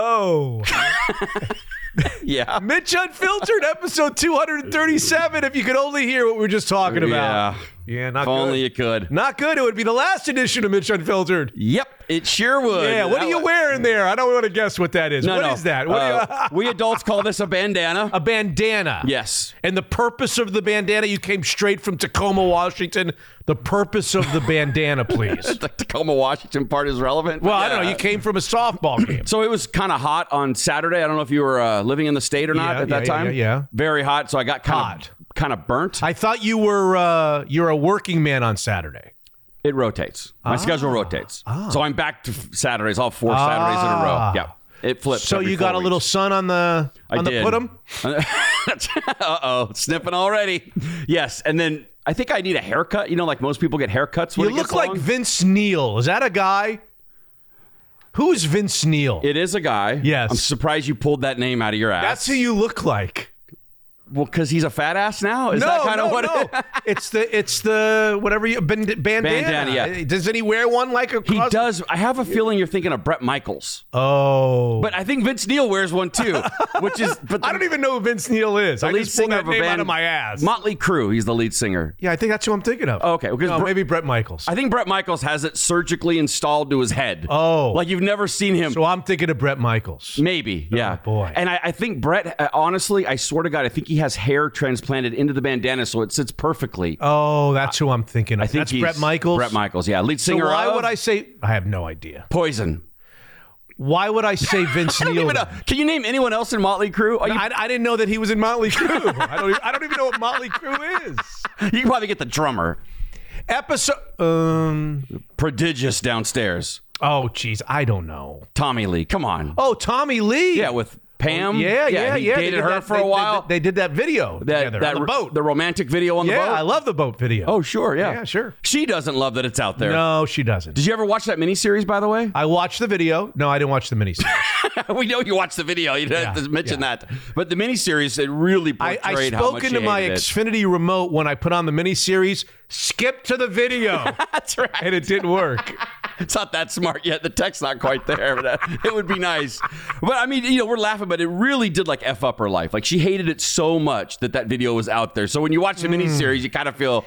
Oh. Yeah. Mitch Unfiltered, episode 237. If you could only hear what we were just talking about. Yeah. Yeah, not If good. only you could. Not good. It would be the last edition of Mitch Unfiltered. Yep, it sure would. Yeah, what That are you wearing there? I don't want to guess what that is. No, What no. is that? What Uh, do you- we adults call this a bandana. a bandana. yes. And the purpose of the bandana, you came straight from Tacoma, Washington. The purpose of the bandana, please. The Tacoma, Washington part is relevant. Well, I don't know. You came from a softball game. So it was kind of hot on Saturday. I don't know if you were uh, living in the state or not Yeah, at that yeah, time. yeah, yeah. Very hot. So I got kind Hot. of kind of burnt. I thought you were uh, you're a working man on Saturday. it rotates. My schedule rotates. Ah. So I'm back to Saturdays, all four Saturdays in a row. Yeah. It flips. So you got a little sun on the I on the did. putum. uh oh, sniffing already. Yes, and then I think I need a haircut. You know, like most people get haircuts. When You look like long. Vince Neil. Is that a guy? Who is Vince Neil? It is a guy. Yes. I'm surprised you pulled that name out of your ass. That's who you look like. Well, because he's a fat ass now. Is no, that kind no, of what? no. It is? it's the it's the whatever you band, bandana. Bandana, yeah. Doesn't he wear one like a? He does. I have a feeling you're thinking of Bret Michaels, Oh, but I think Vince Neil wears one too, which is. But I don't even know who Vince Neil is. I lead just singer that of a name band out of my ass. Motley Crue. He's the lead singer. yeah, I think that's who I'm thinking of. Okay, because no, Br- maybe Bret Michaels. I think Bret Michaels has it surgically installed to his head. Oh. like you've never seen him. so I'm thinking of Bret Michaels. Maybe, yeah. Oh, boy. And I, I think Bret, uh, honestly, I swear to God, I think he has hair transplanted into the bandana so it sits perfectly. Oh, that's who I'm thinking of. I think that's he's Bret Michaels. Bret Michaels, yeah, lead singer. So why of would I say? I have no idea. Poison? Why would I say Vince I don't Neil? even know. Can you name anyone else in Motley Crue? You, I, I didn't know that he was in Motley Crue. I don't. Even, I don't even know what Motley Crue is. you can probably get the drummer. Episode. Um. Prodigious downstairs. Oh, jeez. I don't know. Tommy Lee. Come on. Oh, Tommy Lee. Yeah, with Pam. Yeah, yeah, he yeah. They dated her that- for they- a while. They, they did that video that, together that on the boat. the romantic video on the boat. yeah. I love the boat video. Oh, sure, yeah, Yeah, sure. She doesn't love that it's out there. no, she doesn't. Did you ever watch that miniseries, by the way? I watched the video. No, I didn't watch the miniseries. we know you watched the video. You didn't Yeah, mention yeah. that. But the miniseries, it really I, portrayed I how spoke into my it. Xfinity remote when I put on the miniseries. Skip to the video, That's right. and it didn't work. It's not that smart yet. The tech's not quite there, but uh, it would be nice. But I mean, you know, we're laughing, but it really did like f up her life. Like she hated it so much that that video was out there. So when you watch the Mm. miniseries, you kind of feel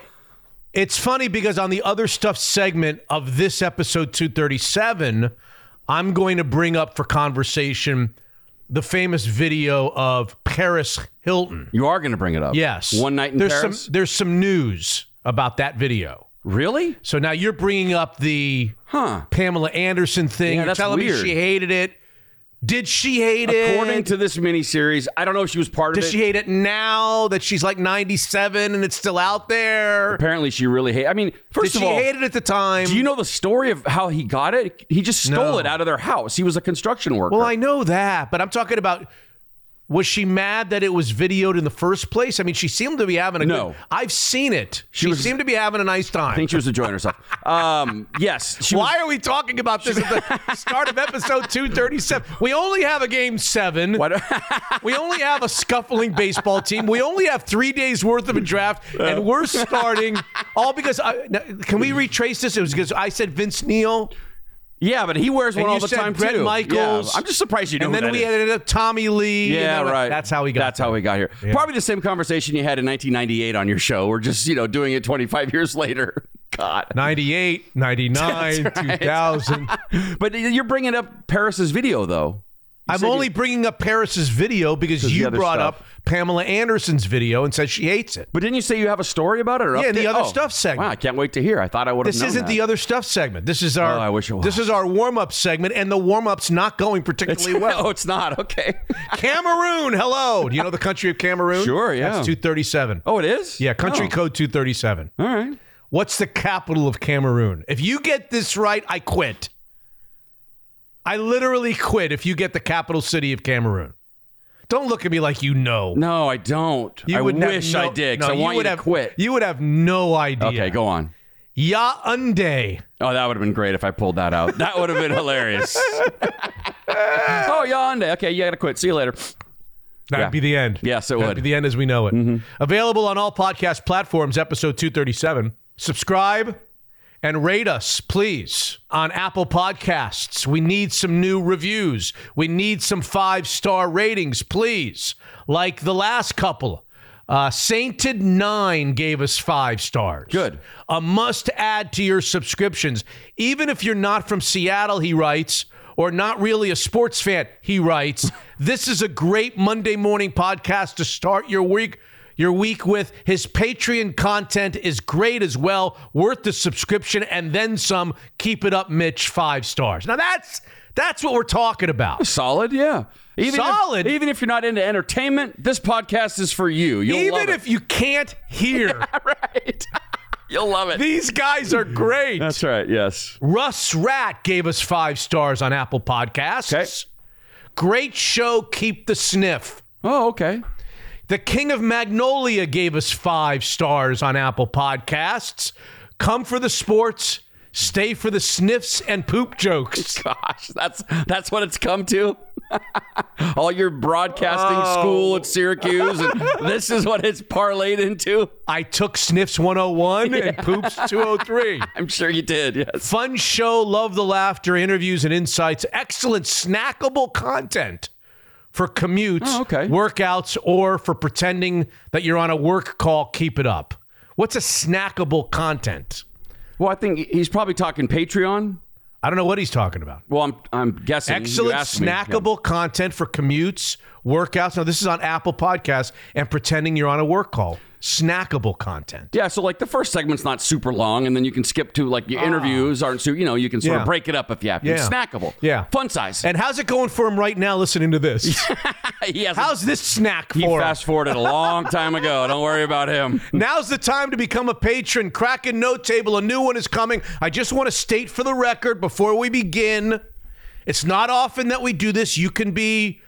It's funny because on the other stuff segment of this episode 237, I'm going to bring up for conversation the famous video of Paris Hilton. you are going to bring it up. Yes. one night in there's Paris. Some, there's some news about that video. really? So now you're bringing up the Huh? Pamela Anderson thing. Yeah, you're that's telling me she hated it. Did she hate it? According to this miniseries, I don't know if she was part of it. Does it. she hate it now that she's like 97 and it's still out there? Apparently, she really hate. I mean, first Did of she all, hate it at the time? do you know the story of how he got it? He just stole No. it out of their house. He was a construction worker. Well, I know that, but I'm talking about. Was she mad that it was videoed in the first place? I mean, she seemed to be having a No. good. I've seen it. She, was- seemed to be having a nice time. I think she was enjoying herself. Um, yes. She was- Why are we talking about this at the start of episode 237? We only have a game seven. Why We only have a scuffling baseball team. We only have three days worth of a draft, and we're starting all because. I, now, can we retrace this? It was because I said Vince Neil, Yeah, but he wears one and all the time Bret too. Michaels. Yeah, I'm just surprised you know. And then we is. ended up Tommy Lee. Yeah, right. That's how we got. That's there. how we got here. Probably the same conversation you had in 1998 on your show. We're just you know doing it 25 years later. God. 98, 99, right. 2000. But you're bringing up Paris's video though. I'm only you- bringing up Paris's video because you brought stuff. up Pamela Anderson's video and said she hates it. But didn't you say you have a story about it? Or Yeah, in the other Oh, stuff segment. Wow, I can't wait to hear. I thought I would have This isn't that. the other stuff segment. This is our. Oh, I wish it was. This is our warm up segment, and the warm up's not going particularly well. oh, it's not. Okay. Cameroon, hello. Do you know the country of Cameroon? Sure, yeah. That's 237. Oh, it is? Yeah, country Oh. code 237. All right. What's the capital of Cameroon? If you get this right, I quit. I literally quit if you get the capital city of Cameroon. Don't look at me like you know. No, I don't. You I would wish no- I did. no, I want you, would to have, quit. You would have no idea. Okay, go on. Yaoundé. Oh, that would have been great if I pulled that out. That would have been hilarious. oh, Yonde. Okay, you got to quit. See you later. That'd Yeah. be the end. Yes, it That'd would. be the end as we know it. Mm-hmm. Available on all podcast platforms, episode 237. Subscribe and rate us, please, on Apple Podcasts. We need some new reviews. We need some five star ratings, please. Like the last couple. Uh, Sainted Nine gave us five stars. Good. A must add to your subscriptions. Even if you're not from Seattle, he writes, or not really a sports fan, he writes, this is a great Monday morning podcast to start your week your week with. His Patreon content is great as well, worth the subscription and then some. Keep it up, Mitch. Five stars. Now that's that's what we're talking about. Solid, yeah. Even Solid. If, even if you're not into entertainment, this podcast is for you. You'll Even if you can't hear, it. right, you'll love it. these guys are great. That's right. Yes. Russ Rat gave us five stars on Apple Podcasts. Okay. Great show. Keep the sniff. Oh, okay. The King of Magnolia gave us five stars on Apple Podcasts. Come for the sports, stay for the sniffs and poop jokes. Gosh, that's that's what it's come to. All your broadcasting Oh. school at Syracuse, and this is what it's parlayed into. I took sniffs 101 and poops 203. I'm sure you did. Yes. Fun show, love the laughter, interviews and insights, excellent snackable content for commutes, Oh, okay. workouts, or for pretending that you're on a work call. Keep it up. What's a snackable content? Well, I think he's probably talking Patreon. I don't know what he's talking about. Well, I'm I'm guessing. Excellent asked me. snackable content for commutes, workouts. Now, this is on Apple Podcasts and pretending you're on a work call. Snackable content. Yeah, so like the first segment's not super long, and then you can skip to like your interviews aren't so you know you can sort Ah. Yeah. of break it up if you have to. Yeah. It's snackable. Yeah. fun size. And how's it going for him right now listening to this? he has How's this snack he for him? fast forwarded a long time ago. Don't worry about him. Now's the time to become a patron. Kraken No Table, a new one is coming. I just want to state for the record before we begin, it's not often that we do this. You can be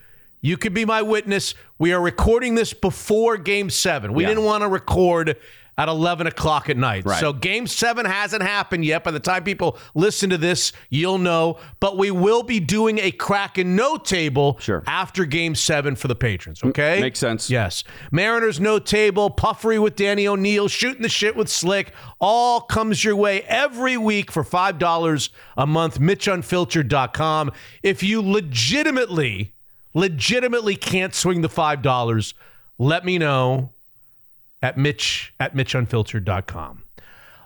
you could be my witness. We are recording this before game seven. We Yeah. didn't want to record at 11 o'clock at night. Right. So game seven hasn't happened yet. By the time people listen to this, you'll know. But we will be doing a Kraken no Table Sure. after game seven for the patrons. Okay? makes sense. Yes. Mariners no table, puffery with Danny O'Neil, shooting the shit with Slick, all comes your way every week for $5 a month. MitchUnfiltered.com. If you legitimately, legitimately can't swing the $5, let me know at Mitch at MitchUnfiltered.com.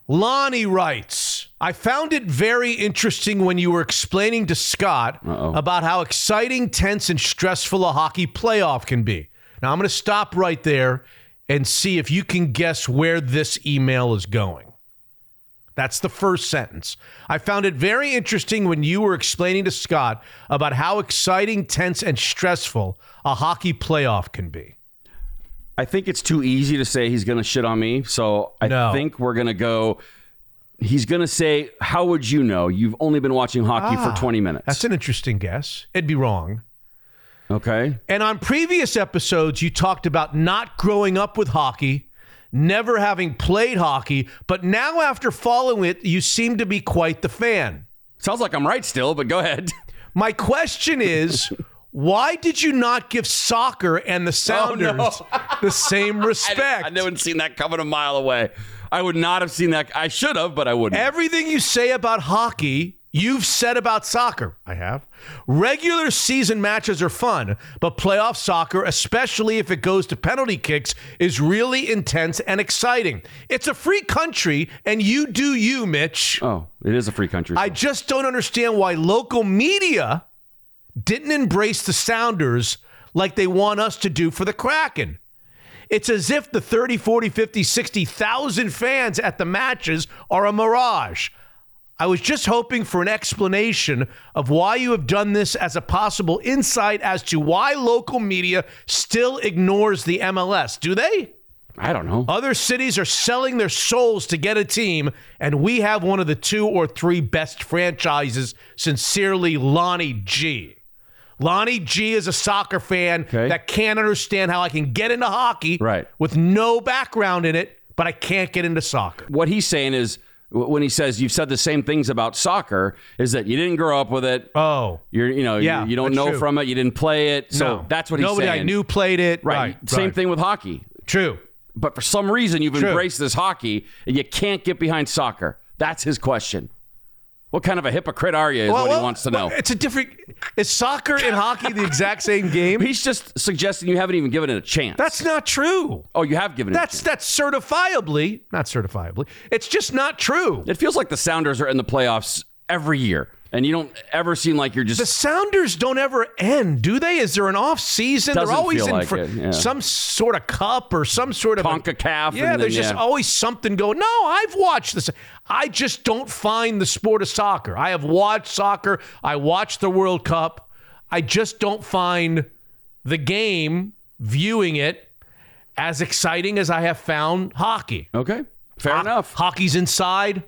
Lonnie writes, I found it very interesting when you were explaining to Scott Uh-oh. about how exciting, tense, and stressful a hockey playoff can be. Now, I'm going to stop right there and see if you can guess where this email is going. That's the first sentence. I found it very interesting when you were explaining to Scott about how exciting, tense, and stressful a hockey playoff can be. I think it's too easy to say he's going to shit on me. So I No. think we're going to go. He's going to say, "How would you know? You've only been watching hockey Ah, for 20 minutes." That's an interesting guess. It'd be wrong. okay. And on previous episodes, you talked about not growing up with hockey, never having played hockey, but now after following it, you seem to be quite the fan. Sounds like I'm right still, but go ahead. My question is why did you not give soccer and the oh, Sounders the same respect? I never seen that coming a mile away. I would not have seen that. I should have, but I wouldn't. Everything you say about hockey, you've said about soccer. I have. Regular season matches are fun, but playoff soccer, especially if it goes to penalty kicks, is really intense and exciting. It's a free country, and you do you, Mitch. oh, it is a free country. I just don't understand why local media didn't embrace the Sounders like they want us to do for the Kraken. It's as if the 30, 40, 50, 60,000 fans at the matches are a mirage. I was just hoping for an explanation of why you have done this as a possible insight as to why local media still ignores the MLS. Do they? I don't know. Other cities are selling their souls to get a team, and we have one of the two or three best franchises. Sincerely, Lonnie G. Lonnie G is a soccer fan Okay. that can't understand how I can get into hockey Right. with no background in it, but I can't get into soccer. what he's saying is when he says you've said the same things about soccer is that you didn't grow up with it. Oh, You're, you know, Yeah, you, you don't know true. from it. You didn't play it. So no. that's what he's Nobody saying. I knew played it. Right. Right. Same right. thing with hockey. True. But for some reason, you've True. embraced this hockey and you can't get behind soccer. That's his question. What kind of a hypocrite are you? Is what he wants to know. It's a different. Is soccer and hockey the exact same game? He's just suggesting you haven't even given it a chance. That's not true. oh, you have given it. That's that's certifiably not certifiably. It's just not true. It feels like the Sounders are in the playoffs every year, and you don't ever seem like you're just The Sounders don't ever end, do they? Is there an off season? They're always in like for it, yeah. some sort of cup or some sort of CONCACAF. Yeah, there's just always something going. No, I've watched this. I just don't find the sport of soccer. I have watched soccer. I watched the World Cup. I just don't find the game, viewing it, as exciting as I have found hockey. okay. Fair Ho- enough. Hockey's inside.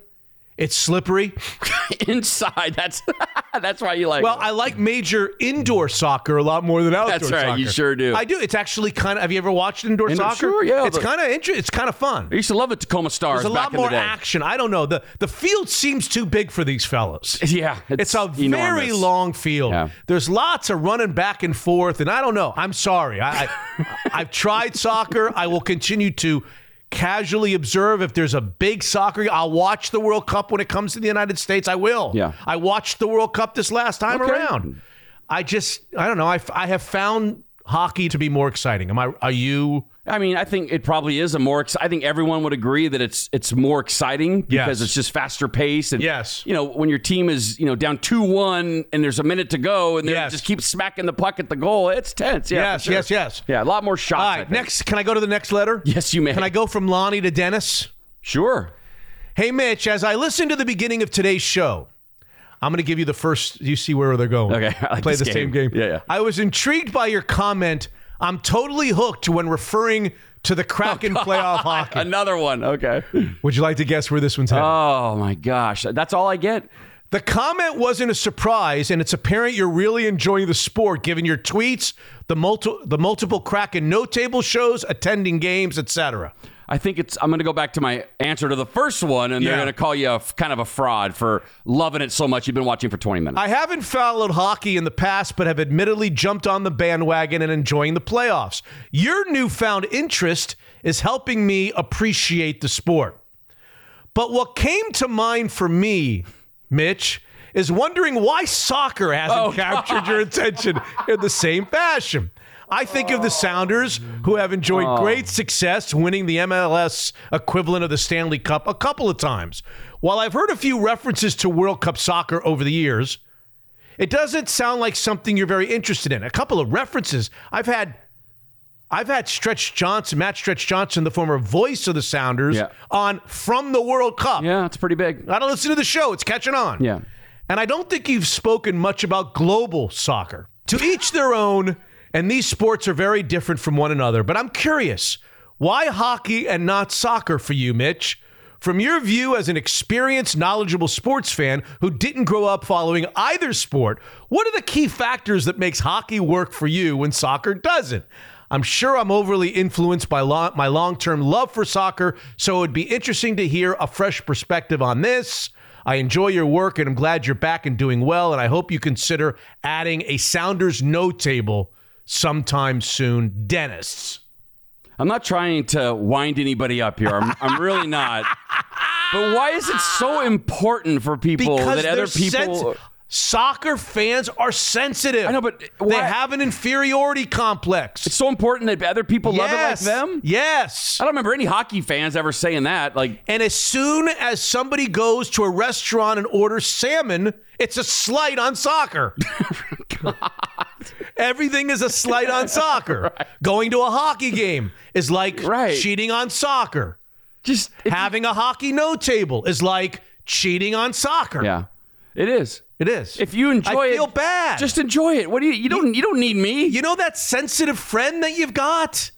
It's slippery. Inside, that's that's why you like. Well, it. I like major indoor soccer a lot more than outdoor That's right, soccer. you sure do. I do. It's actually kind of. Have you ever watched indoor Indoor- soccer? sure, yeah, It's kind of interesting. It's kind of fun. I used to love it. Tacoma Stars There's a lot more action. I don't know. The the field seems too big for these fellas. Yeah, It's a very long field. Yeah. There's lots of running back and forth, and I don't know. I'm sorry. I, I I've tried soccer. I will continue to casually observe if there's a big soccer. I'll watch the World Cup when it comes to the United States. I will. Yeah. I watched the World Cup this last time Okay. around. I just I don't know. I, I have found hockey to be more exciting. Am I? Are you? I mean, I think it probably is a more. I think everyone would agree that it's it's more exciting because Yes. it's just faster pace and Yes. you know when your team is you know down two one and there's a minute to go and they Yes. just keep smacking the puck at the goal. It's tense. Yeah, Yes, sure. yes, yes. Yeah, a lot more shots. All right. Next, can I go to the next letter? Yes, you may. Can I go from Lonnie to Dennis? Sure. Hey, Mitch, as I listen to the beginning of today's show, I'm going to give you the first. You see where they're going. Okay, I like Play the same game. game. Yeah, yeah. I was intrigued by your comment. I'm totally hooked when referring to the Kraken oh, playoff hockey. Another one. Okay. Would you like to guess where this one's headed? Oh my gosh, that's all I get. the comment wasn't a surprise, and it's apparent you're really enjoying the sport, given your tweets, the multi- the multiple Kraken no table shows, attending games, etc. I think it's. I'm going to go back to my answer to the first one, and they're going to call you a kind of a fraud for loving it so much. You've been watching for 20 minutes. I haven't followed hockey in the past, but have admittedly jumped on the bandwagon and enjoying the playoffs. Your newfound interest is helping me appreciate the sport. But what came to mind for me, Mitch, is wondering why soccer hasn't oh, captured your attention in the same fashion. I think of the Sounders, who have enjoyed oh. great success winning the MLS equivalent of the Stanley Cup a couple of times. While I've heard a few references to World Cup soccer over the years, it doesn't sound like something you're very interested in. A couple of references. I've had I've had Stretch Johnson, Matt Stretch Johnson, the former voice of the Sounders, Yeah. on from the World Cup. yeah, it's pretty big. I don't listen to the show. It's catching on. Yeah. And I don't think you've spoken much about global soccer. To each their own, and these sports are very different from one another. But I'm curious, why hockey and not soccer for you, Mitch? From your view as an experienced, knowledgeable sports fan who didn't grow up following either sport, what are the key factors that makes hockey work for you when soccer doesn't? I'm sure I'm overly influenced by lo- my long term love for soccer, so it would be interesting to hear a fresh perspective on this. I enjoy your work and I'm glad you're back and doing well. And I hope you consider adding a Sounders no table sometime soon. Dennis. I'm not trying to wind anybody up here. I'm, I'm really not. But why is it so important for people Because that other people? sens- soccer fans are sensitive. I know, but they have an inferiority complex. it's so important that other people love it like them. Yes. I don't remember any hockey fans ever saying that. Like, And as soon as somebody goes to a restaurant and orders salmon, it's a slight on soccer. Everything is a slight on soccer. Going to a hockey game is like Right. cheating on soccer. just Having a hockey no table is like cheating on soccer. yeah, it is. It is. If you enjoy I it, feel bad. Just enjoy it. What do you? You don't. You don't need me. you know that sensitive friend that you've got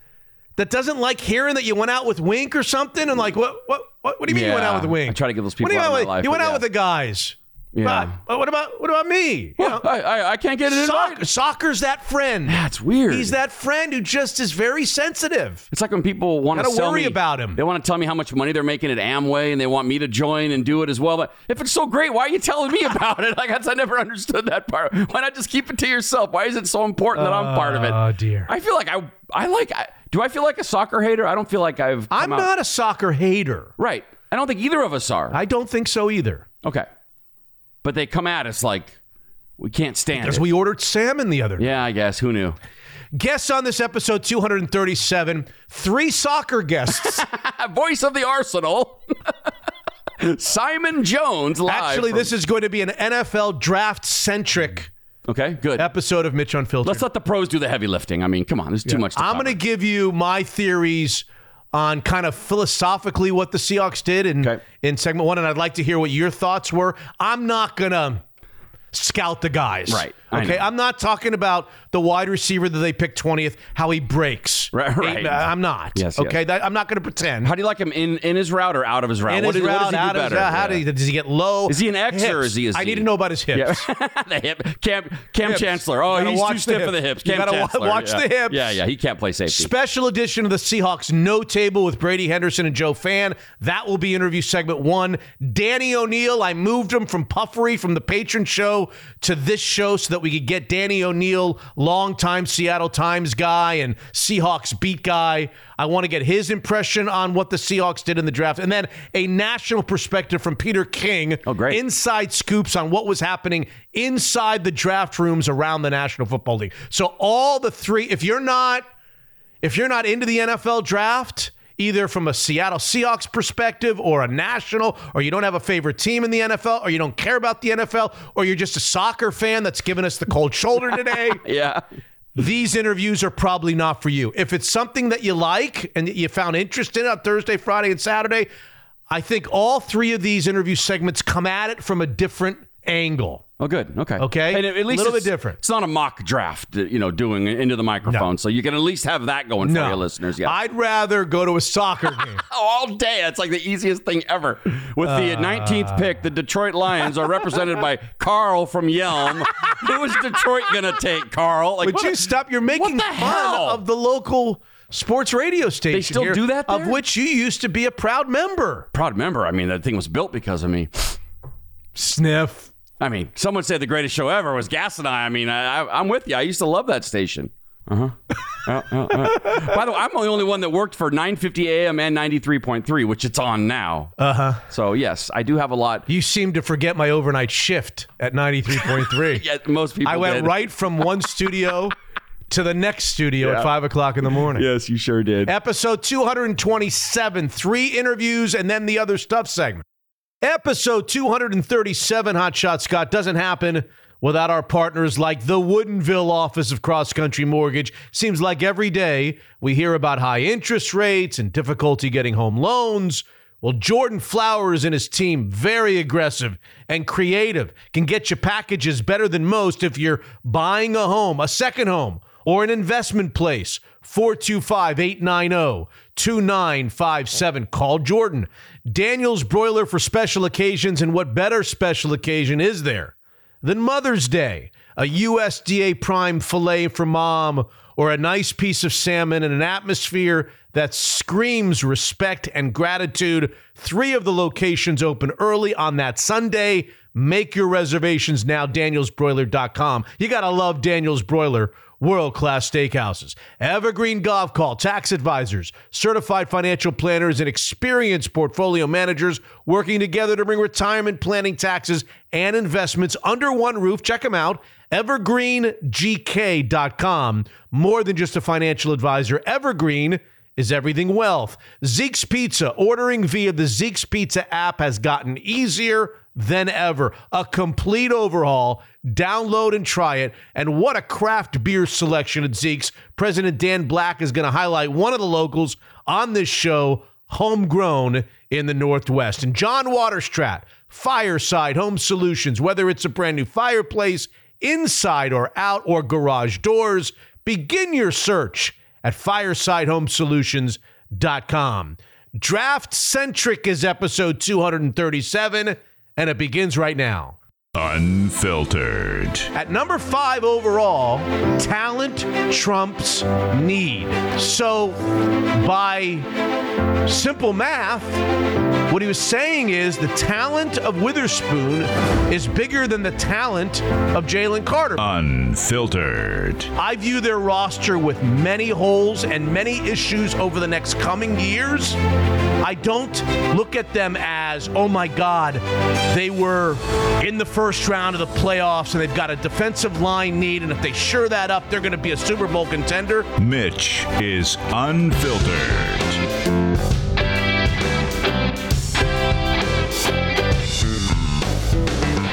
that doesn't like hearing that you went out with Wink or something and like what what what, what do you mean you went out with Wink? I try to get those What people do you out mean You went out yeah. with the guys. Yeah. But, what about what about me? You know, I, I, I can't get it in. Soccer, soccer's that friend. That's weird. He's that friend who just is very sensitive. It's like when people want to worry me, about him. They want to tell me how much money they're making at Amway, and they want me to join and do it as well. But if it's so great, why are you telling me about it? Like I never understood that part. Why not just keep it to yourself? Why is it so important that I'm part of it? Oh, dear. I feel like I I like. I, do I feel like a soccer hater? I don't feel like I've. I'm come out- not a soccer hater. right. I don't think either of us are. I don't think so either. okay. But they come at us like we can't stand Because it. we ordered salmon the other day. yeah, I guess. Who knew? Guests on this episode 237, three soccer guests. Voice of the Arsenal. Simon Jones live. Actually, from- this is going to be an NFL draft centric Okay, good. episode of Mitch Unfiltered. Let's let the pros do the heavy lifting. I mean, come on, there's too much to I'm going to give you my theories on kind of philosophically what the Seahawks did in, Okay. in segment one, and I'd like to hear what your thoughts were. I'm not going to scout the guys. Right. Okay. I'm not talking about the wide receiver that they picked 20th, how he breaks. Right, right. Eight- uh, I'm not. Yes, Okay. yes. That, I'm not going to pretend. How do you like him in, in his route or out of his route? in what, his is- what route, does he do better? route, how Yeah. do does he get low? Is he an X or is he a I Z? need to know about his hips. the hip Cam Cam Hips. Chancellor. Oh, he's too stiff for the hips. You Cam gotta Chancellor. watch yeah. the hips. Yeah, yeah, he can't play safety. Special edition of the Seahawks No Table with Brady Henderson and Joe Fann. That will be interview segment one. Danny O'Neil, I moved him from Puffery from the patron show to this show so that we could get Danny O'Neil, longtime Seattle Times guy and Seahawks beat guy. I want to get his impression on what the Seahawks did in the draft. And then a national perspective from Peter King. Oh, great. Inside scoops on what was happening inside the draft rooms around the National Football League. So all the three, if you're not if you're not into the NFL draft, either from a Seattle Seahawks perspective or a national, or you don't have a favorite team in the NFL, or you don't care about the NFL, or you're just a soccer fan that's giving us the cold shoulder today, Yeah. these interviews are probably not for you. If it's something that you like and that you found interest in on Thursday, Friday, and Saturday, I think all three of these interview segments come at it from a different angle. Oh, good. Okay. Okay. And at least a Little bit different. It's not a mock draft, you know, doing into the microphone, so you can at least have that going for your listeners. Yeah. I'd rather go to a soccer game. All day. That's like the easiest thing ever. With Uh. the 19th pick, the Detroit Lions are represented by Carl from Yelm. Who is Detroit going to take, Carl? Like, Would what you stop? You're making fun hell? of the local sports radio station. They still here, do that Of which you used to be a proud member. proud member? I mean, that thing was built because of me. Sniff. I mean, someone said the greatest show ever was Gas and I. I mean, I, I, I'm with you. I used to love that station. Uh-huh. Uh, uh, uh. By the way, I'm the only one that worked for 950 AM and 93.3, which it's on now. Uh huh. So, yes, I do have a lot. You seem to forget my overnight shift at 93.3. Yeah, most people I went did. right from one studio to the next studio Yeah. at 5 o'clock in the morning. Yes, you sure did. Episode 227, three interviews and then the other stuff segment. Episode 237, Hot Shot Scott, doesn't happen without our partners like the Woodinville office of Cross Country Mortgage. Seems like every day we hear about high interest rates and difficulty getting home loans. Well, Jordan Flowers and his team, very aggressive and creative, can get you packages better than most if you're buying a home, a second home, or an investment place. 425 890 2957. Call Jordan. Daniel's Broiler for special occasions. And what better special occasion is there than Mother's Day? A USDA prime filet for mom, or a nice piece of salmon in an atmosphere that screams respect and gratitude. Three of the locations open early on that Sunday. Make your reservations now, danielsbroiler.com. You got to love Daniel's Broiler world class steakhouses. Evergreen Gavekal, tax advisors, certified financial planners, and experienced portfolio managers working together to bring retirement planning, taxes, and investments under one roof. Check them out. EvergreenGK.com. More than just a financial advisor, Evergreen is everything wealth. Zeke's Pizza, ordering via the Zeke's Pizza app has gotten easier than ever. A complete overhaul. Download and try it. And what a craft beer selection at Zeke's. President Dan Black is going to highlight one of the locals on this show, homegrown in the Northwest. And John Waterstrat, Fireside Home Solutions, whether it's a brand new fireplace, inside or out, or garage doors, begin your search at firesidehomesolutions.com. Draft Centric is episode 237, and it begins right now. Unfiltered. At number five overall, talent trumps need. So, by simple math, what he was saying is the talent of Witherspoon is bigger than the talent of Jalen Carter. Unfiltered. I view their roster with many holes and many issues over the next coming years. I don't look at them as, oh my God, they were in the first round of the playoffs and they've got a defensive line need, and if they sure that up, they're going to be a Super Bowl contender. Mitch is unfiltered.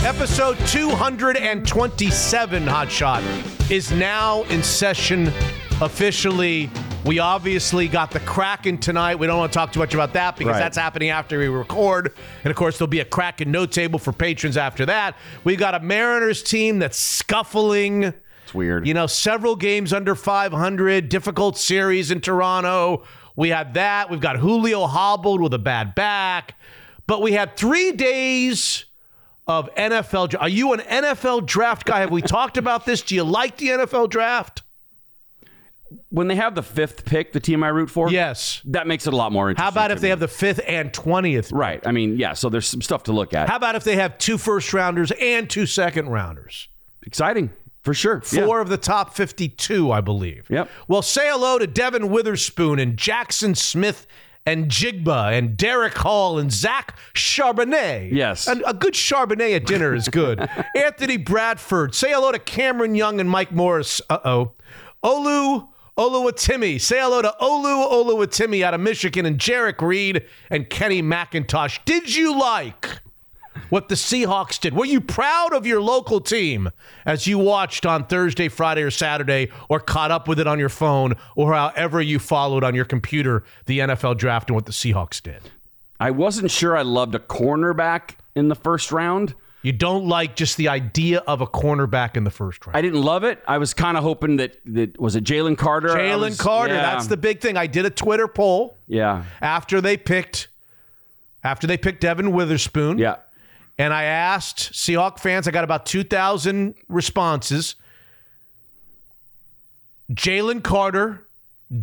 Episode 227 Hotshot is now in session officially. We obviously got the Kraken tonight. We don't want to talk too much about that because Right. that's happening after we record. And of course, there'll be a Kraken no table for patrons after that. We've got a Mariners team that's scuffling. It's weird. You know, several games under 500, difficult series in Toronto. We had that. We've got Julio hobbled with a bad back. But we had three days of NFL. Are you an NFL draft guy? Have we talked about this? Do you like the NFL draft? When they have the fifth pick, the team I root for, Yes. that makes it a lot more interesting. How about if they have the fifth and 20th? Right. I mean, yeah. So there's some stuff to look at. How about if they have two first rounders and two second rounders? Exciting for sure. Yeah. Four of the top 52, I believe. Yep. Well, say hello to Devon Witherspoon and Jackson Smith and Jigba and Derick Hall and Zach Charbonnet. Yes. And a good Charbonnet at dinner is good. Anthony Bradford. Say hello to Cameron Young and Mike Morris. Uh oh. Olu Oluwatimi. Say hello to Olu Oluwatimi out of Michigan and Jerrick Reed and Kenny McIntosh. Did you like what the Seahawks did? Were you proud of your local team as you watched on Thursday, Friday, or Saturday, or caught up with it on your phone, or however you followed on your computer the NFL draft and what the Seahawks did? I wasn't sure I loved a cornerback in the first round. You don't like just the idea of a cornerback in the first round. I didn't love it. I was kind of hoping that that was it Jalen Carter. Jalen Carter, yeah. that's the big thing. I did a Twitter poll yeah after they picked after they picked Devon Witherspoon. yeah. And I asked Seahawk fans, I got about 2,000 responses. Jalen Carter,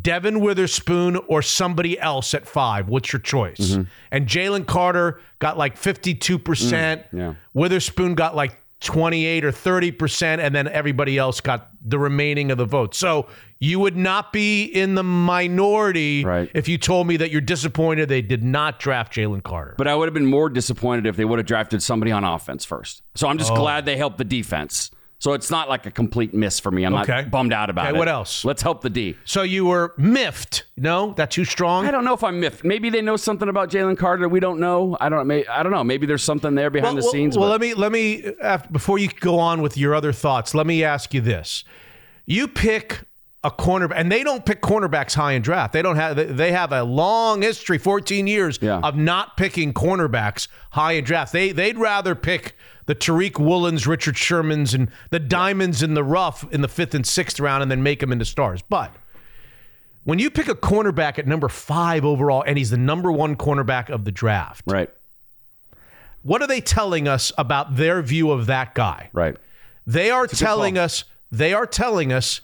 Devon Witherspoon, or somebody else at five. What's your choice? Mm-hmm. And Jalen Carter got like 52%. Mm, yeah. Witherspoon got like 28 or 30%. And then everybody else got the remaining of the vote. So you would not be in the minority Right. if you told me that you're disappointed they did not draft Jalen Carter. But I would have been more disappointed if they would have drafted somebody on offense first. So I'm just Oh. glad they helped the defense. So it's not like a complete miss for me. I'm Okay. not bummed out about Okay, it. what else? Let's help the D. So you were miffed. No, that's too strong. I don't know if I'm miffed. Maybe they know something about Jalen Carter we don't know. I don't. May, I don't know. Maybe there's something there behind the well, scenes. Well, but- let me let me after, before you go on with your other thoughts. Let me ask you this: You pick a cornerback, and they don't pick cornerbacks high in draft. They don't have. they- have a long history, 14 years Yeah. of not picking cornerbacks high in draft. They they'd rather pick the Tariq Woolens, Richard Shermans, and the diamonds in the rough in the fifth and sixth round, and then make them into stars. But when you pick a cornerback at number five overall, and he's the number one cornerback of the draft, right. what are they telling us about their view of that guy? Right. They are telling us they are telling us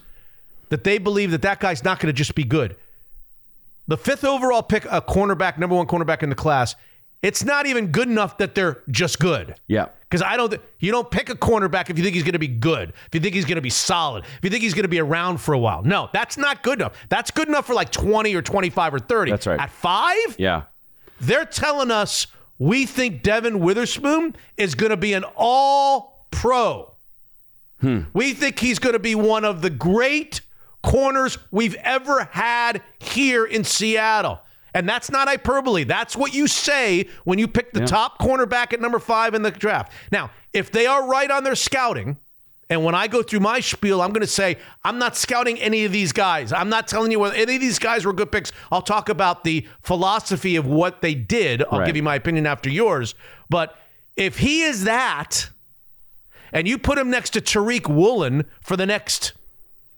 that they believe that that guy's not going to just be good. The fifth overall pick, a cornerback, number one cornerback in the class, it's not even good enough that they're just good. Yeah. Because I don't, you don't pick a cornerback if you think he's going to be good, if you think he's going to be solid, if you think he's going to be around for a while. No, that's not good enough. That's good enough for like 20 or 25 or 30. That's right. At five, Yeah. they're telling us we think Devon Witherspoon is going to be an all pro. Hmm. We think he's going to be one of the great corners we've ever had here in Seattle. And that's not hyperbole. That's what you say when you pick the top cornerback at number five in the draft. Now, if they are right on their scouting, and when I go through my spiel, I'm going to say, I'm not scouting any of these guys. I'm not telling you whether any of these guys were good picks. I'll talk about the philosophy of what they did. I'll Right. give you my opinion after yours. But if he is that, and you put him next to Tariq Woolen for the next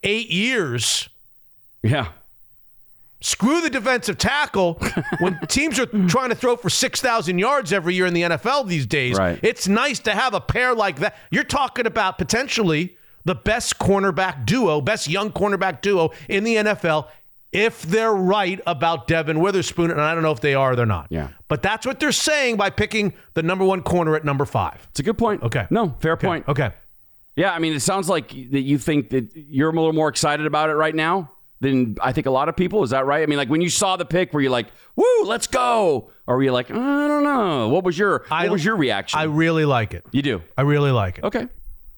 eight years, Yeah. Screw the defensive tackle. when teams are trying to throw for 6,000 yards every year in the NFL these days, Right. it's nice to have a pair like that. You're talking about potentially the best cornerback duo, best young cornerback duo in the NFL if they're right about Devon Witherspoon. And I don't know if they are or they're not. Yeah. But that's what they're saying by picking the number one corner at number five. It's a good point. Okay. No, fair point. Okay. Yeah, I mean, it sounds like that you think that you're a little more excited about it right now than I think a lot of people. Is that right? I mean, like when you saw the pick, were you like, "Woo, let's go," or were you like, "I don't know"? What was your What was your reaction? I really like it. you do. I really like it. Okay.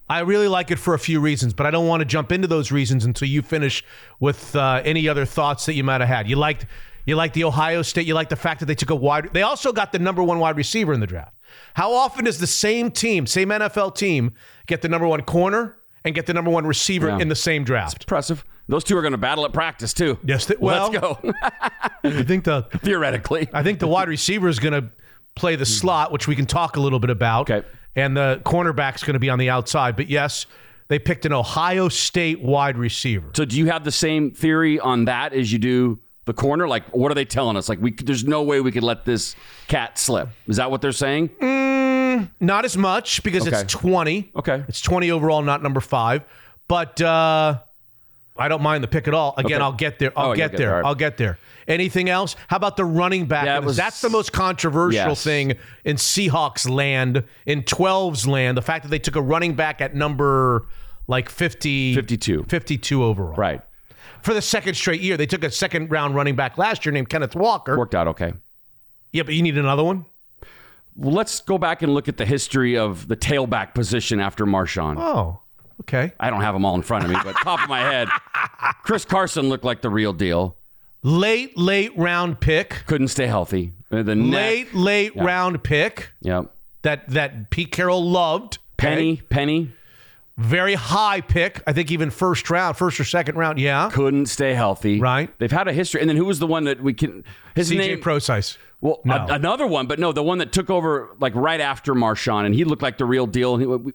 I really like it for a few reasons, but I don't want to jump into those reasons until you finish with uh, any other thoughts that you might have had. You liked you like the Ohio State. You like the fact that they took a wide. They also got the number one wide receiver in the draft. How often does the same team, same NFL team, get the number one corner and get the number one receiver Yeah. in the same draft? Impressive. Those two are going to battle at practice too. Yes, they- well- let's go. I think the Theoretically, I think the wide receiver is going to play the hmm. slot, which we can talk a little bit about. Okay. And the cornerback's going to be on the outside. But yes, they picked an Ohio State wide receiver. so do you have the same theory on that as you do the corner? Like, what are they telling us? Like, we there's no way we could let this cat slip. Is that what they're saying? Not as much because Okay. it's 20. Okay. It's 20 overall, not number five. But uh, I don't mind the pick at all. Again, Okay. I'll get there. I'll Oh, get get there. right. I'll get there. Anything else? How about the running back? Was- That's the most controversial Yes. thing in Seahawks land, in 12's land. The fact that they took a running back at number like 50, 52. 52 overall. Right. For the second straight year. They took a second round running back last year named Kenneth Walker. Worked out okay. Yeah, but you need another one? Well, let's go back and look at the history of the tailback position after Marshawn. Oh, okay. I don't have them all in front of me, but top of my head, Chris Carson looked like the real deal. Late, late round pick. Couldn't stay healthy. Uh, The neck. late, late round pick Yep. that that Pete Carroll loved. Penny, Penny Very high pick. I think even first round, first or second round. Yeah. couldn't stay healthy. Right. They've had a history. And then who was the one that we can? His CJ name. Prosise. well, No. a- another one, but no, the one that took over like right after Marshawn, and he looked like the real deal. He, we,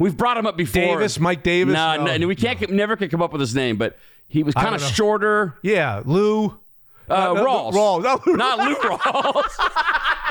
we've brought him up before. Davis, Mike Davis? Nah, No. no, we can't, never can come up with his name, but he was kind of shorter. Yeah. Lou. Uh, no, Rawls. Rawls. No. Not Lou Rawls.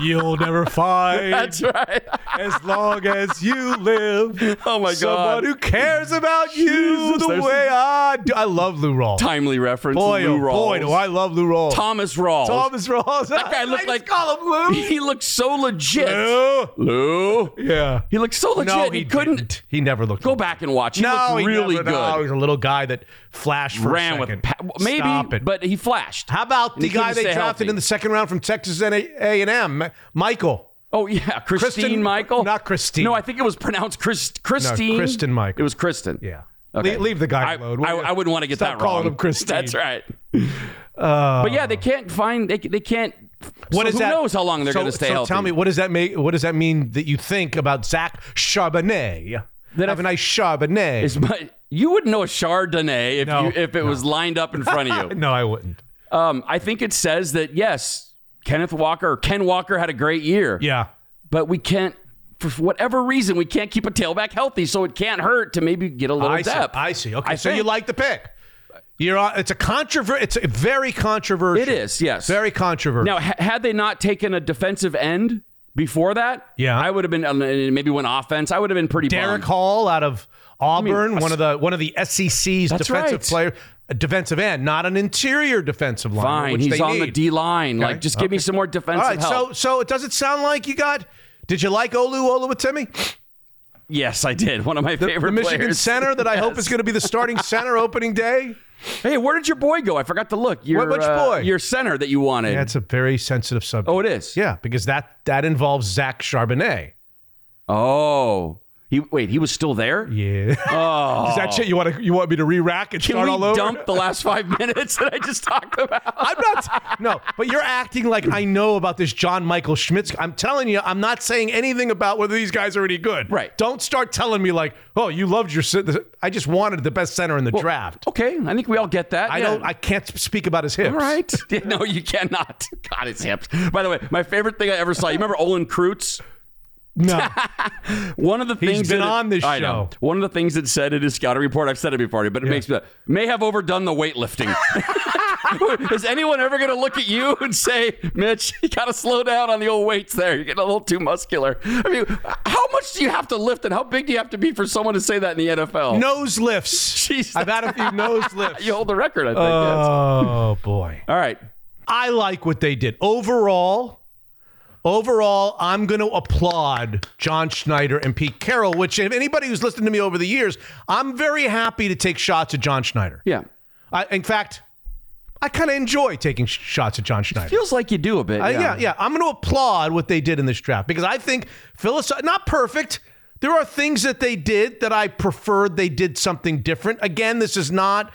You'll never find That's right. as long as you live. Oh my god Someone God. who cares about you Jesus, the there's way I do. I love Lou Rawls. Timely reference. boy, Lou oh, Rawls. boy, do I love Lou Rawls. Thomas Rawls. Thomas Rawls. That guy looked like call him Lou. He looked so legit. Lou. Lou. Yeah. He looked so legit. No, he, he couldn't didn't. He never looked. go back and watch. He no, looked he really never, good. No, he was a little guy that flashed for Ran with pa- maybe, but he flashed. How about the guy they drafted healthy. in the second round from Texas A and M, Michael? Oh yeah, Christine Kristen- Michael. not Christine. No, I think it was pronounced Chris, Christine. Kristen Michael. It was Kristen. Yeah. Okay. Le- leave the guy I, alone. I, I wouldn't want to get Stop that wrong. calling him Christine. That's right. Oh. but yeah, they can't find. They, they can't. What so who that? knows how long they're so, going to stay so healthy? Tell me, what does that make? What does that mean that you think about Zach Charbonnet? That Have a nice Charbonnet. Is my, you wouldn't know a Chardonnay if No, you, if it was lined up in front of you. no, I wouldn't. Um, I think it says that yes, Kenneth Walker or Ken Walker had a great year. Yeah. but we can't. For whatever reason, we can't keep a tailback healthy, so it can't hurt to maybe get a little I see. depth. I see. Okay, I so you like the pick. You're on, it's a controver- It's a very controversial. It is, yes. Very controversial. Now, ha- had they not taken a defensive end before that, Yeah. I would have been uh, maybe went offense. I would have been pretty. Derek bummed. Hall out of Auburn, a one of the one of the SEC's defensive right. player, a defensive end, not an interior defensive line. Fine, which he's they on the. D line. Okay, Like, just give me some more defensive right, help. so so it doesn't sound like you got. Did you like Olu Oluwatimi, yes, I did. One of my the, favorite the Michigan players. center that I hope is going to be the starting center opening day? Hey, where did your boy go? I forgot to look. Your, which uh, boy? Your center that you wanted. That's a very sensitive subject. oh, it is. Yeah, because that that involves Zach Charbonnet. Oh, he wait. He was still there. Yeah. Oh. Is that shit you want to you want me to re-rack and Can start all over? dump the last five minutes that I just talked about? I'm not. No, but you're acting like I know about this John Michael Schmitz. I'm telling you, I'm not saying anything about whether these guys are any good. Right. Don't start telling me like, oh, you loved your. I just wanted the best center in the draft. Okay, I think we all get that. I yeah. don't. I can't speak about his hips. All right. No, you cannot. God, his hips. By the way, my favorite thing I ever saw. You remember Olin Kreutz? No. One of the things been that it- on this I know. show. One of the things that said in his scouting report. I've said it before, but it makes me may have overdone the weightlifting. Is anyone ever going to look at you and say, Mitch, you got to slow down on the old weights there. You're getting a little too muscular. I mean, how much do you have to lift and how big do you have to be for someone to say that in the NFL? Nose lifts. Jeez. I've had a few nose lifts. You hold the record, I think. yes. Oh boy. All right. I like what they did. Overall, overall, I'm going to applaud John Schneider and Pete Carroll, which if anybody who's listened to me over the years, I'm very happy to take shots at John Schneider. Yeah. I, in fact, I kind of enjoy taking sh- shots at John Schneider. Feels like you do a bit. Uh, yeah. yeah, yeah. I'm going to applaud what they did in this draft because I think philosoph- not perfect. There are things that they did that I preferred they did something different. Again, this is not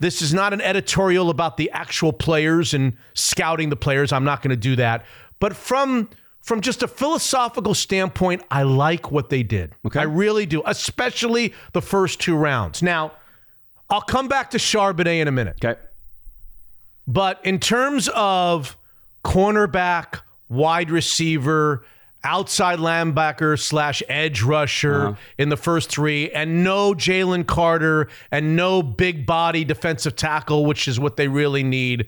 this is not an editorial about the actual players and scouting the players. I'm not going to do that. But from from just a philosophical standpoint, I like what they did. Okay. I really do, especially the first two rounds. Now, I'll come back to Charbonnet in a minute. Okay. But in terms of cornerback, wide receiver, outside linebacker slash edge rusher uh-huh. in the first three, and no Jalen Carter and no big body defensive tackle, which is what they really need,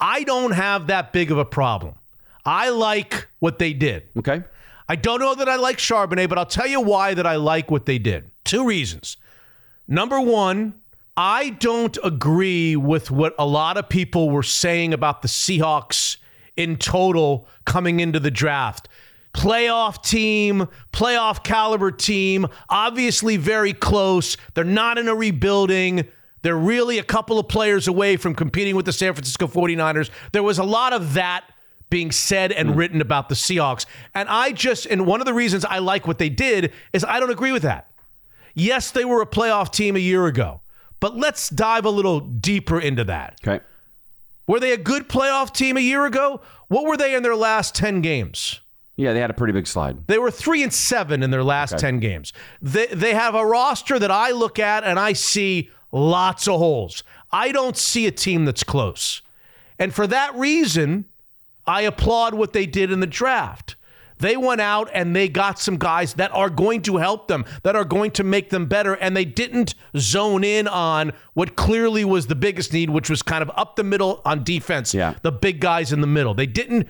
I don't have that big of a problem. I like what they did. Okay. I don't know that I like Charbonnet, but I'll tell you why that I like what they did. Two reasons. Number one, I don't agree with what a lot of people were saying about the Seahawks in total coming into the draft. Playoff team, playoff caliber team, obviously very close. They're not in a rebuilding. They're really a couple of players away from competing with the San Francisco 49ers. There was a lot of that being said and hmm. written about the Seahawks. And I just, and one of the reasons I like what they did is I don't agree with that. Yes, they were a playoff team a year ago, but let's dive a little deeper into that. Okay. Were they a good playoff team a year ago? What were they in their last 10 games? Yeah, they had a pretty big slide. They were three and seven in their last 10 games. They, they have a roster that I look at and I see lots of holes. I don't see a team that's close. And for that reason, I applaud what they did in the draft. They went out and they got some guys that are going to help them, that are going to make them better. And they didn't zone in on what clearly was the biggest need, which was kind of up the middle on defense, Yeah. the big guys in the middle. They didn't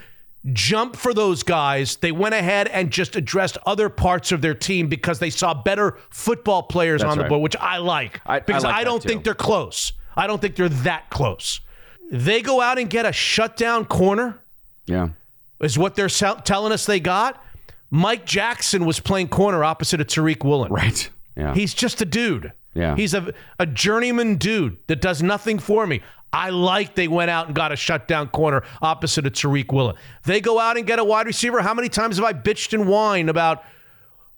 jump for those guys. They went ahead and just addressed other parts of their team because they saw better football players That's on the right. board, which I like I- I because like I don't think they're close. I don't think they're that close. They go out and get a shutdown corner Yeah. is what they're sell- telling us they got. Mike Jackson was playing corner opposite of Tariq Woolen. Right. Yeah. He's just a dude. Yeah. He's a, a journeyman dude that does nothing for me. I like they went out and got a shutdown corner opposite of Tariq Woolen. They go out and get a wide receiver. How many times have I bitched and whined about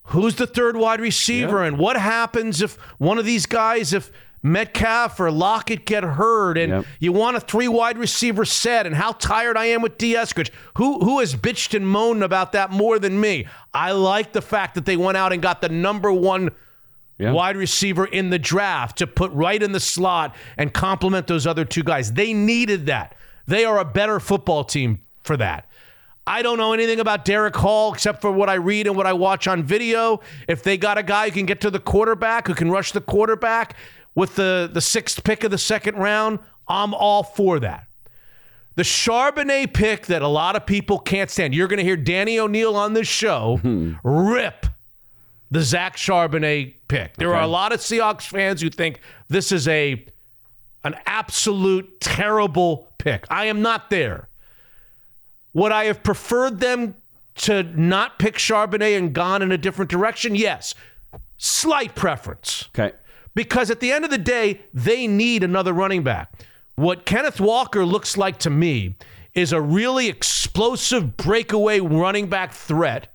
who's the third wide receiver and what happens if one of these guys, if Metcalf or Lockett get hurt and Yep. you want a three wide receiver set and how tired I am with Dee Eskridge. Who, who has bitched and moaned about that more than me? I like the fact that they went out and got the number one Yeah. wide receiver in the draft to put right in the slot and complement those other two guys. They needed that. They are a better football team for that. I don't know anything about Derick Hall except for what I read and what I watch on video. If they got a guy who can get to the quarterback, who can rush the quarterback with the, the sixth pick of the second round, I'm all for that. The Charbonnet pick that a lot of people can't stand. You're going to hear Danny O'Neil on this show hmm. rip the Zach Charbonnet pick. There are a lot of Seahawks fans who think this is a an absolute terrible pick. I am not there. Would I have preferred them to not pick Charbonnet and gone in a different direction? Yes. Slight preference Okay. Because at the end of the day, they need another running back. What Kenneth Walker looks like to me is a really explosive breakaway running back threat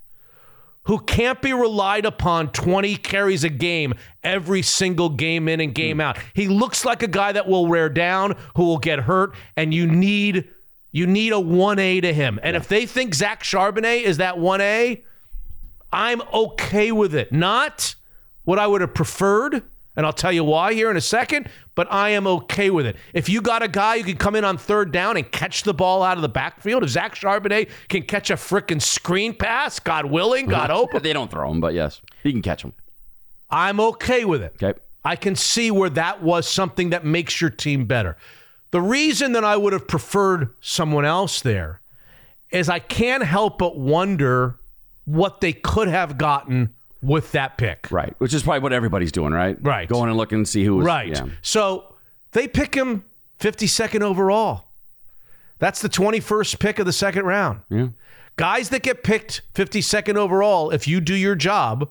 who can't be relied upon 20 carries a game every single game in and game hmm. out. He looks like a guy that will wear down, who will get hurt, and you need you need a 1A to him. And if they think Zach Charbonnet is that 1A, I'm okay with it. Not what I would have preferred, and I'll tell you why here in a second, but I am okay with it. If you got a guy who can come in on third down and catch the ball out of the backfield, if Zach Charbonnet can catch a frickin' screen pass, God willing, God open, They don't throw him, but yes, he can catch them. I'm okay with it. Okay. I can see where that was something that makes your team better. The reason that I would have preferred someone else there is I can't help but wonder what they could have gotten with that pick. Right. Which is probably what everybody's doing, right? Right. Going and looking and see who was Right. Yeah. So they pick him 52nd overall. That's the 21st pick of the second round. Yeah. Guys that get picked 52nd overall, if you do your job,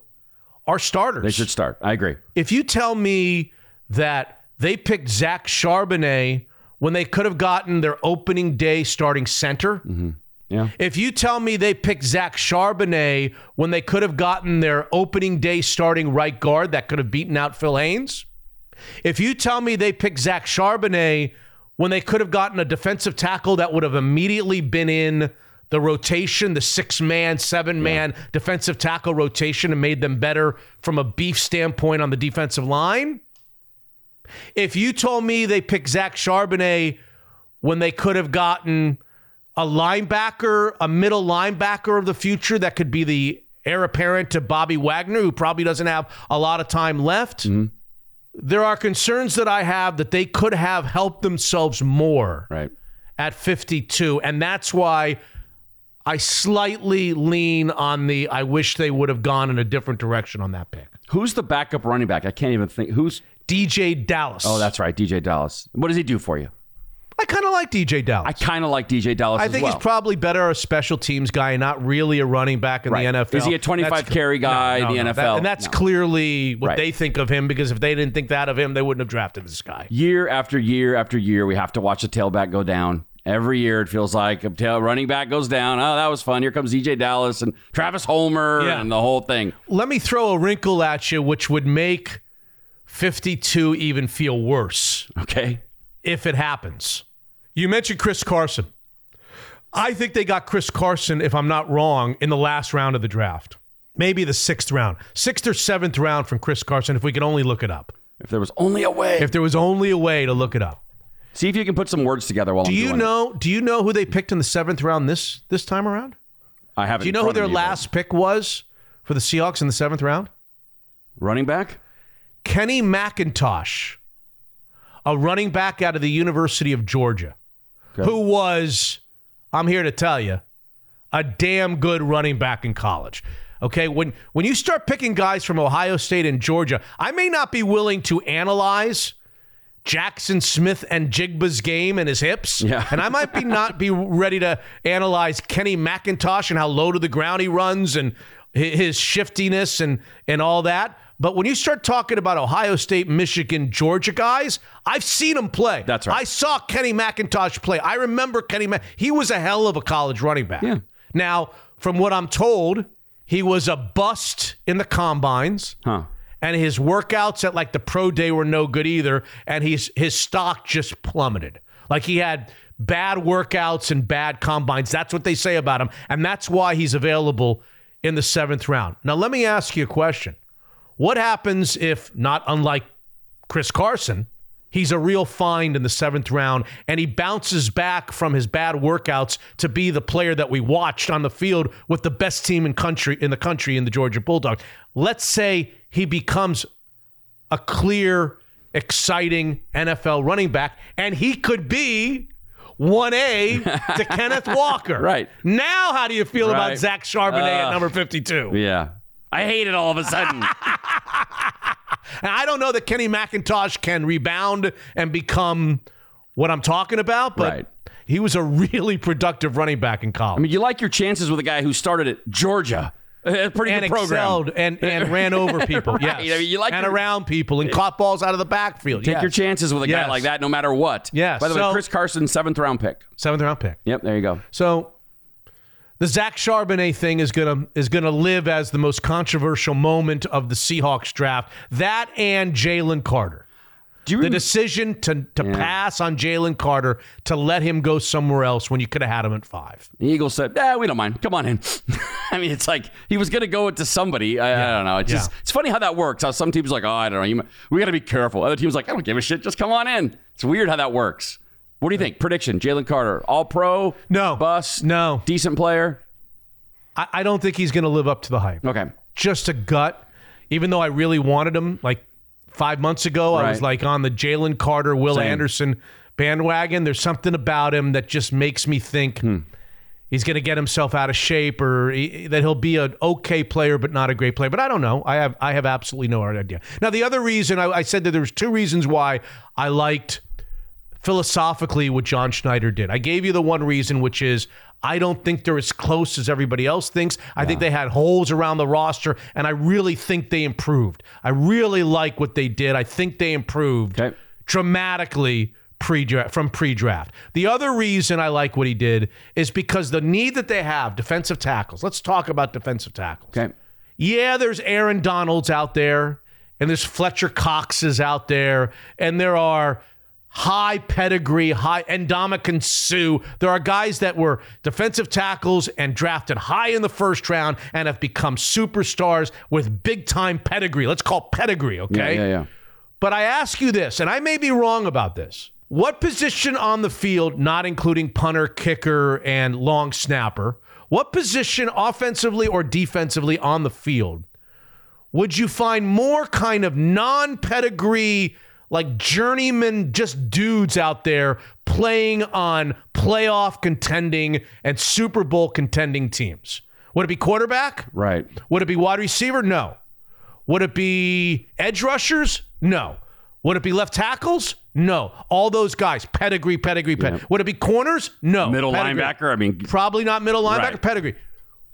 are starters. They should start. I agree. if you tell me that they picked Zach Charbonnet when they could have gotten their opening day starting center, mm-hmm. Yeah. if you tell me they picked Zach Charbonnet when they could have gotten their opening day starting right guard that could have beaten out Phil Haynes, if you tell me they picked Zach Charbonnet when they could have gotten a defensive tackle that would have immediately been in the rotation, the six man, seven man defensive tackle rotation, and made them better from a beef standpoint on the defensive line. If you told me they picked Zach Charbonnet when they could have gotten a linebacker, a middle linebacker of the future that could be the heir apparent to Bobby Wagner, who probably doesn't have a lot of time left. Mm-hmm. There are concerns that I have that they could have helped themselves more Right. at 52. And that's why I slightly lean on the I wish they would have gone in a different direction on that pick. Who's the backup running back? I can't even think. Who's? DJ Dallas. Oh, that's right. DJ Dallas. What does he do for you? I kind of like DJ Dallas. I kind of like DJ Dallas I think well. he's probably better a special teams guy, and not really a running back in Right. the NFL. Is he a 25 carry guy in the NFL? That- and that's No. clearly what Right. they think of him because if they didn't think that of him, they wouldn't have drafted this guy. year after year after year, we have to watch the tailback go down. Every year, it feels like a tail running back goes down. Oh, that was fun. Here comes DJ Dallas and Travis Homer Yeah. and the whole thing. Let me throw a wrinkle at you, which would make 52 even feel worse Okay. if it happens. You mentioned Chris Carson. I think they got Chris Carson, if I'm not wrong, in the last round of the draft. Maybe the sixth round, sixth or seventh round from Chris Carson, if we could only look it up. If there was only a way. If there was only a way to look it up. See if you can put some words together while Do I'm you doing it. know? Do you know who they picked in the seventh round this this time around? I haven't. Do you know who their last pick was for the Seahawks in the seventh round? running back? Kenny McIntosh, a running back out of the University of Georgia, who was, I'm here to tell you, a damn good running back in college. Okay, when when you start picking guys from Ohio State and Georgia, I may not be willing to analyze Jaxon Smith-Njigba's game and his hips. Yeah. And I might be not be ready to analyze Kenny McIntosh and how low to the ground he runs and his shiftiness and and all that. But when you start talking about Ohio State, Michigan, Georgia guys, I've seen them play. That's right. I saw Kenny McIntosh play. I remember Kenny. Mac- he was a hell of a college running back. Yeah. Now, from what I'm told, he was a bust in the combines Huh. and his workouts at like the pro day were no good either and he's his stock just plummeted like he had bad workouts and bad combines that's what they say about him and that's why he's available in the seventh round now let me ask you a question what happens if not unlike chris carson he's a real find in the seventh round and he bounces back from his bad workouts to be the player that we watched on the field with the best team in country in the country in the Georgia Bulldogs. Let's say he becomes a clear, exciting NFL running back, and he could be 1A to Kenneth Walker. Right. Now, how do you feel about Zach Charbonnet at Uh, number 52? Yeah. I hate it all of a sudden. And I don't know that Kenny McIntosh can rebound and become what I'm talking about, but Right. he was a really productive running back in college. I mean, you like your chances with a guy who started at Georgia. A pretty and good program. excelled and, and ran over people. Right. Yes. I mean, you like and your- around people and caught balls out of the backfield. Take yes. your chances with a guy like that, no matter what. Yes. By the way, Chris Carson, seventh round pick. Seventh round pick. Yep, there you go. So the Zach Charbonnet thing is gonna is gonna live as the most controversial moment of the Seahawks draft. That and Jalen Carter. Do you The decision to to pass on Jalen Carter to let him go somewhere else when you could have had him at five. The Eagles said, "Yeah, we don't mind. Come on in." I mean, it's like he was going to go to somebody. I, I don't know. It's just it's funny how that works. How some teams are like, "Oh, I don't know. You, we got to be careful." Other teams like, "I don't give a shit. Just come on in." It's weird how that works. What do you think? Prediction: Jalen Carter, All Pro? No. bust. No. decent player. I, I don't think he's gonna live up to the hype. Okay, Just a gut. Even though I really wanted him, like five months ago, I was like on the Jalen Carter, Will Same. Anderson bandwagon. There's something about him that just makes me think hmm. he's going to get himself out of shape or he, that he'll be an okay player but not a great player. But I don't know. I have I have absolutely no idea. Now the other reason I, I said that there was two reasons why I liked philosophically what John Schneider did. I gave you the one reason, which is I don't think they're as close as everybody else thinks. I think they had holes around the roster, and I really think they improved. I really like what they did. I think they improved Okay. dramatically pre-draft from pre-draft. The other reason I like what he did is because the need that they have defensive tackles. Let's talk about defensive tackles. Okay. Yeah, there's Aaron Donalds out there, and there's Fletcher Coxes out there, and there are high pedigree, high Ndamukong Suh. There are guys that were defensive tackles and drafted high in the first round and have become superstars with big time pedigree. Let's call pedigree, Yeah, okay? yeah, yeah. But I ask you this, and I may be wrong about this. What position on the field, not including punter, kicker, and long snapper, what position offensively or defensively on the field would you find more kind of non pedigree, like journeyman, just dudes out there playing on playoff contending and Super Bowl contending teams? Would it be quarterback? Right. Would it be wide receiver? No. Would it be edge rushers? No. Would it be left tackles? No. All those guys, pedigree, pedigree, pedigree. Would it be corners? No. Middle Pedigree. linebacker. I mean, Probably not middle linebacker, Right. pedigree.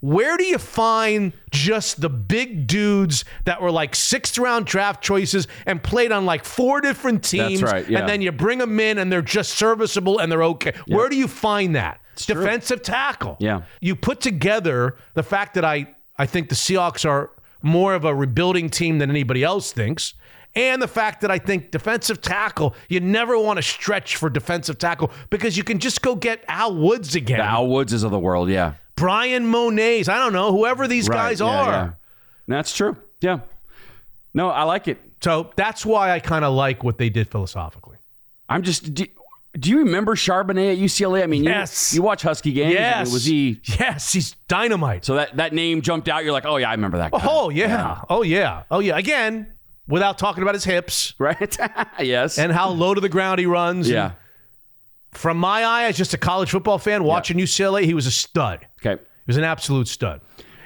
Where do you find just the big dudes that were like sixth round draft choices and played on like four different teams? right, yeah. And then you bring them in and they're just serviceable and they're okay. Where do you find that? Defensive tackle. Yeah. You put together the fact that I, I think the Seahawks are more of a rebuilding team than anybody else thinks. And the fact that I think defensive tackle, you never want to stretch for defensive tackle because you can just go get Al Woods again. the Al Woodses of the world. Yeah. Bryan Mone's, I don't know, whoever these Right, guys yeah, are. yeah. That's true. Yeah. No, I like it. So that's why I kind of like what they did philosophically. I'm just. Do, do you remember Charbonnet at UCLA? I mean, Yes. you, watch Husky games. I mean, Yes. was he? Yes, he's dynamite. So that that name jumped out. You're like, oh yeah, I remember that. Oh, guy. oh, yeah. Oh, yeah. Oh, yeah. Again, without talking about his hips Right. yes. and how low to the ground he runs. yeah. From my eye, as just a college football fan watching UCLA, he was a stud. Okay. He was an absolute stud.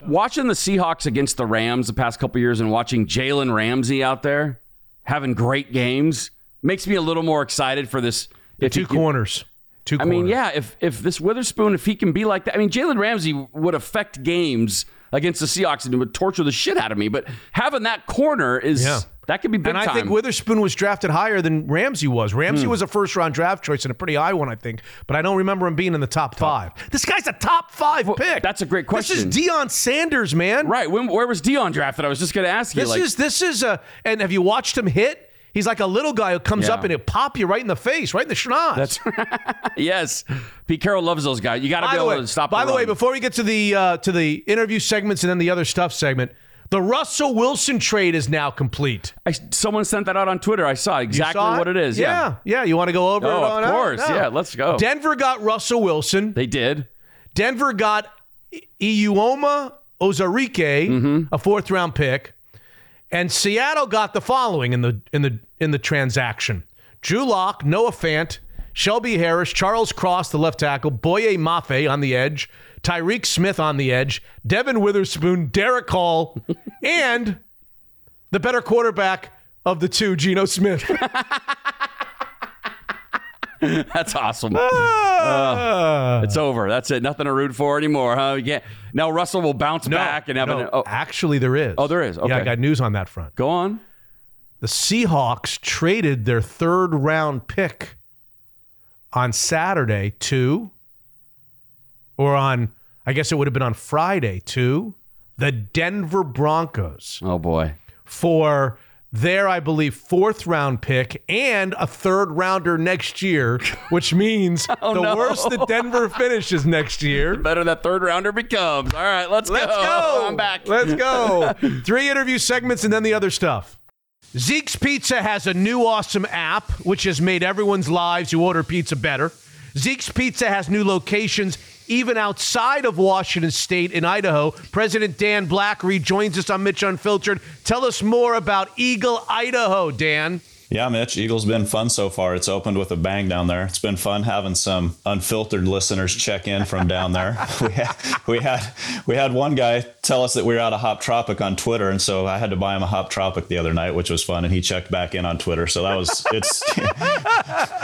Watching the Seahawks against the Rams the past couple years and watching Jalen Ramsey out there having great games makes me a little more excited for this. If Two can- corners. Two I corners. mean, yeah, if if this Witherspoon, if he can be like that, I mean, Jalen Ramsey would affect games against the Seahawks and it would torture the shit out of me. But having that corner is Yeah. that could be big And I time. think Witherspoon was drafted higher than Ramsey was. Ramsey Hmm. was a first round draft choice and a pretty high one, I think. But I don't remember him being in the top five. This guy's a top five pick. that's a great question. This is question. Deion Sanders, man. right? When, where was Deion drafted? I was just going to ask you. This like, is this is a and have you watched him hit? He's like a little guy who comes Yeah. up and he'll pop you right in the face, right in the schnoz. that's right. yes. Pete Carroll loves those guys. You got to be able way, to stop. by the way, before we get to the uh, to the interview segments and then the other stuff segment, the Russell Wilson trade is now complete. I, someone sent that out on Twitter. I saw exactly saw what it is. Yeah, yeah, yeah. You want to go over Oh, it? of course. No. Yeah, let's go. Denver got Russell Wilson. they did. Denver got Eyioma Uwazurike, Mm-hmm. a fourth round pick, and Seattle got the following in the in the in the transaction: Drew Lock, Noah Fant, Shelby Harris, Charles Cross, the left tackle, Boye Mafe on the edge, Tyreke Smith on the edge, Devon Witherspoon, Derick Hall, and the better quarterback of the two, Geno Smith. That's awesome. Ah. It's over. That's it. Nothing to root for anymore, huh? Can't. Now Russell will bounce back and have no, an. Oh, actually, there is. Oh, there is. Yeah, I got news on that front. go on. the Seahawks traded their third round pick on Saturday to, or on, I guess it would have been on Friday to, the Denver Broncos Oh boy. for their, I believe, fourth round pick and a third rounder next year, which means oh, the Oh, no. worse that Denver finishes next year. the Better that third rounder becomes. All right, let's, Let's go. I'm back. Let's go. Three interview segments and then the other stuff. Zeke's Pizza has a new awesome app which has made everyone's lives who order pizza better. Zeke's Pizza has new locations even outside of Washington State in Idaho. President Dan Black rejoins us on Mitch Unfiltered. Tell us more about Eagle, Idaho, Dan. Yeah, Mitch, Eagle's been fun so far. It's opened with a bang down there. It's been fun having some unfiltered listeners check in from down there. we had we had we had one guy tell us that we were out of Hop Tropic on Twitter, and so I had to buy him a Hop Tropic the other night, which was fun. And he checked back in on Twitter, so that was it's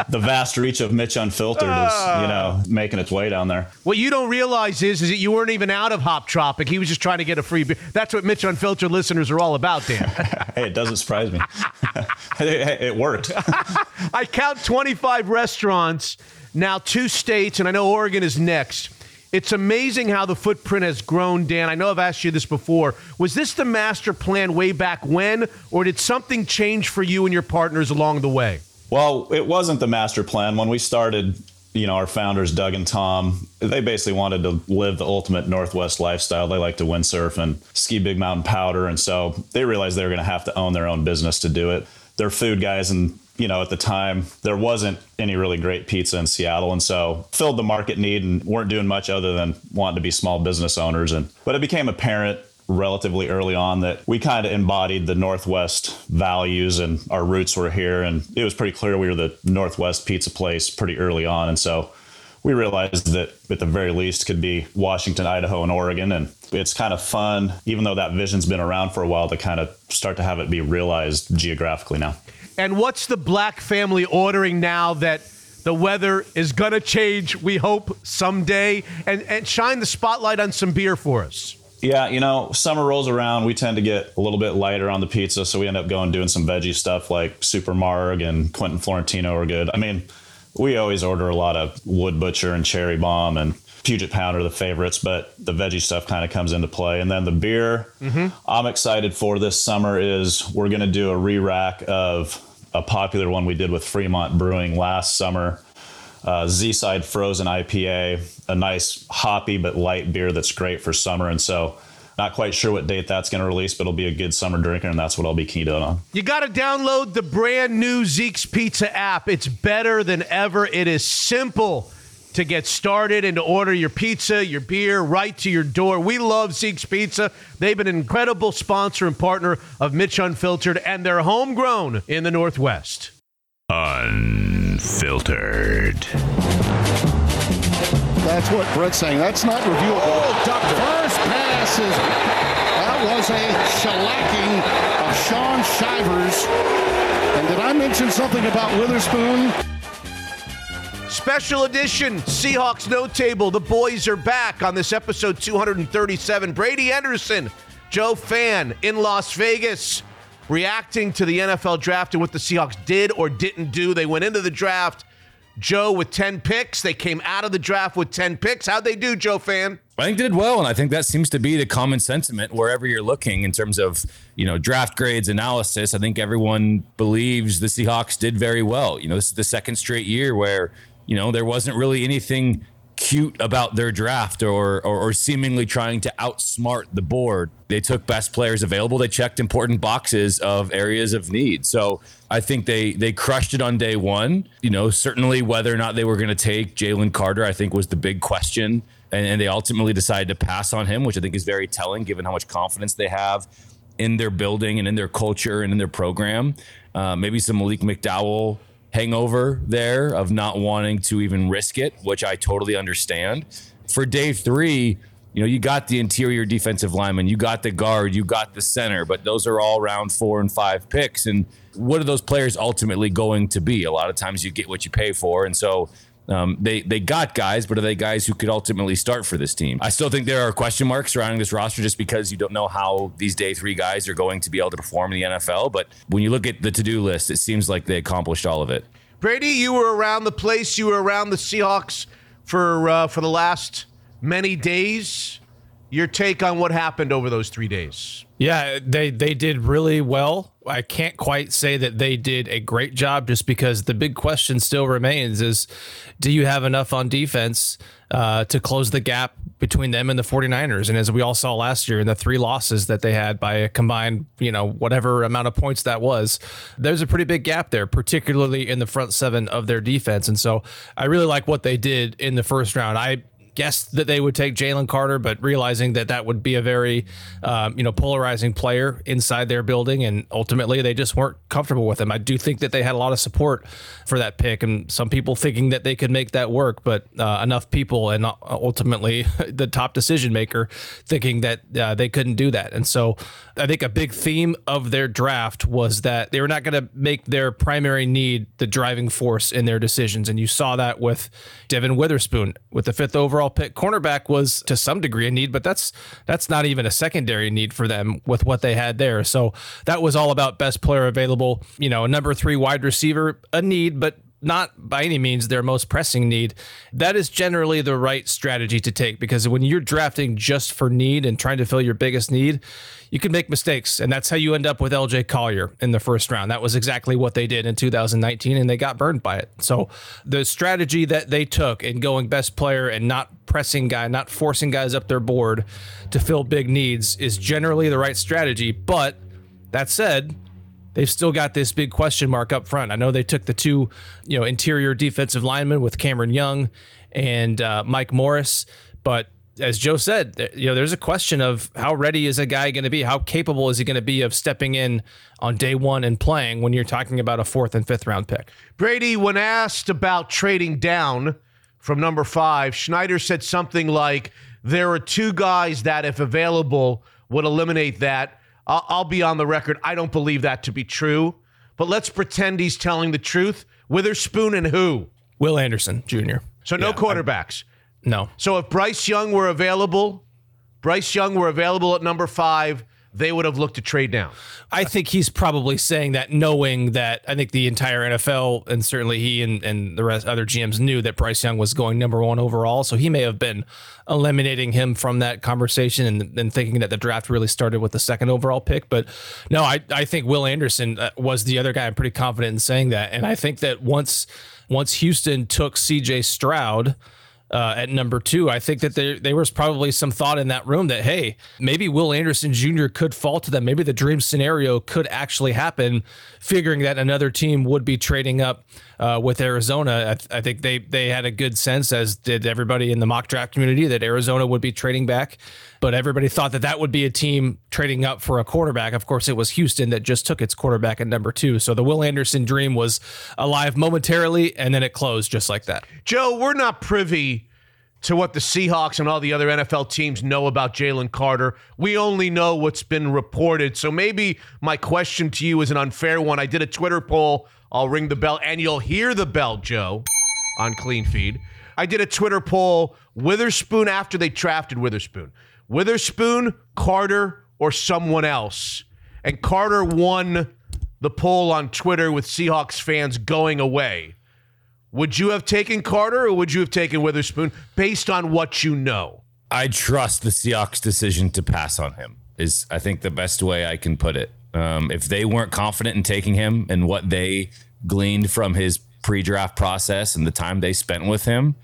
the vast reach of Mitch Unfiltered is you ah. know making its way down there. What you don't realize is, is that you weren't even out of Hop Tropic. He was just trying to get a free beer. That's what Mitch Unfiltered listeners are all about, Dan. hey, it doesn't surprise me. it, it worked. I count 25 restaurants, now two states, and I know Oregon is next. It's amazing how the footprint has grown, Dan. I know I've asked you this before. Was this the master plan way back when, or did something change for you and your partners along the way? Well, it wasn't the master plan. When we started, you know, our founders, Doug and Tom, they basically wanted to live the ultimate Northwest lifestyle. They like to windsurf and ski big mountain powder. And so they realized they were going to have to own their own business to do it. They're food guys and you know, at the time, there wasn't any really great pizza in Seattle. And so filled the market need and weren't doing much other than wanting to be small business owners. And, but it became apparent relatively early on that we kind of embodied the Northwest values and our roots were here. And it was pretty clear we were the Northwest pizza place pretty early on. And so we realized that at the very least could be Washington, Idaho, and Oregon. And it's kind of fun, even though that vision's been around for a while, to kind of start to have it be realized geographically now. And what's the black family ordering now that the weather is going to change, we hope, someday? And, and shine the spotlight on some beer for us. Yeah, you know, summer rolls around, we tend to get a little bit lighter on the pizza, so we end up going doing some veggie stuff like Super Marg and Quentin Florentino are good. I mean, we always order a lot of Wood Butcher and Cherry Bomb and Puget Pound are the favorites, but the veggie stuff kind of comes into play. And then the beer mm-hmm. I'm excited for this summer is we're going to do a re rack of a popular one we did with Fremont Brewing last summer. Uh, Z Side Frozen IPA, a nice hoppy but light beer that's great for summer. And so, not quite sure what date that's going to release, but it'll be a good summer drinker, and that's what I'll be keyed on. You got to download the brand new Zeke's Pizza app. It's better than ever. It is simple to get started and to order your pizza, your beer right to your door. We love Zeke's Pizza. They've been an incredible sponsor and partner of Mitch Unfiltered, and they're homegrown in the Northwest. Unfiltered. That's what Bret's saying. That's not reviewable. Oh, pass is that was a shellacking of Sean Shivers. And did I mention something about Witherspoon? Special edition Seahawks No Table. The boys are back on this episode 237. Brady Henderson, Joe Fann in Las Vegas, reacting to the NFL draft and what the Seahawks did or didn't do. They went into the draft, Joe, with 10 picks. They came out of the draft with 10 picks. How'd they do, Joe Fann? I think did well, and I think that seems to be the common sentiment wherever you're looking in terms of you know draft grades analysis. I think everyone believes the Seahawks did very well. You know, this is the second straight year where you know, there wasn't really anything cute about their draft or, or, or seemingly trying to outsmart the board. They took best players available. They checked important boxes of areas of need. So I think they they crushed it on day one. You know, certainly whether or not they were going to take Jalen Carter, I think was the big question. And, and they ultimately decided to pass on him, which I think is very telling given how much confidence they have in their building and in their culture and in their program. Uh, maybe some Malik McDowell hangover there of not wanting to even risk it, which I totally understand. For day three, you know, you got the interior defensive lineman, you got the guard, you got the center, but those are all round four and five picks. And what are those players ultimately going to be? A lot of times you get what you pay for. And so um, they they got guys, but are they guys who could ultimately start for this team? I still think there are question marks surrounding this roster just because you don't know how these day three guys are going to be able to perform in the NFL. But when you look at the to do list, it seems like they accomplished all of it. Brady, you were around the place. You were around the Seahawks for uh, for the last many days. Your take on what happened over those three days? Yeah, they they did really well. I can't quite say that they did a great job just because the big question still remains is do you have enough on defense uh, to close the gap between them and the 49ers? And as we all saw last year in the three losses that they had by a combined, you know, whatever amount of points that was, there's a pretty big gap there, particularly in the front seven of their defense. And so I really like what they did in the first round. I guessed that they would take Jalen Carter, but realizing that that would be a very, um, you know, polarizing player inside their building, and ultimately they just weren't comfortable with him. I do think that they had a lot of support for that pick, and some people thinking that they could make that work, but uh, enough people, and ultimately the top decision maker, thinking that uh, they couldn't do that. And so I think a big theme of their draft was that they were not going to make their primary need the driving force in their decisions, and you saw that with Devon Witherspoon with the fifth overall pick. Cornerback was to some degree a need, but that's that's not even a secondary need for them with what they had there. So that was all about best player available. You know, a number three wide receiver, a need, but not by any means their most pressing need. That is generally the right strategy to take because when you're drafting just for need and trying to fill your biggest need, you can make mistakes. And that's how you end up with LJ Collier in the first round. That was exactly what they did in 2019, and they got burned by it. So the strategy that they took in going best player and not pressing guy, not forcing guys up their board to fill big needs is generally the right strategy. But that said, they've still got this big question mark up front. I know they took the two, you know, interior defensive linemen with Cameron Young and uh, Mike Morris, but as Joe said, you know, there's a question of how ready is a guy going to be? How capable is he going to be of stepping in on day one and playing when you're talking about a fourth and fifth round pick? Brady, when asked about trading down from number five, Schneider said something like, There are two guys that, if available, would eliminate that. I'll, I'll be on the record. I don't believe that to be true, but let's pretend he's telling the truth. Witherspoon and who? Will Anderson Jr. So no yeah, quarterbacks. I'm, no. So if Bryce Young were available, Bryce Young were available at number five, they would have looked to trade down. I think he's probably saying that knowing that I think the entire NFL and certainly he and, and the rest other GMs knew that Bryce Young was going number one overall. So he may have been eliminating him from that conversation and, and thinking that the draft really started with the second overall pick. But no, I, I think Will Anderson uh, was the other guy. I'm pretty confident in saying that. And I think that once once Houston took CJ Stroud, uh, at number two. I think that there there was probably some thought in that room that hey, maybe Will Anderson Jr. could fall to them. Maybe the dream scenario could actually happen, figuring that another team would be trading up uh, with Arizona. I, th- I, think they they had a good sense, as did everybody in the mock draft community, that Arizona would be trading back. But everybody thought that that would be a team trading up for a quarterback. Of course, it was Houston that just took its quarterback at number two. So the Will Anderson dream was alive momentarily, and then it closed just like that. Joe, we're not privy to what the Seahawks and all the other NFL teams know about Jalen Carter. We only know what's been reported. So maybe my question to you is an unfair one. I did a Twitter poll I'll ring the bell and you'll hear the bell, Joe, on Clean Feed. I did a Twitter poll Witherspoon after they drafted Witherspoon. Witherspoon, Carter, or someone else. And Carter won the poll on Twitter with Seahawks fans going away. Would you have taken Carter or would you have taken Witherspoon based on what you know? I trust the Seahawks decision to pass on him, is I think the best way I can put it. Um, if they weren't confident in taking him and what they gleaned from his pre-draft process and the time they spent with him,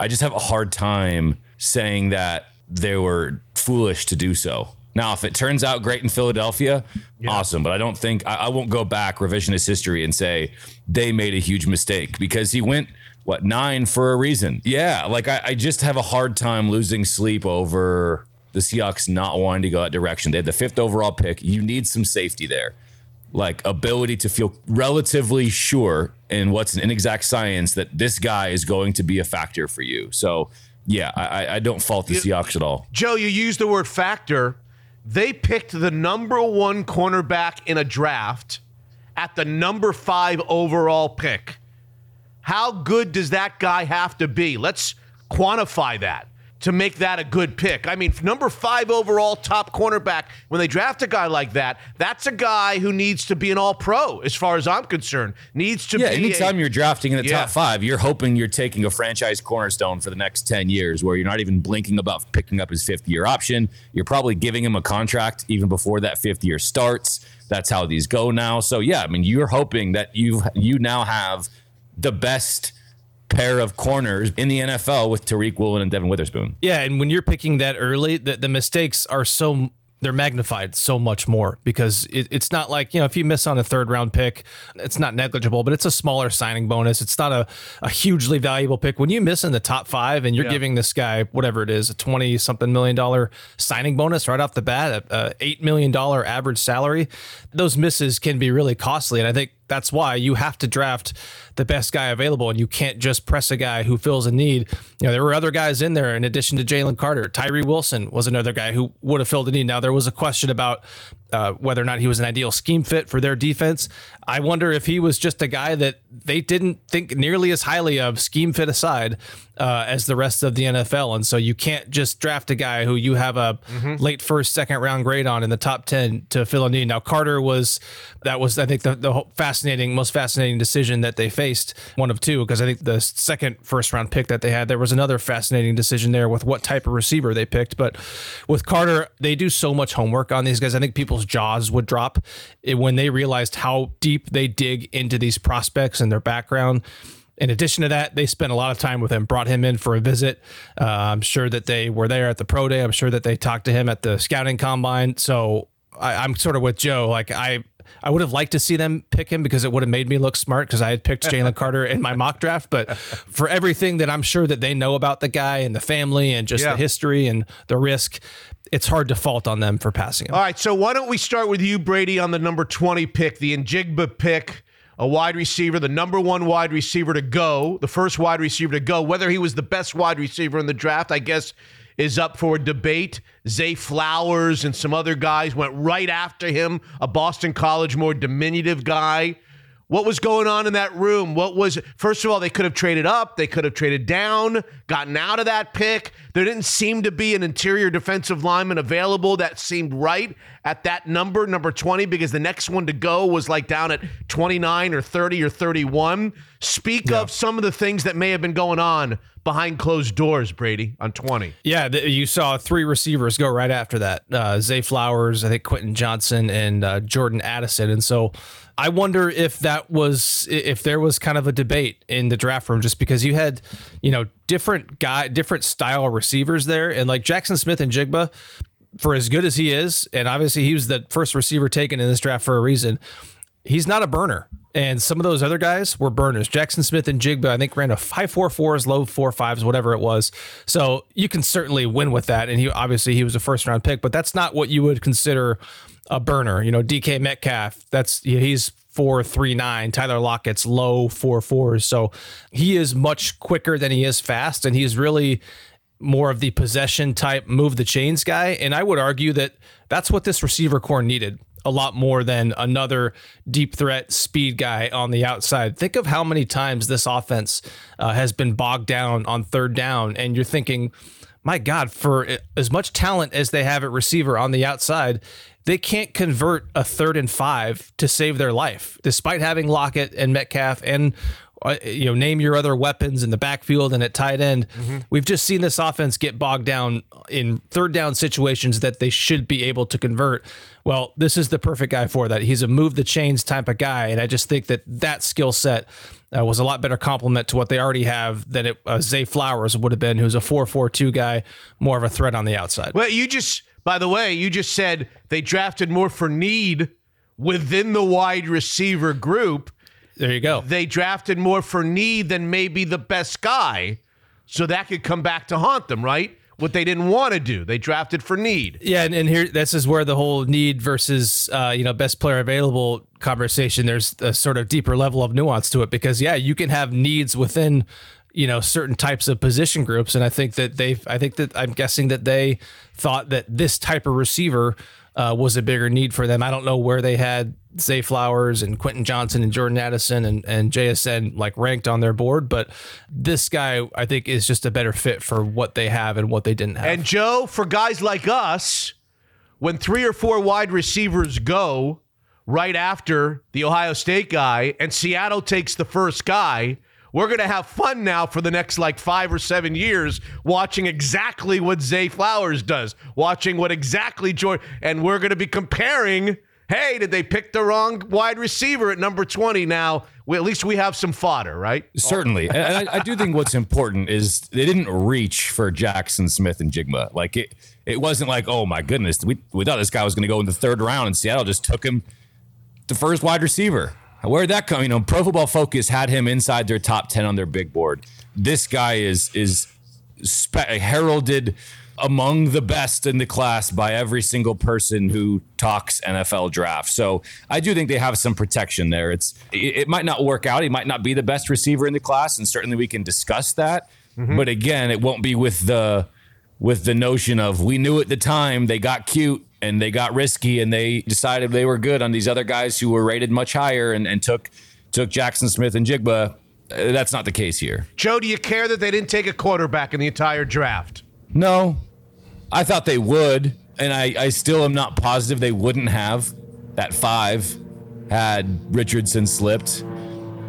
I just have a hard time saying that they were foolish to do so. Now, if it turns out great in Philadelphia, yeah. awesome. But I don't think I, I, won't go back revisionist history and say they made a huge mistake because he went what nine for a reason. Yeah, like I, I just have a hard time losing sleep over the Seahawks not wanting to go that direction. They had the fifth overall pick. You need some safety there like ability to feel relatively sure in what's an inexact science that this guy is going to be a factor for you. So yeah, I, I don't fault the Seahawks at all. Joe, you used the word factor. They picked the number one cornerback in a draft at the number five overall pick. How good does that guy have to be? Let's quantify that to make that a good pick. I mean, number five overall top cornerback, when they draft a guy like that, that's a guy who needs to be an all pro, as far as I'm concerned. Needs to yeah, be. anytime a, you're drafting in the yeah. top five, you're hoping you're taking a franchise cornerstone for the next 10 years where you're not even blinking about picking up his fifth year option. You're probably giving him a contract even before that fifth year starts. That's how these go now. So, yeah, I mean, you're hoping that you you now have the best pair of corners in the NFL with Tariq Woolen and Devon Witherspoon. Yeah, and when you're picking that early, the, the mistakes are so they're magnified so much more because it, it's not like you know if you miss on a third round pick, it's not negligible, but it's a smaller signing bonus. It's not a, a hugely valuable pick. When you miss in the top five and you're Yeah. giving this guy whatever it is a twenty something million dollar signing bonus right off the bat, a, a eight million dollar average salary, those misses can be really costly. And I think that's why you have to draft the best guy available and you can't just press a guy who fills a need. You know, there were other guys in there in addition to Jalen Carter. Tyree Wilson was another guy who would have filled a need. Now, there was a question about uh, whether or not he was an ideal scheme fit for their defense. I wonder if he was just a guy that they didn't think nearly as highly of, scheme fit aside, uh, as the rest of the NFL. And so you can't just draft a guy who you have a late first, second round grade on in the top 10 to fill a need. Now, Carter was, that was, I think, the, the fascinating, most fascinating decision that they faced, one of two, because I think the second first round pick that they had, there was another fascinating decision there with what type of receiver they picked. But with Carter, they do so much homework on these guys. I think people's jaws would drop eh, when they realized how deep they dig into these prospects and their background. In addition to that, they spent a lot of time with him, brought him in for a visit. Uh, I'm sure that they were there at the pro day. I'm sure that they talked to him at the scouting combine. So I, I'm sort of with Joe. Like I, I would have liked to see them pick him because it would have made me look smart because I had picked Jalen Carter in my mock draft. But for everything that I'm sure that they know about the guy and the family and just Yeah. the history and the risk, it's hard to fault on them for passing him. All right, so why don't we start with you, Brady, on the number 20 pick, the Njigba pick, a wide receiver, the number one wide receiver to go, the first wide receiver to go. Whether he was the best wide receiver in the draft, I guess, is up for debate. Zay Flowers and some other guys went right after him, a Boston College, more diminutive guy. What was going on in that room? What was, first of all, they could have traded up, they could have traded down, gotten out of that pick. There didn't seem to be an interior defensive lineman available that seemed right at that number, number 20, because the next one to go was like down at 29 or 30 or 31. Speak of some of the things that may have been going on behind closed doors, Brady, on 20. Yeah, th- you saw three receivers go right after that. Uh, Zay Flowers, I think Quentin Johnston, and uh, Jordan Addison. And so I wonder if that was if there was kind of a debate in the draft room, just because you had you know different guy, different style receivers there, and like Jaxon Smith-Njigba. For as good as he is, and obviously he was the first receiver taken in this draft for a reason, he's not a burner. And some of those other guys were burners. Jaxon Smith-Njigba, I think, ran a five four fours, low four fives, whatever it was. So you can certainly win with that. And he obviously he was a first round pick, but that's not what you would consider a burner. You know, DK Metcalf, that's he's four three nine. Tyler Lockett's low four fours. So he is much quicker than he is fast, and he's really more of the possession type, move the chains guy. And I would argue that that's what this receiver corps needed a lot more than another deep threat speed guy on the outside. Think of how many times this offense uh, has been bogged down on third down, and you're thinking, my God, for as much talent as they have at receiver on the outside, they can't convert a third and five to save their life, despite having Lockett and Metcalf and uh, you know, name your other weapons in the backfield and at tight end. We've just seen this offense get bogged down in third down situations that they should be able to convert. Well, this is the perfect guy for that. He's a move the chains type of guy, and I just think that that skill set uh, was a lot better complement to what they already have than it uh, Zay Flowers would have been, who's a four four two guy, more of a threat on the outside. Well, you just, by the way, you just said they drafted more for need within the wide receiver group. There you go. They drafted more for need than maybe the best guy. So that could come back to haunt them, right? What they didn't want to do. They drafted for need. Yeah, and, and here this is where the whole need versus uh, you know best player available conversation. There's a sort of deeper level of nuance to it because yeah, you can have needs within you know certain types of position groups, and I think that they've I think that I'm guessing that they thought that this type of receiver uh, was a bigger need for them. I don't know where they had Zay Flowers and Quentin Johnston and Jordan Addison and, and JSN like ranked on their board, but this guy I think is just a better fit for what they have and what they didn't have. And Joe, for guys like us, when three or four wide receivers go right after the Ohio State guy and Seattle takes the first guy, we're going to have fun now for the next like five or seven years watching exactly what Zay Flowers does, watching what exactly Jordan, and we're going to be comparing. Hey, did they pick the wrong wide receiver at number 20? Now, we, at least we have some fodder, right? Certainly. and I, I, do think what's important is they didn't reach for Jaxon Smith-Njigba. Like it it wasn't like, oh my goodness, we, we thought this guy was going to go in the third round and Seattle just took him the first wide receiver. Where'd that come? You know, Pro Football Focus had him inside their top 10 on their big board. This guy is is spe- heralded among the best in the class by every single person who talks NFL draft. So I do think they have some protection there. It's it, it might not work out. He might not be the best receiver in the class, and certainly we can discuss that. Mm-hmm. But again, it won't be with the with the notion of we knew at the time they got cute and they got risky and they decided they were good on these other guys who were rated much higher and, and took took Jaxon Smith-Njigba. Uh, that's not the case here. Joe, do you care that they didn't take a quarterback in the entire draft? No, I thought they would, and I, I still am not positive they wouldn't have that five had Richardson slipped.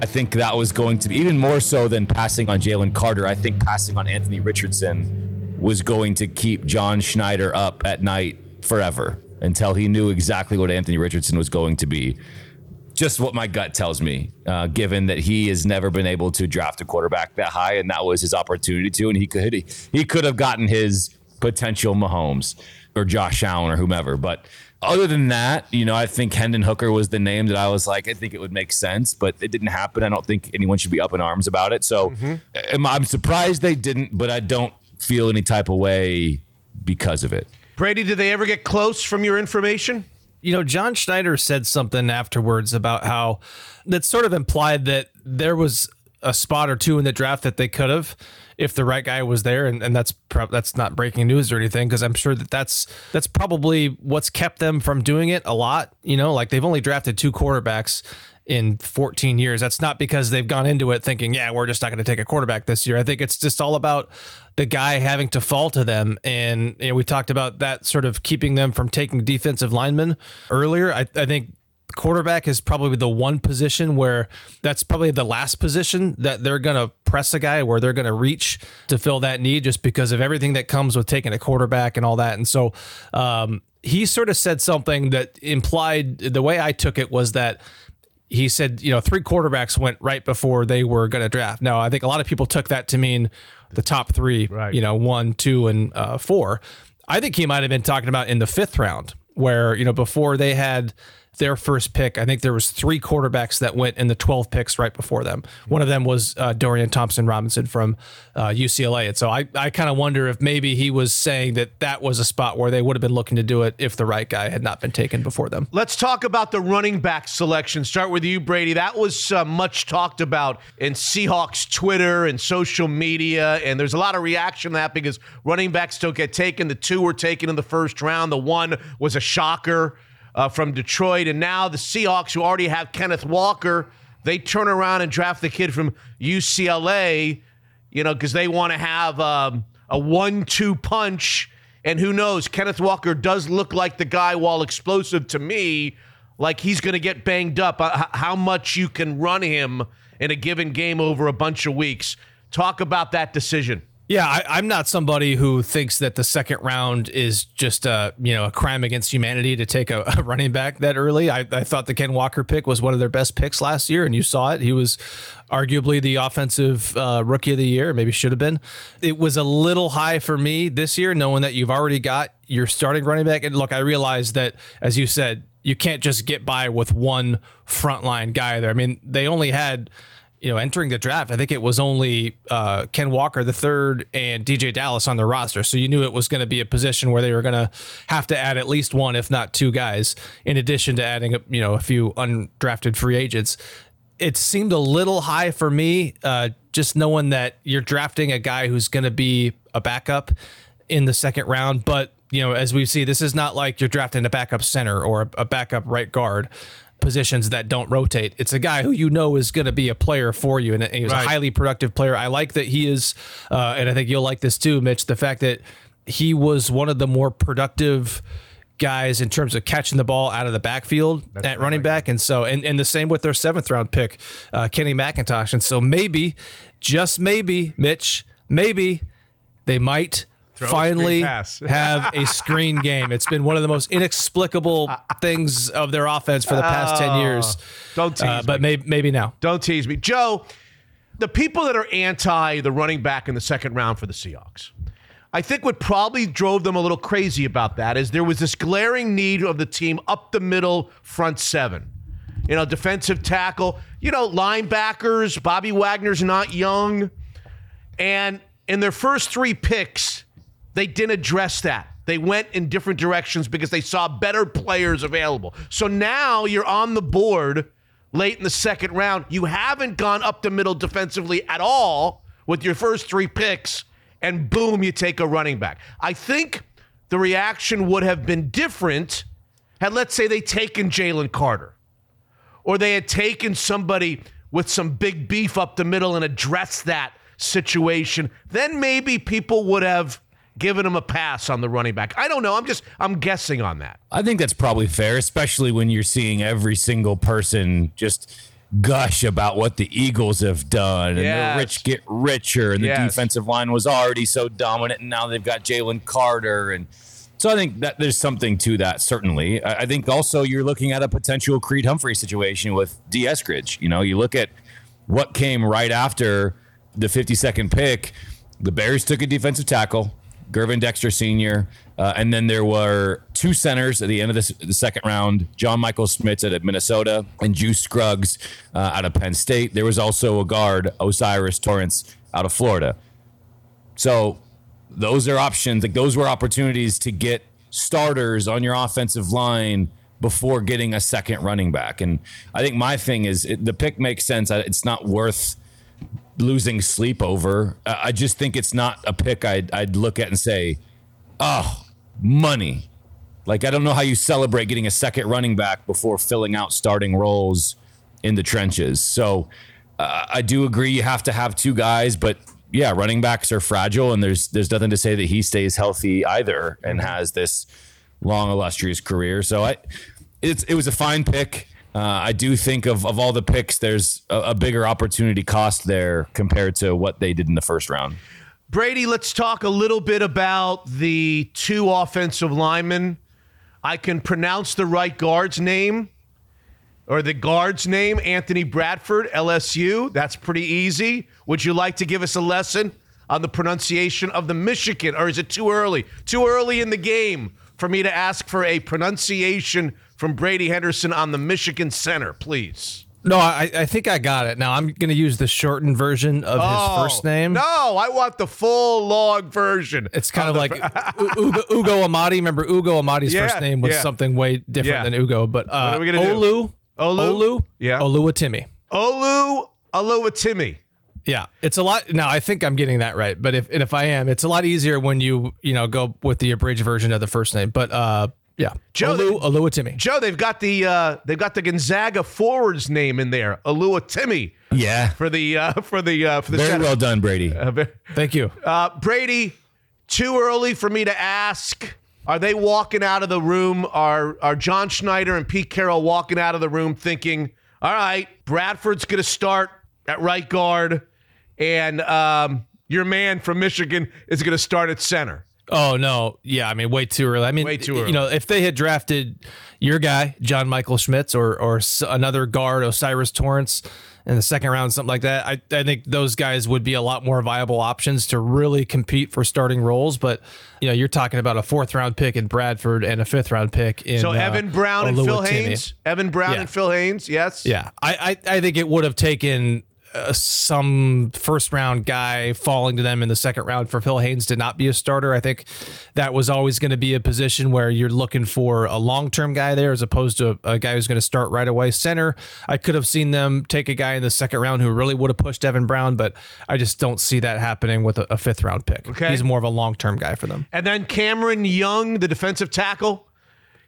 I think that was going to be even more so than passing on Jalen Carter. I think passing on Anthony Richardson was going to keep John Schneider up at night forever until he knew exactly what Anthony Richardson was going to be. Just what my gut tells me, uh, given that he has never been able to draft a quarterback that high, and that was his opportunity to, and he could he, he could have gotten his potential Mahomes or Josh Allen or whomever. But other than that, you know, I think Hendon Hooker was the name that I was like, I think it would make sense, but it didn't happen. I don't think anyone should be up in arms about it. So mm-hmm. I'm surprised they didn't, but I don't feel any type of way because of it. Brady, did they ever get close from your information? You know, John Schneider said something afterwards about how that sort of implied that there was a spot or two in the draft that they could have if the right guy was there, and, and that's pro- that's not breaking news or anything because I'm sure that that's that's probably what's kept them from doing it a lot. You know, like they've only drafted two quarterbacks in 14 years. That's not because they've gone into it thinking, yeah, we're just not going to take a quarterback this year. I think it's just all about the guy having to fall to them. And you know, we talked about that sort of keeping them from taking defensive linemen earlier. I, I think quarterback is probably the one position where that's probably the last position that they're going to press a guy where they're going to reach to fill that need just because of everything that comes with taking a quarterback and all that. And so um, he sort of said something that implied the way I took it was that he said, you know, three quarterbacks went right before they were going to draft. Now, I think a lot of people took that to mean the top three, right. you know, one, two, and uh, four. I think he might have been talking about in the fifth round, where you know before they had their first pick. I think there was three quarterbacks that went in the 12 picks right before them. One of them was uh, Dorian Thompson Robinson from uh, UCLA. And so I, I kind of wonder if maybe he was saying that that was a spot where they would have been looking to do it if the right guy had not been taken before them. Let's talk about the running back selection. Start with you, Brady. That was uh, much talked about in Seahawks Twitter and social media. And there's a lot of reaction to that because running backs don't get taken. The two were taken in the first round. The one was a shocker uh, from Detroit. And now the Seahawks, who already have Kenneth Walker, they turn around and draft the kid from UCLA, you know, because they want to have um, a one two punch. And who knows? Kenneth Walker does look like the guy, while explosive to me, like he's going to get banged up. Uh, how much you can run him in a given game over a bunch of weeks. Talk about that decision. Yeah, I, am not somebody who thinks that the second round is just a you know a crime against humanity to take a, a running back that early. I, I, thought the Ken Walker pick was one of their best picks last year, and you saw it. He was arguably the offensive uh, rookie of the year, maybe should have been. It was a little high for me this year, knowing that you've already got your starting running back. And look, I realize that as you said, you can't just get by with one frontline guy there. I mean, they only had you know, entering the draft, I think it was only uh, Ken Walker the third and DeeJay Dallas on the roster. So you knew it was going to be a position where they were going to have to add at least one, if not two guys, in addition to adding, you know, a few undrafted free agents. It seemed a little high for me, uh, just knowing that you're drafting a guy who's going to be a backup in the second round. But you know, as we see, this is not like you're drafting a backup center or a backup right guard positions that don't rotate. It's a guy who you know is going to be a player for you, and he's right. a highly productive player. I like that he is, uh, and I think you'll like this too, Mitch. The fact that he was one of the more productive guys in terms of catching the ball out of the backfield That's at running back, and so and and the same with their seventh round pick, uh, Kenny McIntosh, and so maybe, just maybe, Mitch, maybe they might finally screen have a screen game. It's been one of the most inexplicable things of their offense for the past 10 years. Don't tease Uh, but maybe, maybe now. Don't tease me. Joe, the people that are anti the running back in the second round for the Seahawks, I think what probably drove them a little crazy about that is there was this glaring need of the team up the middle front seven. You know, defensive tackle, you know, linebackers, Bobby Wagner's not young. And in their first three picks, they didn't address that. They went in different directions because they saw better players available. So now you're on the board late in the second round. You haven't gone up the middle defensively at all with your first three picks, and boom, you take a running back. I think the reaction would have been different had, let's say, they taken Jalen Carter or they had taken somebody with some big beef up the middle and addressed that situation, then maybe people would have given him a pass on the running back. I don't know. I'm just I'm guessing on that. I think that's probably fair, especially when you're seeing every single person just gush about what the Eagles have done and Yes. the rich get richer and the Yes. defensive line was already so dominant and now they've got Jalen Carter and so I think that there's something to that certainly. I, I think also you're looking at a potential Creed Humphrey situation with Dee Eskridge. You know, you look at what came right after the 52nd pick. The Bears took a defensive tackle, Gervon Dexter Sr., uh, and then there were two centers at the end of the second round John Michael Schmitz out of Minnesota and Juice Scruggs uh, out of Penn State. There was also a guard, O'Cyrus Torrence, out of Florida. So those are options. Like those were opportunities to get starters on your offensive line before getting a second running back. And I think my thing is it, the pick makes sense. It's not worth losing sleep over. I just think it's not a pick I'd, I'd look at and say, oh, money. Like, I don't know how you celebrate getting a second running back before filling out starting roles in the trenches. So uh, I do agree you have to have two guys, but yeah, running backs are fragile, and there's there's nothing to say that he stays healthy either and has this long illustrious career. So I, it's it was a fine pick. Uh, I do think of of all the picks, there's a, a bigger opportunity cost there compared to what they did in the first round. Brady, let's talk a little bit about the two offensive linemen. I can pronounce the right guard's name or the guard's name, Anthony Bradford, LSU. That's pretty easy. Would you like to give us a lesson on the pronunciation of the Michigan, or is it too early? Too early in the game for me to ask for a pronunciation from Brady Henderson on the Michigan center, please. No, I, I think I got it. Now I'm going to use the shortened version of his first name. Oh, No, I want the full log version. It's kind of like Ugo, Ugo Amadi. Remember, Ugo Amadi's Yeah, first name was yeah. something way different Yeah. than Ugo. But uh, are we gonna do? Olu, Olu? Olu, Yeah. Oluwatimi. Olu Oluwatimi. Yeah, it's a lot. Now I think I'm getting that right, but if and if I am, it's a lot easier when you you know go with the abridged version of the first name. But uh, yeah, Joe, Olu, Oluwatimi. Joe, they've got the uh, they've got the Gonzaga forward's name in there, Oluwatimi, Yeah, for the uh, for the uh, for the very well done, Brady. Thank you. Uh, Brady, too early for me to ask. Are they walking out of the room? Are are John Schneider and Pete Carroll walking out of the room thinking, "All right, Bradford's going to start at right guard, and um, your man from Michigan is going to start at center." Oh no, yeah, I mean way too early. I mean, Way too early. You know, if they had drafted your guy John Michael Schmitz or or another guard O'Cyrus Torrence in the second round, something like that, I I think those guys would be a lot more viable options to really compete for starting roles. But you know, you're talking about a fourth round pick in Bradford and a fifth round pick in So uh, Evan Brown and Phil. Haynes. Evan Brown Yeah. and Phil Haynes. Yes. Yeah, I, I, I think it would have taken uh, some first round guy falling to them in the second round for Phil Haynes to not be a starter. I think that was always going to be a position where you're looking for a long term guy there as opposed to a, guy who's going to start right away. Center, I could have seen them take a guy in the second round who really would have pushed Evan Brown, but I just don't see that happening with a, a fifth round pick. Okay. He's more of a long term guy for them. And then Cameron Young, the defensive tackle,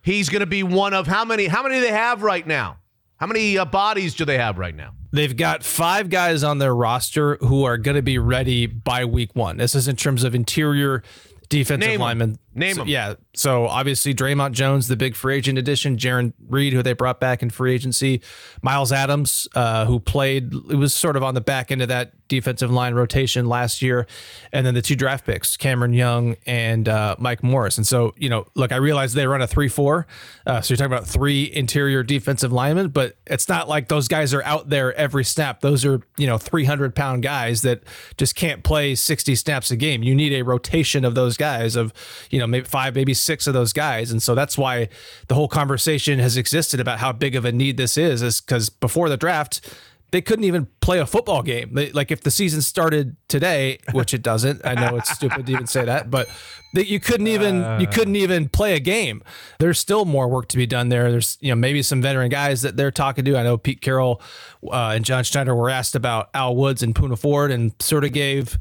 he's going to be one of how many? How many do they have right now? How many uh, bodies do they have right now? They've got five guys on their roster who are going to be ready by week one. This is in terms of interior defensive Name 'em. linemen. Name So, them. yeah. So obviously Dre'Mont Jones, the big free agent addition, Jarran Reed, who they brought back in free agency, Myles Adams, uh, who played, it was sort of on the back end of that defensive line rotation last year, and then the two draft picks, Cameron Young and uh, Mike Morris. And so, you know, look, I realize they run a three-four, uh, so you're talking about three interior defensive linemen, but it's not like those guys are out there every snap. Those are you know 300 pound guys that just can't play 60 snaps a game. You need a rotation of those guys of you know maybe five, maybe six of those guys, and so that's why the whole conversation has existed about how big of a need this is, is because before the draft they couldn't even play a football game. They, like if the season started today, which it doesn't. I know it's stupid to even say that, but that you couldn't even you couldn't even play a game. There's still more work to be done there. There's you know maybe some veteran guys that they're talking to. I know Pete Carroll uh, and John Schneider were asked about Al Woods and Poona Ford and sort of gave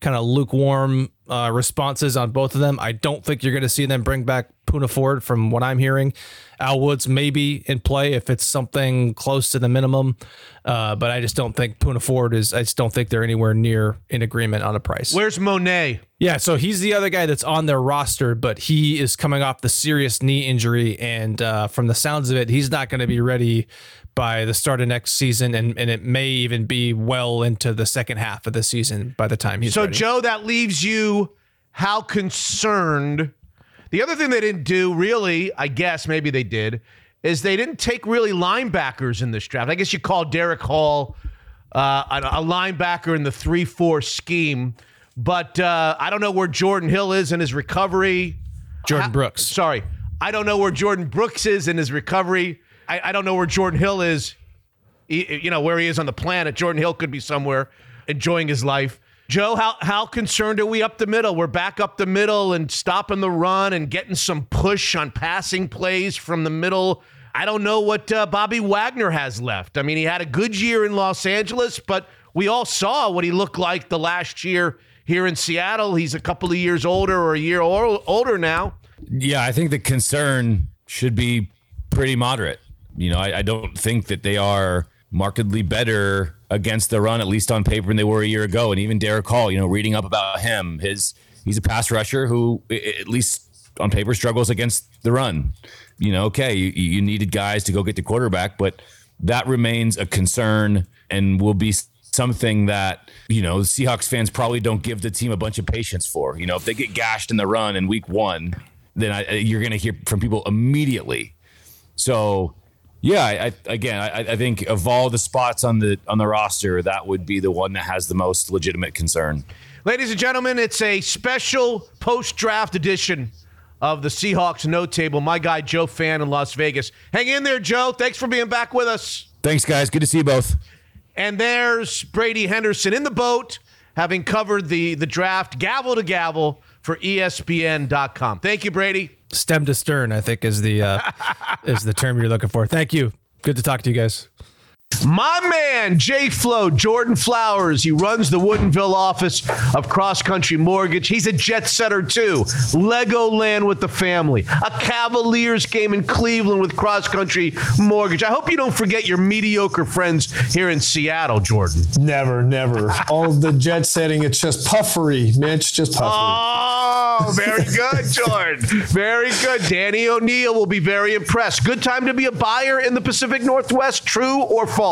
kind of lukewarm uh, responses on both of them. I don't think you're going to see them bring back Poona Ford from what I'm hearing. Al Woods maybe in play if it's something close to the minimum, uh, but I just don't think Poona Ford is. I just don't think they're anywhere near in agreement on a price. Where's Mone? Yeah, so he's the other guy that's on their roster, but he is coming off the serious knee injury, and uh, from the sounds of it, he's not going to be ready by the start of next season, and, and it may even be well into the second half of the season by the time he's So, ready. Joe, that leaves you how concerned. The other thing they didn't do, really, I guess maybe they did, is they didn't take really linebackers in this draft. I guess you call Derick Hall uh, a, a linebacker in the 3 4 scheme, but uh, I don't know where Jordan Hill is in his recovery. Jordyn Brooks. Sorry. I don't know where Jordyn Brooks is in his recovery. I, I don't know where Jordan Hill is, y- you know, where he is on the planet. Jordan Hill could be somewhere enjoying his life. Joe, how, how concerned are we up the middle? We're back up the middle and stopping the run and getting some push on passing plays from the middle. I don't know what uh, Bobby Wagner has left. I mean, he had a good year in Los Angeles, but we all saw what he looked like the last year here in Seattle. He's a couple of years older or a year or, older now. Yeah, I think the concern should be pretty moderate. You know, I, I don't think that they are markedly better against the run, at least on paper, than they were a year ago. And even Derick Hall, you know, reading up about him, his he's a pass rusher who, at least on paper, struggles against the run. You know, okay, you, you needed guys to go get the quarterback, but that remains a concern and will be something that you know Seahawks fans probably don't give the team a bunch of patience for. You know, if they get gashed in the run in week one, then I, you're going to hear from people immediately. So, yeah, I, again, I, I think of all the spots on the on the roster, that would be the one that has the most legitimate concern. Ladies and gentlemen, it's a special post draft edition of the Seahawks No Table. My guy, Joe Fann in Las Vegas. Hang in there, Joe. Thanks for being back with us. Thanks, guys. Good to see you both. And there's Brady Henderson in the boat, having covered the, the draft gavel to gavel for ESPN.com. Thank you, Brady. Stem to stern, I think is the uh, is the term you're looking for. Thank you. Good to talk to you guys. My man, Jay Flo, Jordan Flowers. He runs the Woodinville office of Cross Country Mortgage. He's a jet setter too. Legoland with the family. A Cavaliers game in Cleveland with Cross Country Mortgage. I hope you don't forget your mediocre friends here in Seattle, Jordan. Never, never. All the jet setting, it's just puffery, Mitch. Just puffery. Oh, very good, Jordan. Very good. Danny O'Neil will be very impressed. Good time to be a buyer in the Pacific Northwest. True or false?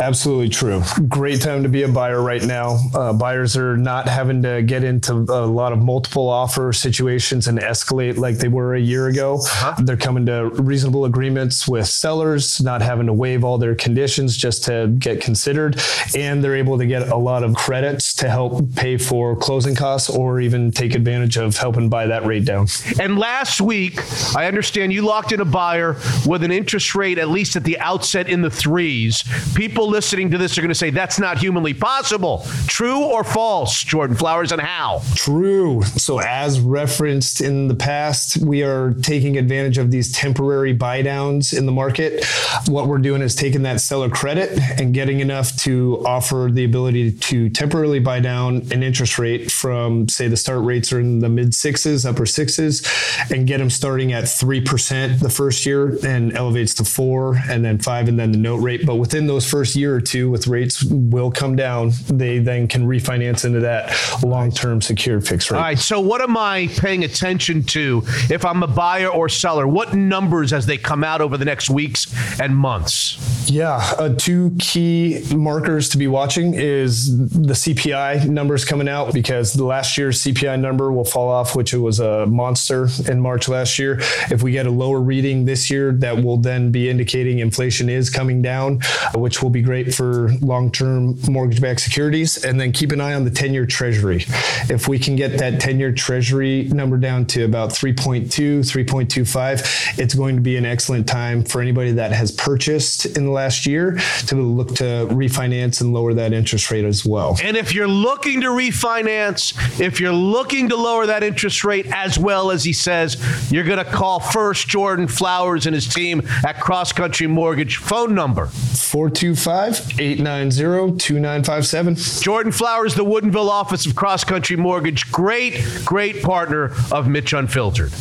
Absolutely true. Great time to be a buyer right now. Uh, buyers are not having to get into a lot of multiple offer situations and escalate like they were a year ago. They're coming to reasonable agreements with sellers, not having to waive all their conditions just to get considered. And they're able to get a lot of credits to help pay for closing costs or even take advantage of helping buy that rate down. And last week, I understand you locked in a buyer with an interest rate, at least at the outset, in the threes. People listening to this are going to say that's not humanly possible. True or false, Jordan Flowers, and how? True. So, as referenced in the past, we are taking advantage of these temporary buy downs in the market. What we're doing is taking that seller credit and getting enough to offer the ability to temporarily buy down an interest rate from, say, the start rates are in the mid sixes, upper sixes, and get them starting at 3% the first year and elevates to four and then five and then the note rate, but with within those first year or two, with rates will come down, they then can refinance into that long-term secured fixed rate. All right. So, what am I paying attention to if I'm a buyer or seller? What numbers as they come out over the next weeks and months? Yeah, uh, two key markers to be watching is the CPI numbers coming out because the last year's CPI number will fall off, which it was a monster in March last year. If we get a lower reading this year, that will then be indicating inflation is coming down, uh, which will be great for long-term mortgage-backed securities. And then keep an eye on the 10-year Treasury. If we can get that 10-year Treasury number down to about 3.2, 3.25, it's going to be an excellent time for anybody that has purchased in the last year to look to refinance and lower that interest rate as well. And if you're looking to refinance, if you're looking to lower that interest rate as well as he says, you're going to call first Jordan Flowers and his team at Cross Country Mortgage. Phone number 425 890 2957. Jordan Flowers, the Woodinville office of Cross Country Mortgage. Great, great partner of Mitch Unfiltered.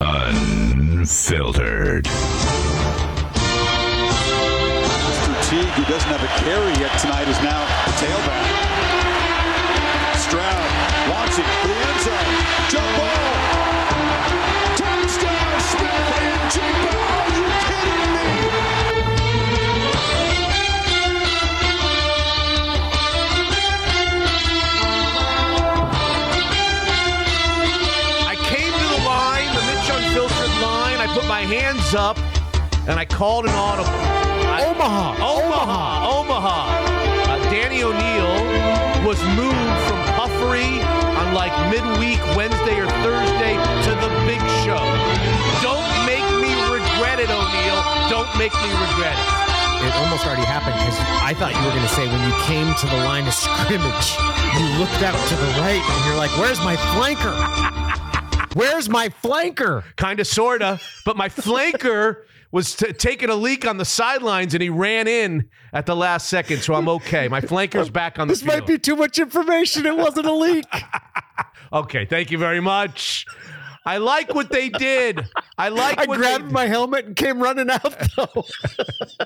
Unfiltered. Teague, who doesn't have a carry yet tonight, is now the tailback. Stroud launching for the end zone. Jump ball. Touchdown. Are you kidding me? I came to the line, the Mitch Unfiltered line. I put my hands up and I called an audible. Omaha. Omaha, Omaha. Uh, Danny O'Neil was moved from puffery on like midweek Wednesday or Thursday to the big show. Don't make me regret it, O'Neill. Don't make me regret it. It almost already happened because I thought you were going to say when you came to the line of scrimmage, you looked out to the right and you're like, "Where's my flanker? Where's my flanker?" Kind of, sort of. But my flanker was t- taking a leak on the sidelines and he ran in at the last second, so I'm okay. My flanker's back on the This field. might be too much information. It wasn't a leak. Okay, thank you very much. I like what they did. I like I grabbed they, my helmet and came running out though.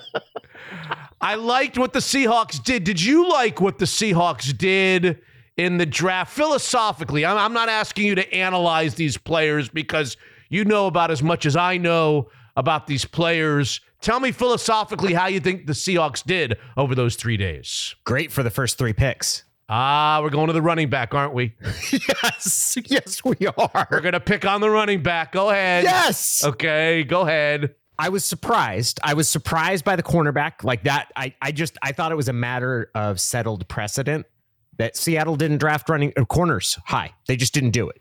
I liked what the Seahawks did. Did you like what the Seahawks did in the draft philosophically? I'm, I'm not asking you to analyze these players because you know about as much as I know about these players. Tell me philosophically how you think the Seahawks did over those three days. Great for the first three picks. Ah, we're going to the running back, aren't we? Yes, yes, we are. We're going to pick on the running back. Go ahead. Yes. Okay, go ahead. I was surprised. I was surprised by the cornerback like that. I, I just I thought it was a matter of settled precedent that Seattle didn't draft running uh, corners high. They just didn't do it.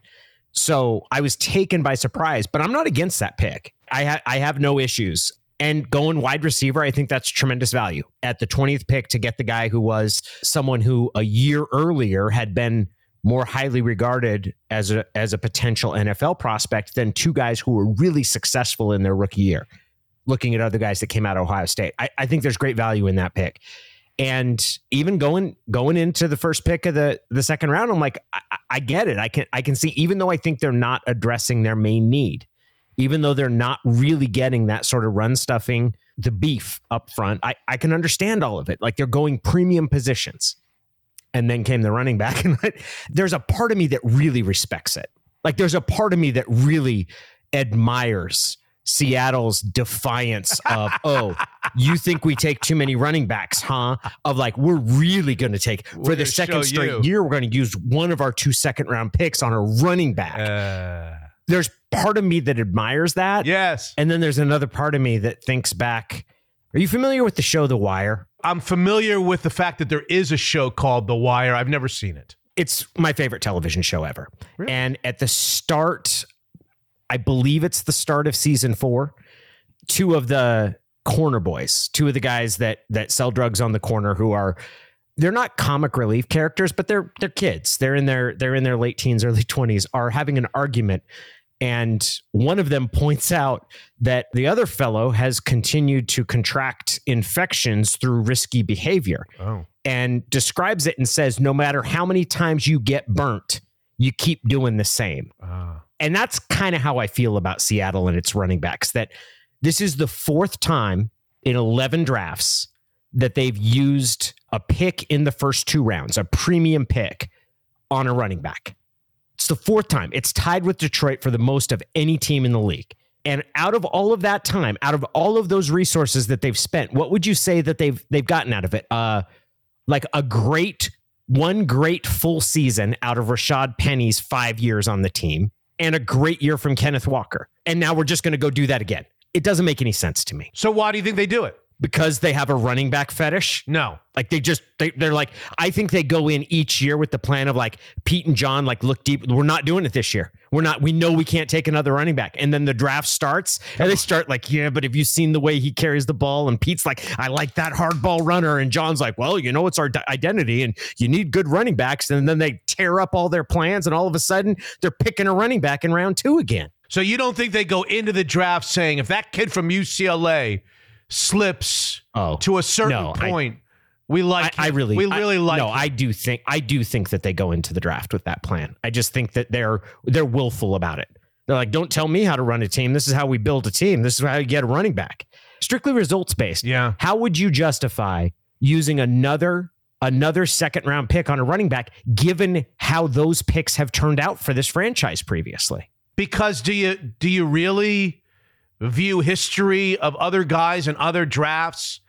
So I was taken by surprise, but I'm not against that pick. I ha- I have no issues. And going wide receiver, I think that's tremendous value at the 20th pick to get the guy who was someone who a year earlier had been more highly regarded as a as a potential NFL prospect than two guys who were really successful in their rookie year. Looking at other guys that came out of Ohio State, I, I think there's great value in that pick. And even going going into the first pick of the the second round, I'm like, I, I get it. I can I can see, even though I think they're not addressing their main need, even though they're not really getting that sort of run stuffing, the beef up front, I, I can understand all of it. Like they're going premium positions. And then came the running back. And there's a part of me that really respects it. Like there's a part of me that really admires Seattle's defiance of, oh, you think we take too many running backs, huh? Of like, we're really going to take for gonna the second straight you. year, we're going to use one of our two second round picks on a running back. Uh, There's part of me that admires that. yes. And then there's another part of me that thinks back. Are you familiar with the show The Wire? I'm familiar with the fact that there is a show called The Wire. I've never seen it. It's my favorite television show ever. And at the start, I believe it's the start of season four, two of the corner boys, two of the guys that that sell drugs on the corner who are they're not comic relief characters, but they're they're kids. They're in their they're in their late teens, early twenties, are having an argument. And one of them points out that the other fellow has continued to contract infections through risky behavior Oh. and describes it and says, no matter how many times you get burnt, you keep doing the same. Ah. And that's kind of how I feel about Seattle and its running backs that this is the fourth time in 11 drafts that they've used a pick in the first two rounds, a premium pick on a running back. It's the fourth time. It's tied with Detroit for the most of any team in the league. And out of all of that time, out of all of those resources that they've spent, what would you say that they've they've gotten out of it? Uh like a great one great full season out of Rashaad Penny's 5 years on the team and a great year from Kenneth Walker. And now we're just going to go do that again. It doesn't make any sense to me So why do you think they do it? Because they have a running back fetish. No. Like they just they they're like I think they go in each year with the plan of like Pete and John like look deep. We're not doing it this year. We're not. We know we can't take another running back. And then the draft starts and they start like yeah, but have you seen the way he carries the ball? And Pete's like I like that hard ball runner. And John's like well you know it's our d- identity and you need good running backs. And then they tear up all their plans and all of a sudden they're picking a running back in round two again. So you don't think they go into the draft saying if that kid from UCLA slips Oh, to a certain no, I- point, we like I, I really, we really I, like No. I do think I do think that they go into the draft with that plan. I just think that they're they're willful about it. They're like, don't tell me how to run a team. This is how we build a team. This is how you get a running back. Strictly results based. Yeah. How would you justify using another another second round pick on a running back, given how those picks have turned out for this franchise previously? because do you do you really view history of other guys and other drafts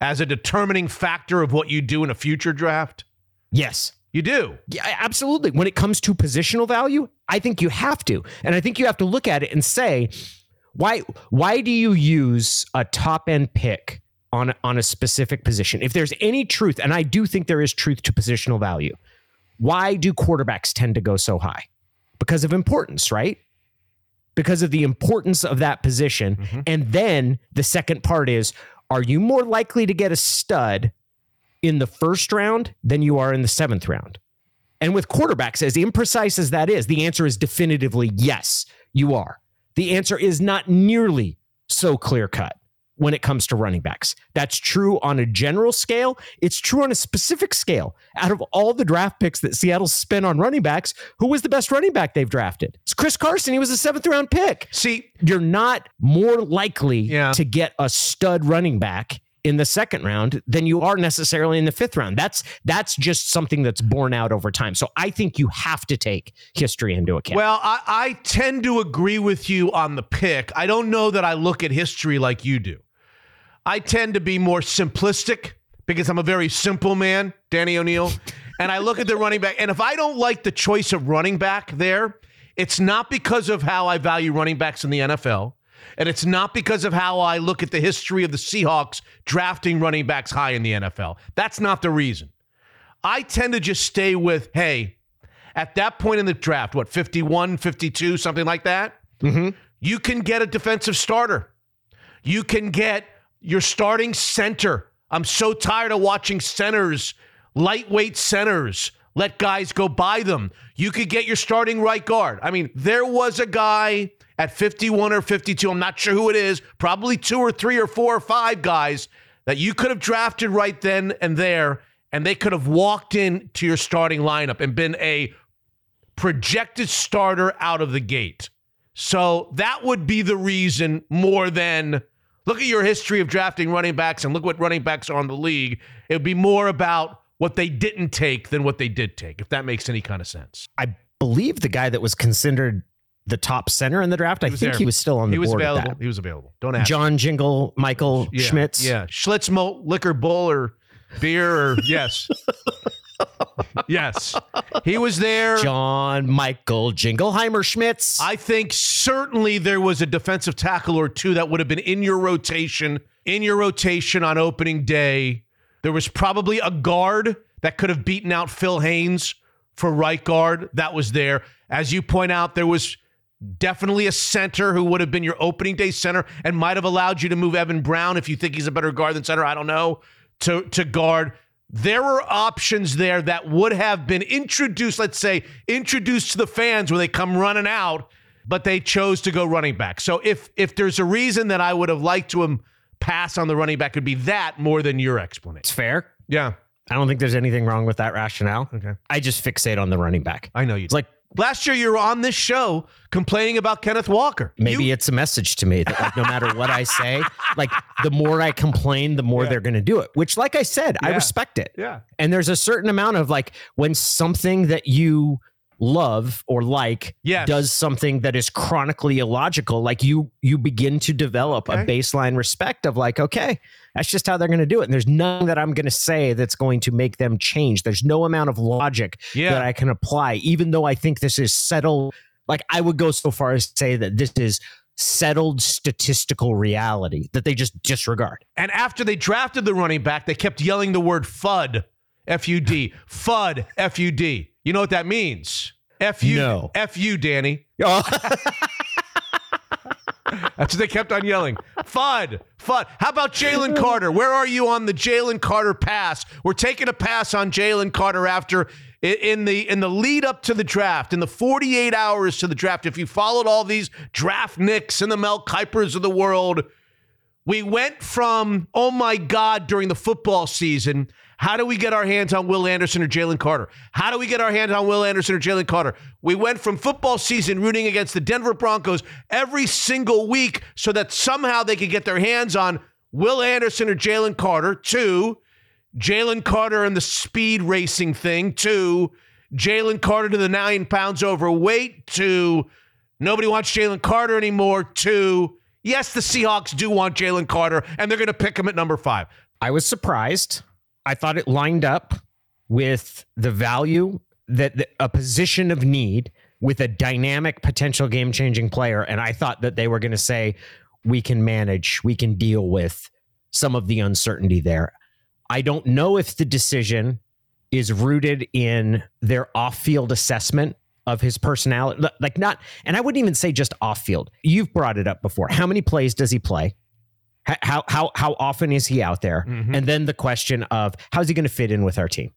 as a determining factor of what you do in a future draft? Yes. You do. Yeah, absolutely. When it comes to positional value, I think you have to. And I think you have to look at it and say, why why do you use a top end pick on on a specific position? If there's any truth, and I do think there is truth to positional value, why do quarterbacks tend to go so high? Because of importance, right? Because of the importance of that position. Mm-hmm. And then the second part is are you more likely to get a stud in the first round than you are in the seventh round? And with quarterbacks, as imprecise as that is, the answer is definitively yes, you are. The answer is not nearly so clear cut when it comes to running backs. That's true on a general scale. It's true on a specific scale. Out of all the draft picks that Seattle spent on running backs, who was the best running back they've drafted? It's Chris Carson. He was a seventh round pick. See, You're not more likely Yeah. to get a stud running back in the second round than you are necessarily in the fifth round. That's that's just something that's borne out over time. So I think you have to take history into account. Well, I, I tend to agree with you on the pick. I don't know that I look at history like you do. I tend to be more simplistic because I'm a very simple man, Danny O'Neil. and I look at the running back. And if I don't like the choice of running back there, it's not because of how I value running backs in the NFL. And it's not because of how I look at the history of the Seahawks drafting running backs high in the NFL. That's not the reason. I tend to just stay with, hey, at that point in the draft, what, 51, 52, something like that? Mm-hmm. You can get a defensive starter. You can get your starting center. I'm so tired of watching centers, lightweight centers, let guys go by them. You could get your starting right guard. I mean, there was a guy at 51 or 52, I'm not sure who it is, probably two or three or four or five guys that you could have drafted right then and there, and they could have walked into your starting lineup and been a projected starter out of the gate. So that would be the reason more than look at your history of drafting running backs and look what running backs are on the league. It would be more about what they didn't take than what they did take, if that makes any kind of sense. I believe the guy that was considered the top center in the draft, I think there. he was still on the He was available. He was available. Don't ask. John Jingle, Michael yeah, Schmitz. Yeah. Schlitz malt liquor bull or beer or yes. yes. He was there. John Michael Jingleheimer Schmitz. I think certainly there was a defensive tackle or two that would have been in your rotation, in your rotation on opening day. There was probably a guard that could have beaten out Phil Haynes for right guard. That was there. As you point out, there was definitely a center who would have been your opening day center and might have allowed you to move Evan Brown if you think he's a better guard than center. I don't know to to guard. There were options there that would have been introduced, let's say, introduced to the fans when they come running out, but they chose to go running back. So if if there's a reason that I would have liked to him pass on the running back, it'd be that more than your explanation. it's fair. Yeah, I don't think there's anything wrong with that rationale. Okay. I just fixate on the running back. I know you. It's like Last year, you were on this show complaining about Kenneth Walker. Maybe You- it's a message to me that like no matter what I say, like the more I complain, the more they're going to do it. Which, like I said, I respect it. Yeah. And there's a certain amount of like when something that you love or like Yes. does something that is chronically illogical, like you you begin to develop a baseline respect of like, okay, that's just how they're going to do it. And there's nothing that I'm going to say that's going to make them change. There's no amount of logic Yeah. that I can apply, even though I think this is settled. Like I would go so far as to say that this is settled statistical reality that they just disregard. And after they drafted the running back, they kept yelling the word FUD, F U D, FUD, F U D. You know what that means? F U, No. F U, Danny. Oh, That's what they kept on yelling. FUD, FUD. How about Jalen Carter? Where are you on the Jalen Carter pass? We're taking a pass on Jalen Carter after in the in the lead up to the draft, in the 48 hours to the draft. If you followed all these draft nicks and the Mel Kipers of the world, we went from, oh my God, during the football season, how do we get our hands on Will Anderson or Jalen Carter? How do we get our hands on Will Anderson or Jalen Carter? We went from football season rooting against the Denver Broncos every single week so that somehow they could get their hands on Will Anderson or Jalen Carter to Jalen Carter and the speed racing thing to Jalen Carter to the nine pounds overweight to nobody wants Jalen Carter anymore to yes, the Seahawks do want Jalen Carter and they're going to pick him at number five. I was surprised. I thought it lined up with the value that that a position of need with a dynamic potential game changing player. And I thought that they were going to say, we can manage, we can deal with some of the uncertainty there. I don't know if the decision is rooted in their off field assessment of his personality. Like, not, and I wouldn't even say just off field. You've brought it up before. How many plays does he play? How how how often is he out there? And then the question of how's he going to fit in with our team?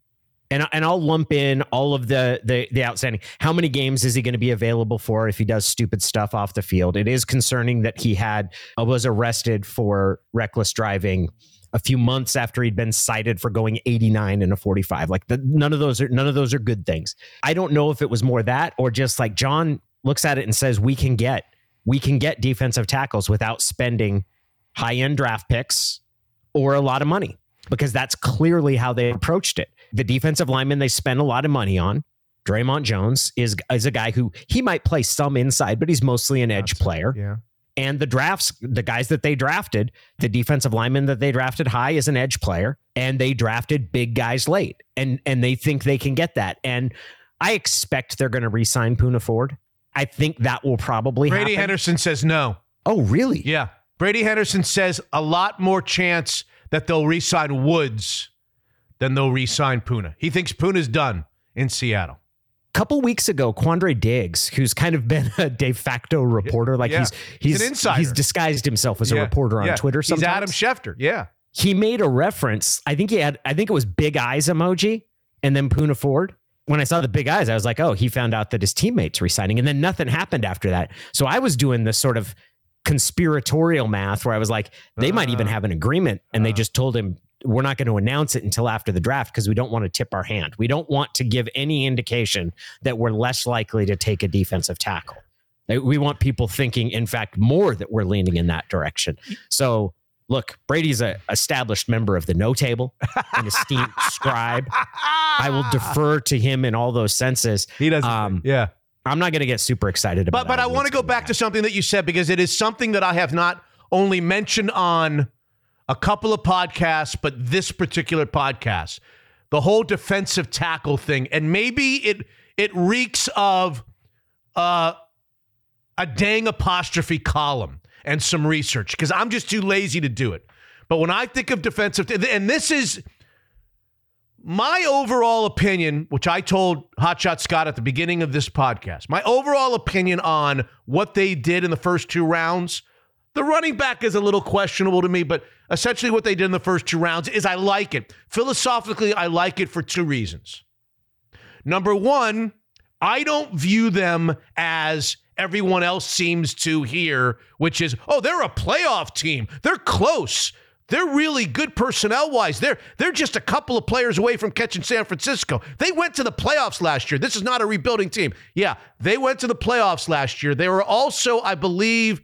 And and I'll lump in all of the the the outstanding. How many games is he going to be available for if he does stupid stuff off the field? It is concerning that he had uh, was arrested for reckless driving a few months after he'd been cited for going 89 in a 45. Like the, none of those are none of those are good things. I don't know if it was more that or just like John looks at it and says we can get we can get defensive tackles without spending high end draft picks or a lot of money because that's clearly how they approached it. The defensive lineman they spent a lot of money on, Dre'Mont Jones, is, is a guy who he might play some inside, but he's mostly an edge player. Yeah. And the drafts, the guys that they drafted, the defensive lineman that they drafted high is an edge player, and they drafted big guys late, and and they think they can get that. And I expect they're going to re-sign Poona Ford. I think that will probably Brady happen. Henderson says no. Oh, really? Yeah. Brady Henderson says a lot more chance that they'll re sign Woods than they'll re sign Poona. He thinks Poona's done in Seattle. A couple weeks ago, Quandre Diggs, who's kind of been a de facto reporter, like Yeah. he's He's he's he's disguised himself as a reporter on Yeah. Twitter. He's Sometimes Adam Schefter. Yeah. he made a reference. I think he had. I think it was big eyes emoji, and then Poona Ford. When I saw the big eyes, I was like, "Oh, he found out that his teammates resigning," and then nothing happened after that. So I was doing this sort of conspiratorial math where I was like, they might even have an agreement, and they just told him we're not going to announce it until after the draft because we don't want to tip our hand. We don't want to give any indication that we're less likely to take a defensive tackle. We want people thinking, in fact, more that we're leaning in that direction. So, look, Brady's a established member of the no table, an esteemed scribe. I will defer to him in all those senses. He doesn't. Um, yeah. I'm not going to get super excited about. But but I want to go back to something that you said because it is something that I have not only mentioned on a couple of podcasts, but this particular podcast, the whole defensive tackle thing, and maybe it it reeks of uh, a dang apostrophe column and some research because I'm just too lazy to do it. But when I think of defensive, and this is my overall opinion, which I told Hotshot Scott at the beginning of this podcast, my overall opinion on what they did in the first two rounds, the running back is a little questionable to me, but essentially what they did in the first two rounds is I like it. Philosophically, I like it for two reasons. Number one, I don't view them as everyone else seems to here, which is, oh, they're a playoff team. They're close. They're really good personnel wise. They're they're just a couple of players away from catching San Francisco. They went to the playoffs last year. This is not a rebuilding team. Yeah, they went to the playoffs last year. They were also, I believe,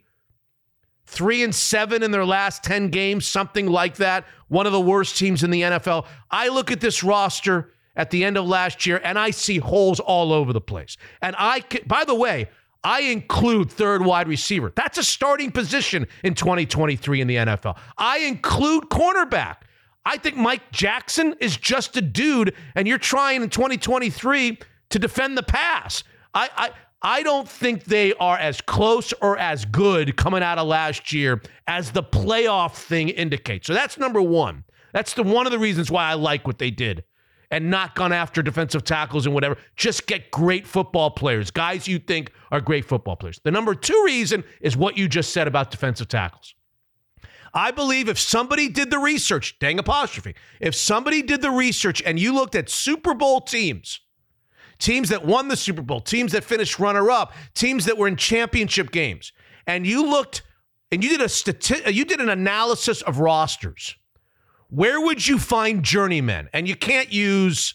three and seven in their last 10 games, something like that. One of the worst teams in the NFL. I look at this roster at the end of last year and I see holes all over the place. And I, by the way, I include third wide receiver. That's a starting position in 2023 in the NFL. I include cornerback. I think Mike Jackson is just a dude, and you're trying in 2023 to defend the pass. I, I I don't think they are as close or as good coming out of last year as the playoff thing indicates. So that's number one. That's the one of the reasons why I like what they did and not gone after defensive tackles and whatever. Just get great football players, guys you think are great football players. The number two reason is what you just said about defensive tackles. I believe if somebody did the research, dang apostrophe, if somebody did the research and you looked at Super Bowl teams, teams that won the Super Bowl, teams that finished runner up, teams that were in championship games, and you looked and you did a stati- you did an analysis of rosters where would you find journeymen? And you can't use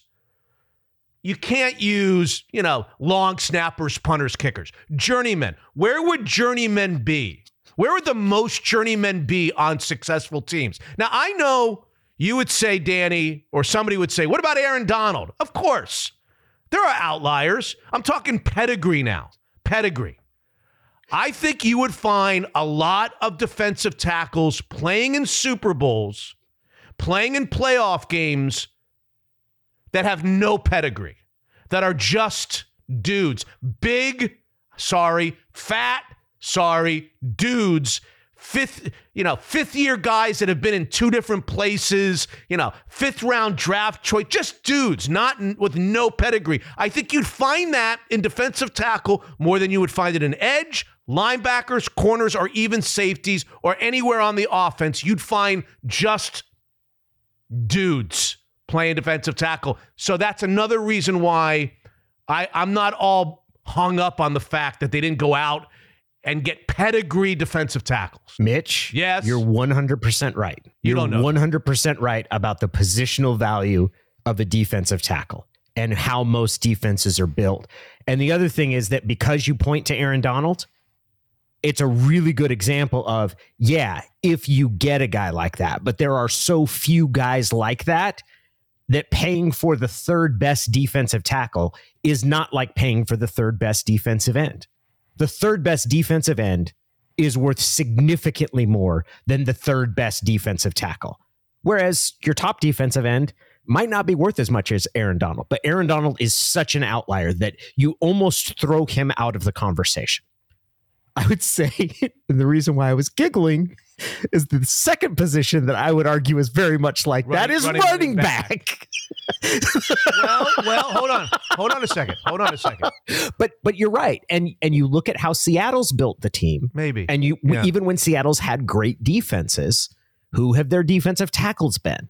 you can't use, you know, long snappers, punters, kickers. Journeymen. Where would journeymen be? Where would the most journeymen be on successful teams? Now, I know you would say, Danny, or somebody would say, what about Aaron Donald? Of course. There are outliers. I'm talking pedigree now. Pedigree. I think you would find a lot of defensive tackles playing in Super Bowls playing in playoff games that have no pedigree, that are just dudes, big, sorry, fat, sorry, dudes fifth, you know, fifth year guys that have been in two different places, you know, fifth round draft choice, just dudes, not with no pedigree. I think you'd find that in defensive tackle more than you would find it in edge, linebackers, corners, or even safeties, or anywhere on the offense. You'd find just dudes playing defensive tackle. So that's another reason why I, I'm not all hung up on the fact that they didn't go out and get pedigree defensive tackles. Mitch, yes, you're 100% right. You You're don't know. 100% right about the positional value of a defensive tackle and how most defenses are built. And the other thing is that because you point to Aaron Donald, it's a really good example of, yeah, if you get a guy like that, but there are so few guys like that that paying for the third best defensive tackle is not like paying for the third best defensive end. The third best defensive end is worth significantly more than the third best defensive tackle. Whereas your top defensive end might not be worth as much as Aaron Donald, but Aaron Donald is such an outlier that you almost throw him out of the conversation. I would say and the reason why I was giggling is the second position that I would argue is very much like that is running- running, running back. well, well, hold on. Hold on a second. Hold on a second. But but you're right. And and you look at how Seattle's built the team. Maybe. And you Yeah. even when Seattle's had great defenses, who have their defensive tackles been?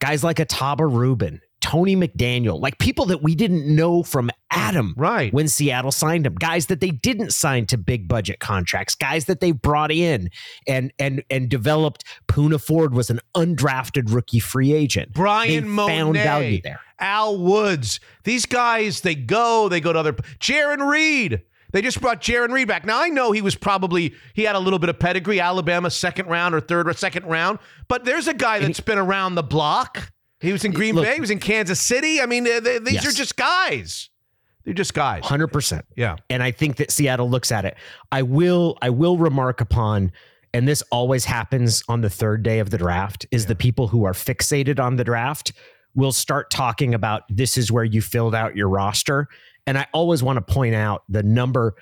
Guys like Ahtyba Rubin, Tony McDaniel, like people that we didn't know from Adam right. when Seattle signed him, guys that they didn't sign to big budget contracts, guys that they brought in and and and developed. Poona Ford was an undrafted rookie free agent. Bryan they Mone, found value there. Al Woods. These guys, they go, they go to other. Jarran Reed. They just brought Jarran Reed back. Now I know he was probably he had a little bit of pedigree, Alabama second round or third or second round, but there's a guy that's been around the block. He was in Green Look- Bay. He was in Kansas City. I mean, they- they- these Yes. are just guys. They're just guys. Hundred percent. Yeah. And I think that Seattle looks at it. I will I will remark upon, and this always happens on the third day of the draft, is the people who are fixated on the draft will start talking about this is where you filled out your roster. And I always want to point out the number,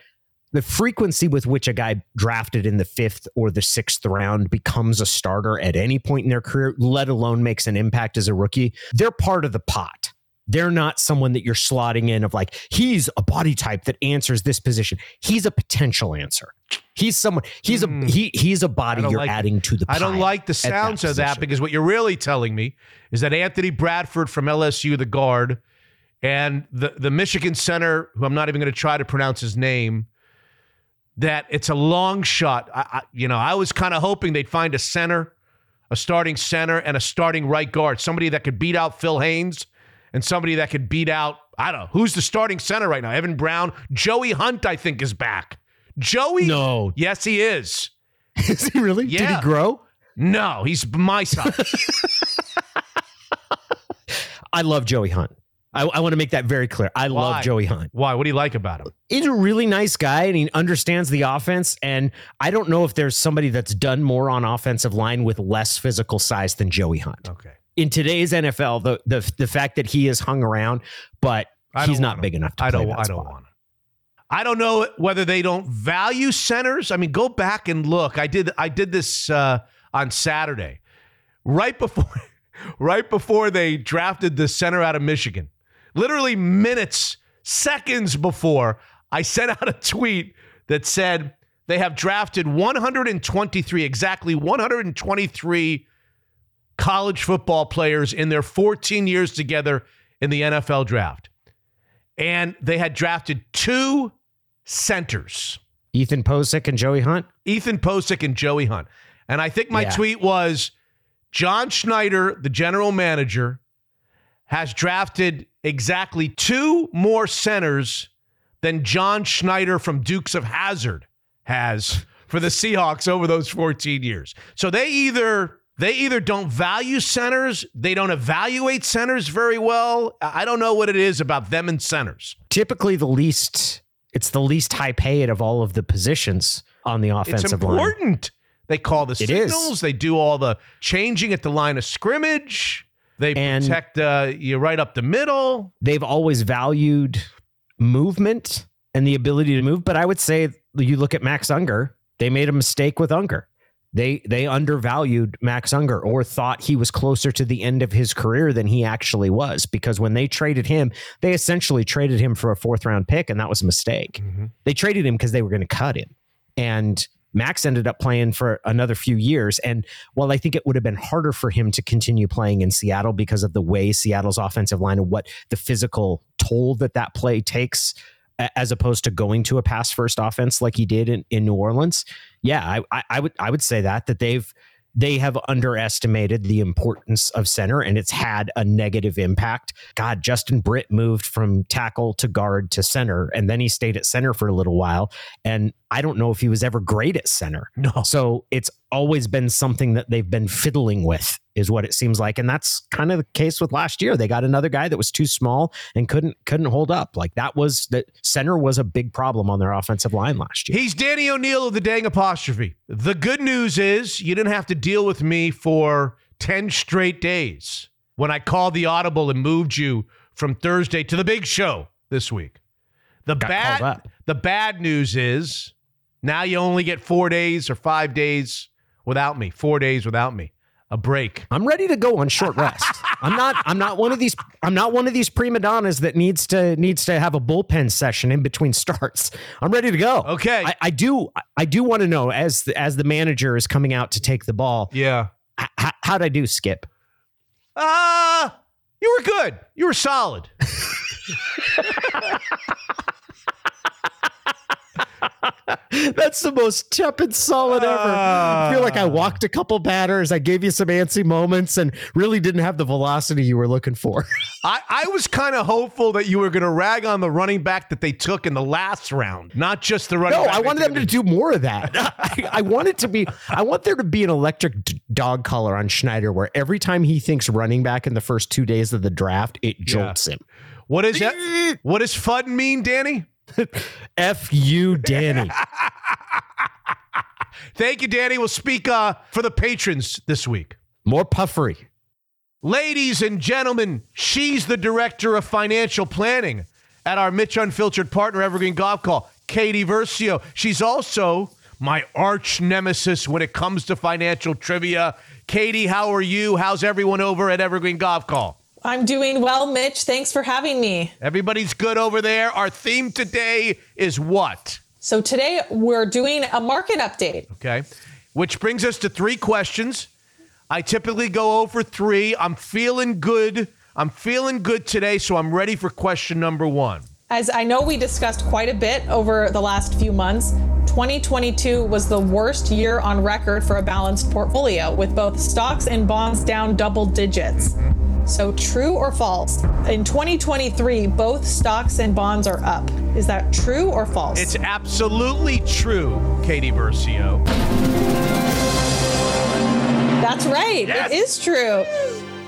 the frequency with which a guy drafted in the fifth or the sixth round becomes a starter at any point in their career, let alone makes an impact as a rookie. They're part of the pot. They're not someone that you're slotting in of like, he's a body type that answers this position. He's a potential answer. He's someone, he's a he he's a body Hmm. You're like adding to the I don't like the at that sounds of that because what you're really telling me is that Anthony Bradford from LSU, the guard, and the, the Michigan center, who I'm not even going to try to pronounce his name, that it's a long shot. I, I, you know, I was kind of hoping they'd find a center, a starting center, and a starting right guard. Somebody that could beat out Phil Haynes and somebody that could beat out, I don't know, who's the starting center right now? Evan Brown. Joey Hunt, I think, is back. Joey? No. Yes, he is. Is he really? Yeah. Did he grow? No, he's my size. I love Joey Hunt. I, I want to make that very clear. I Why? love Joey Hunt. Why? What do you like about him? He's a really nice guy and he understands the offense. And I don't know if there's somebody that's done more on offensive line with less physical size than Joey Hunt. Okay. In today's NFL, the the the fact that he is hung around, but he's not him. big enough to I play don't. I don't spot. want him. I don't know whether they don't value centers. I mean, go back and look. I did. I did this uh, on Saturday, right before, right before they drafted the center out of Michigan. Literally minutes, seconds before, I sent out a tweet that said they have drafted 123, exactly 123 college football players in their 14 years together in the NFL draft. And they had drafted two centers, Ethan Pocic and Joey Hunt. Ethan Pocic and Joey Hunt. And I think my Yeah. tweet was John Schneider, the general manager, has drafted exactly two more centers than John Schneider from Dukes of Hazzard has for the Seahawks over those 14 years. So they either they either don't value centers, they don't evaluate centers very well. I don't know what it is about them and centers. Typically the least it's the least high paid of all of the positions on the It's offensive line. important. They call the signals. They do all the changing at the line of scrimmage. They And- protect uh, you right up the middle. they've always valued movement and the ability to move. But I would say you look at Max Unger, they made a mistake with Unger. They they undervalued Max Unger or thought he was closer to the end of his career than he actually was. Because when they traded him, they essentially traded him for a fourth round pick, and that was a mistake. They traded him because they were going to cut him. And Max ended up playing for another few years. And while I think it would have been harder for him to continue playing in Seattle because of the way Seattle's offensive line and what the physical toll that that play takes, as opposed to going to a pass first offense like he did in, in New Orleans, yeah, I, I, I would I would say that that they've they have underestimated the importance of center and it's had a negative impact. God, Justin Britt moved from tackle to guard to center, and then he stayed at center for a little while. And I don't know if he was ever great at center. No. So it's always been something that they've been fiddling with, is what it seems like. And that's kind of the case with last year. They got another guy that was too small and couldn't couldn't hold up. Like that was the center was a big problem on their offensive line last year. He's Danny O'Neil of the dang apostrophe. The good news is you didn't have to deal with me for 10 straight days when I called the audible and moved you from Thursday to the big show this week. The Got bad the bad news is now you only get 4 days or 5 days without me. 4 days without me. A break. I'm ready to go on short rest. I'm not. I'm not one of these. I'm not one of these prima donnas that needs to needs to have a bullpen session in between starts. I'm ready to go. Okay. I, I do. I do want to know as the, as the manager is coming out to take the ball. Yeah. h- how'd I do, Skip? Uh you were good. You were solid. That's the most tepid solid ever. I feel like I ah. walked a couple batters. I gave you some antsy moments and really didn't have the velocity you were looking for. I, I was kind of hopeful that you were going to rag on the running back that they took in the last round, not just the running No. I wanted them to do more of that. I, I want it to be. I want there to be an electric d- dog collar on Schneider, where every time he thinks running back in the first two days of the draft, it jolts him. What is that? What does FUD mean, Danny? F you, Danny. Thank you, Danny. We'll speak uh, for the patrons this week. More puffery. Ladies and gentlemen, she's the director of financial planning at our Mitch Unfiltered partner, Evergreen Gavekal, Katie Versio. She's also my arch nemesis when it comes to financial trivia. Katie, how are you? How's everyone over at Evergreen Gavekal? I'm doing well, Mitch. Thanks for having me. Everybody's good over there. Our theme today is what? So, today we're doing a market update. Okay. Which brings us to three questions. I typically go over three. I'm feeling good. I'm feeling good today, so I'm ready for question number one. As I know we discussed quite a bit over the last few months, 2022 was the worst year on record for a balanced portfolio, with both stocks and bonds down double digits. So, true or false? In 2023, both stocks and bonds are up. Is that true or false? It's absolutely true, Katie Versio. That's right. Yes. It is true.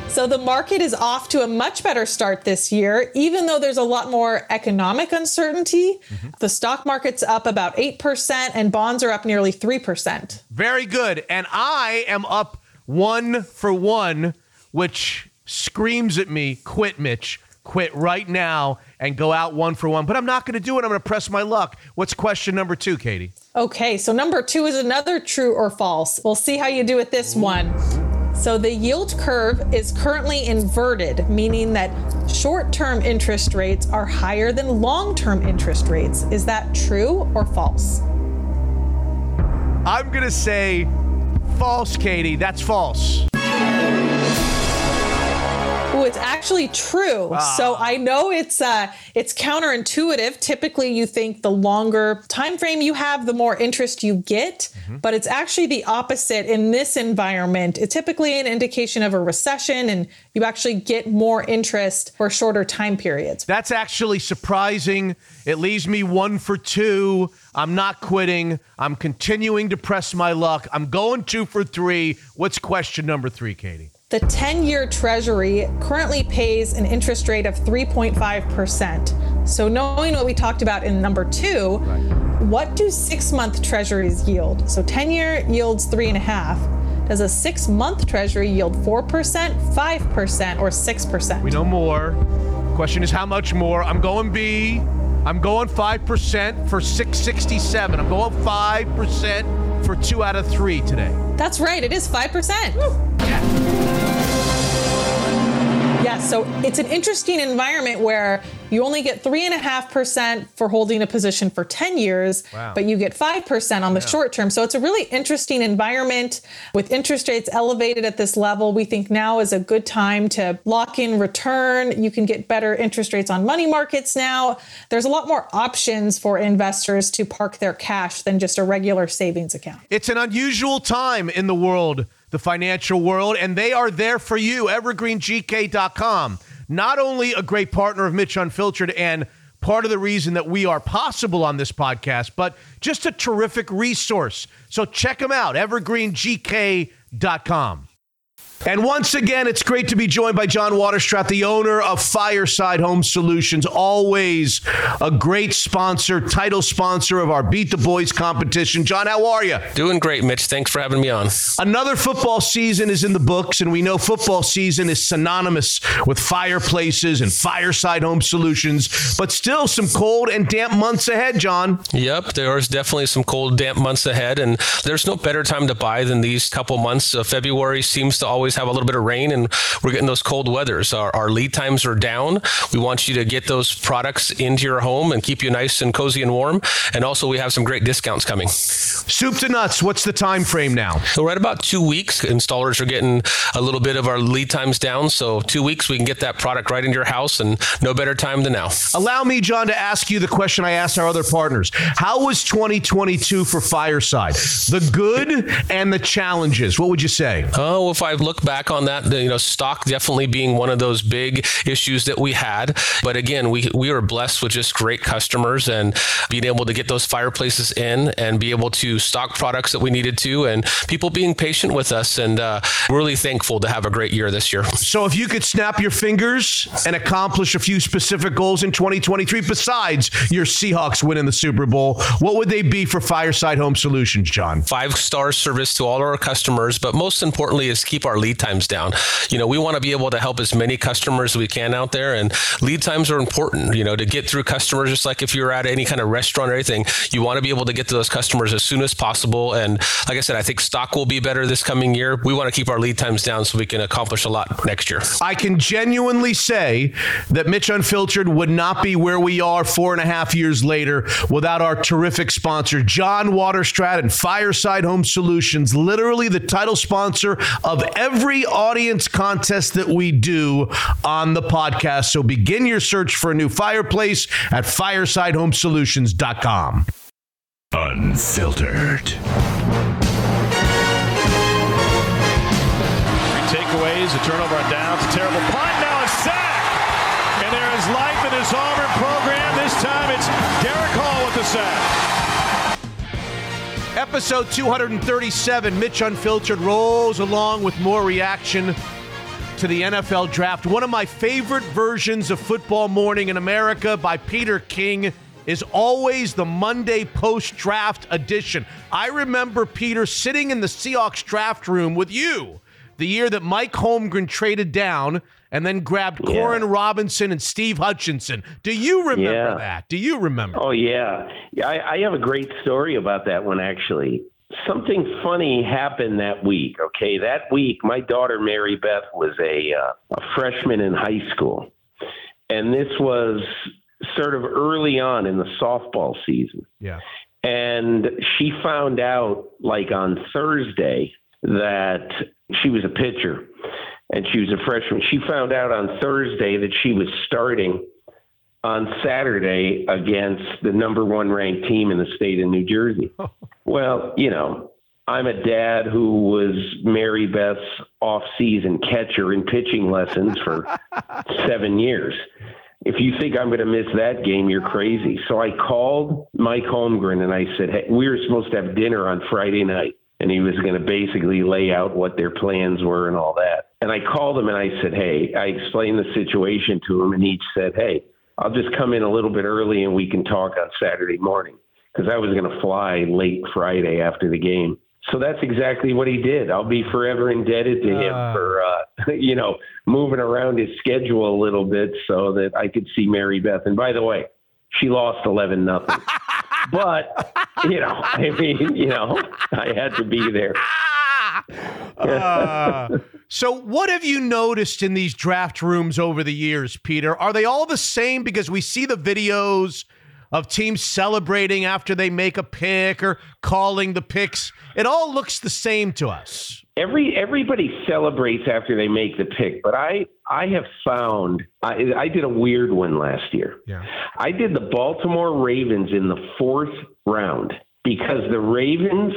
So the market is off to a much better start this year, even though there's a lot more economic uncertainty. Mm-hmm. The stock market's up about 8% and bonds are up nearly 3%. Very good. And I am up one for one, which screams at me, quit, Mitch. Quit right now and go out one for one. But I'm not going to do it. I'm going to press my luck. What's question number two, Katie? Okay, so number two is another true or false. We'll see how you do with this one. So the yield curve is currently inverted, meaning that short term interest rates are higher than long term interest rates. Is that true or false? I'm going to say false, Katie. That's false. Oh, it's actually true. So I know it's uh it's counterintuitive. Typically you think the longer time frame you have, the more interest you get, but it's actually the opposite in this environment. It's typically an indication of a recession and you actually get more interest for shorter time periods. That's actually surprising. It leaves me one for two. I'm not quitting. I'm continuing to press my luck. I'm going two for three. What's question number three, Katie? The 10 year treasury currently pays an interest rate of 3.5%. So, knowing what we talked about in number two, what do six month treasuries yield? So, 10 year yields three and a half. Does a six month treasury yield 4%, 5%, or 6%? We know more. Question is how much more? I'm going B. I'm going 5% for 667. I'm going 5% for two out of three today. That's right, it is 5%. Yeah, so it's an interesting environment where you only get 3.5% for holding a position for 10 years, Wow. but you get 5% on the short term. So it's a really interesting environment with interest rates elevated at this level. We think now is a good time to lock in return. You can get better interest rates on money markets now. There's a lot more options for investors to park their cash than just a regular savings account. It's an unusual time in the world, the financial world, and they are there for you. EvergreenGK.com. Not only a great partner of Mitch Unfiltered and part of the reason that we are possible on this podcast, but just a terrific resource. So check them out, evergreengk.com. And once again, it's great to be joined by John Waterstrat, the owner of Fireside Home Solutions. Always a great sponsor, title sponsor of our Beat the Boys competition. John, how are you? Doing great, Mitch. Thanks for having me on. Another football season is in the books, and we know football season is synonymous with fireplaces and fireside home solutions, but still some cold and damp months ahead, John. Yep, there's definitely some cold, damp months ahead, and there's no better time to buy than these couple months. Uh, February seems to always have a little bit of rain, and we're getting those cold weathers. Our, our lead times are down. We want you to get those products into your home and keep you nice and cozy and warm. And also, we have some great discounts coming. Soup to nuts, what's the time frame now? So, right about two weeks, installers are getting a little bit of our lead times down. So, two weeks, we can get that product right into your house, and no better time than now. Allow me, John, to ask you the question I asked our other partners. How was 2022 for Fireside? The good and the challenges. What would you say? Oh, if I look back on that, you know, stock definitely being one of those big issues that we had. But again, we we were blessed with just great customers and being able to get those fireplaces in and be able to stock products that we needed to, and people being patient with us. And uh, really thankful to have a great year this year. So, if you could snap your fingers and accomplish a few specific goals in 2023, besides your Seahawks winning the Super Bowl, what would they be for Fireside Home Solutions, John? five star service to all our customers, but most importantly is keep our lead times down. You know, we want to be able to help as many customers as we can out there, and lead times are important. You know, to get through customers, just like if you're at any kind of restaurant or anything, you want to be able to get to those customers as soon as possible. And like I said, I think stock will be better this coming year. We want to keep our lead times down so we can accomplish a lot next year. I can genuinely say that Mitch Unfiltered would not be where we are four and a half years later without our terrific sponsor, John Waterstrat and Fireside Home Solutions, literally the title sponsor of every audience contest that we do on the podcast. So begin your search for a new fireplace at firesidehomesolutions.com. Unfiltered. Three takeaways, a turnover on downs, a terrible punt, now a sack. And there is life in this Auburn program. This time it's Derick Hall with the sack. Episode 237, Mitch Unfiltered rolls along with more reaction to the NFL draft. One of my favorite versions of Football Morning in America by Peter King is always the Monday post draft edition. I remember Peter sitting in the Seahawks draft room with you the year that Mike Holmgren traded down and then grabbed Yeah. Koren Robinson and Steve Hutchinson. Do you remember Yeah. that? Do you remember? Oh yeah, yeah. I, I have a great story about that one actually. Something funny happened that week. Okay, that week my daughter Mary Beth was a uh, a freshman in high school, and this was sort of early on in the softball season. Yeah. And she found out like on Thursday that she was a pitcher and she was a freshman. She found out on Thursday that she was starting on Saturday against the number one ranked team in the state of New Jersey. well, you know, I'm a dad who was Mary Beth's off season catcher in pitching lessons for seven years. If you think I'm going to miss that game, you're crazy. So I called Mike Holmgren and I said, Hey, we were supposed to have dinner on Friday night. And he was going to basically lay out what their plans were and all that. And I called him and I said, Hey, I explained the situation to him. And he said, Hey, I'll just come in a little bit early and we can talk on Saturday morning. Because I was going to fly late Friday after the game. So that's exactly what he did. I'll be forever indebted to him Ah. for, uh, you know, moving around his schedule a little bit so that I could see Mary Beth. And by the way, she lost 11 nothing. but, you know, I mean, you know, I had to be there. Uh, so, what have you noticed in these draft rooms over the years, Peter? Are they all the same? Because we see the videos of teams celebrating after they make a pick or calling the picks. It all looks the same to us. Every everybody celebrates after they make the pick, but I I have found I, I did a weird one last year. Yeah. I did the Baltimore Ravens in the fourth round because the Ravens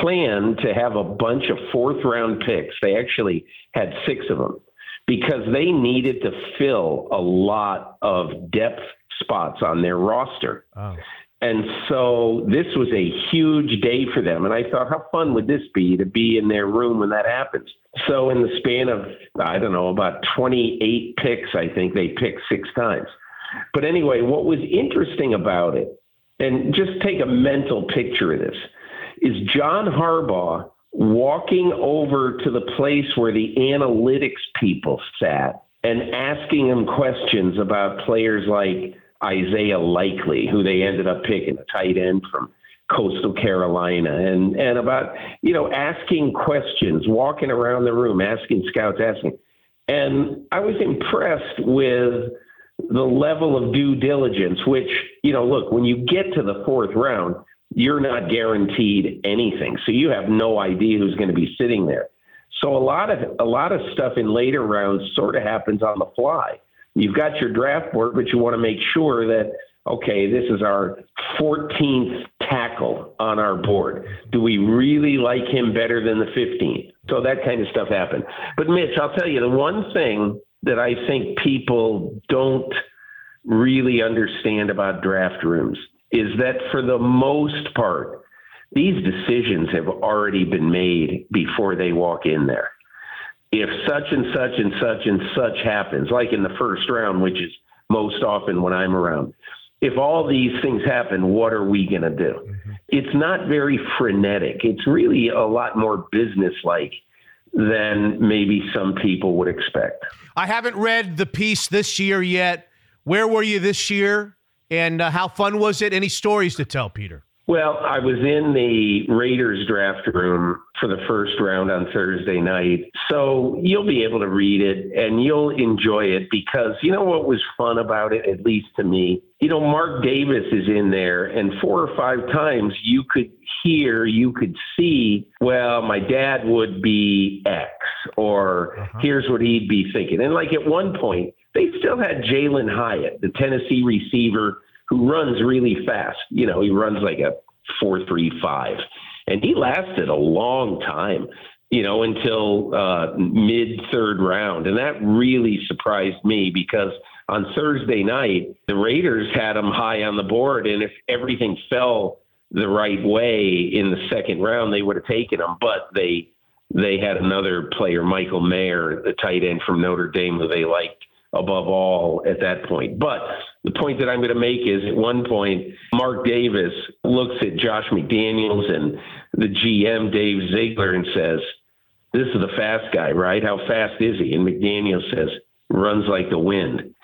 planned to have a bunch of fourth round picks. They actually had six of them because they needed to fill a lot of depth spots on their roster. Oh. And so this was a huge day for them. And I thought, how fun would this be to be in their room when that happens? So, in the span of, I don't know, about 28 picks, I think they picked six times. But anyway, what was interesting about it, and just take a mental picture of this, is John Harbaugh walking over to the place where the analytics people sat and asking them questions about players like Isaiah Likely, who they ended up picking, a tight end from Coastal Carolina, and and about you know asking questions, walking around the room, asking scouts, asking, and I was impressed with the level of due diligence. Which you know, look, when you get to the fourth round, you're not guaranteed anything, so you have no idea who's going to be sitting there. So a lot of a lot of stuff in later rounds sort of happens on the fly. You've got your draft board, but you want to make sure that okay, this is our 14th tackle on our board. Do we really like him better than the 15th? So that kind of stuff happened. But Mitch, I'll tell you the one thing that I think people don't really understand about draft rooms is that for the most part, these decisions have already been made before they walk in there. If such and such and such and such happens, like in the first round, which is most often when I'm around, if all these things happen, what are we going to do? Mm-hmm. It's not very frenetic. It's really a lot more businesslike than maybe some people would expect. I haven't read the piece this year yet. Where were you this year? And uh, how fun was it? Any stories to tell, Peter? Well, I was in the Raiders draft room for the first round on Thursday night. So you'll be able to read it and you'll enjoy it because you know what was fun about it, at least to me? You know, Mark Davis is in there, and four or five times you could hear, you could see, well, my dad would be X, or here's what he'd be thinking. And like at one point, they still had Jalin Hyatt, the Tennessee receiver who runs really fast. You know, he runs like a four three five, and he lasted a long time. You know, until uh, mid third round, and that really surprised me because on Thursday night the Raiders had him high on the board, and if everything fell the right way in the second round, they would have taken him, but they they had another player, Michael Mayer, the tight end from Notre Dame, who they liked above all at that point. But the point that I'm going to make is at one point, Mark Davis looks at Josh McDaniels and the GM, Dave Ziegler, and says, This is the fast guy, right? How fast is he? And McDaniels says, Runs like the wind.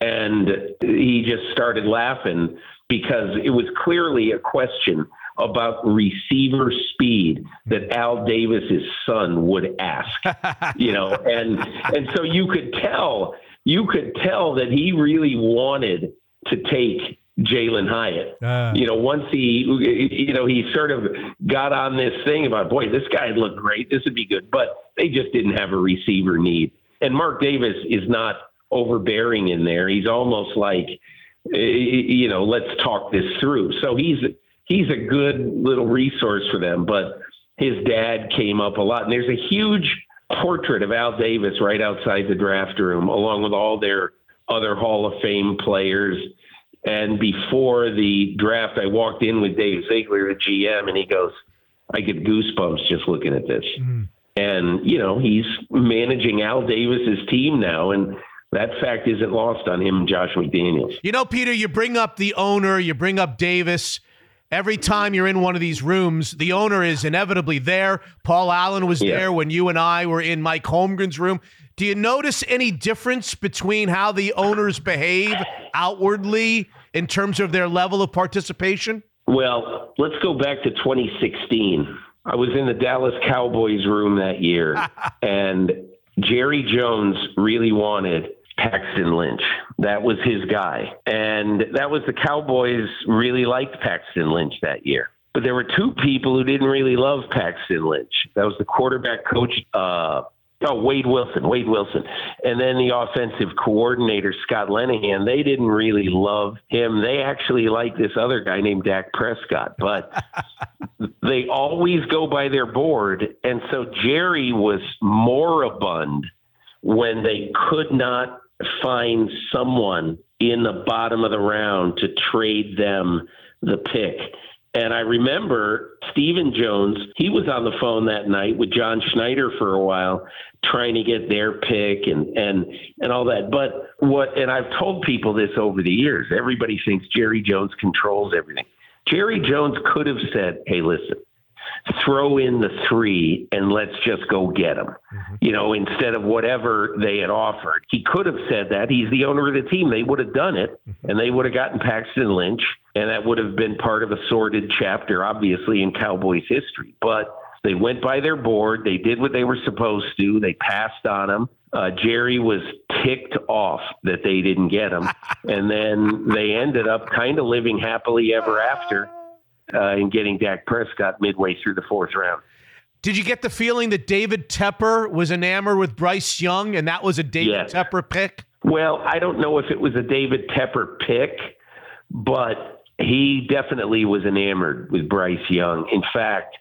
And he just started laughing because it was clearly a question about receiver speed that Al Davis's son would ask, you know, and and so you could tell you could tell that he really wanted to take Jalin Hyatt. Uh. You know, once he, you know, he sort of got on this thing about, boy, this guy looked great. This would be good. But they just didn't have a receiver need. And Mark Davis is not overbearing in there. He's almost like, eh, eh, eh, you know, let's talk this through. So he's he's a good little resource for them. But his dad came up a lot, and there's a huge portrait of Al Davis right outside the draft room, along with all their other Hall of Fame players. And before the draft, I walked in with Dave Ziegler, the GM, and he goes, I get goosebumps just looking at this. Mm. And, you know, he's managing Al Davis's team now. And that fact isn't lost on him and Josh McDaniels. You know, Peter, you bring up the owner, you bring up Davis. Every time you're in one of these rooms, the owner is inevitably there. Paul Allen was Yeah. there when you and I were in Mike Holmgren's room. Do you notice any difference between how the owners behave outwardly in terms of their level of participation? Well, let's go back to 2016. I was in the Dallas Cowboys room that year, and Jerry Jones really wanted Paxton Lynch. That was his guy. And that was the Cowboys really liked Paxton Lynch that year. But there were two people who didn't really love Paxton Lynch. That was the quarterback coach, uh, oh, Wade Wilson, Wade Wilson. And then the offensive coordinator, Scott Linehan. They didn't really love him. They actually liked this other guy named Dak Prescott. But they always go by their board. And so Jerry was moribund when they could not find someone in the bottom of the round to trade them the pick. And I remember Stephen Jones, he was on the phone that night with John Schneider for a while, trying to get their pick and and and all that. But what and I've told people this over the years, everybody thinks Jerry Jones controls everything. Jerry Jones could have said, Hey, listen, throw in the three and let's just go get them. You know, instead of whatever they had offered. He could have said that. He's the owner of the team. They would have done it and they would have gotten Paxton Lynch and that would have been part of a sordid chapter, obviously, in Cowboys history. But they went by their board. They did what they were supposed to. They passed on him. Uh, Jerry was ticked off that they didn't get him. and then they ended up kind of living happily ever after uh, and getting Dak Prescott midway through the fourth round. Did you get the feeling that David Tepper was enamored with Bryce Young and that was a David Yes. Tepper pick? Well, I don't know if it was a David Tepper pick, but he definitely was enamored with Bryce Young. In fact,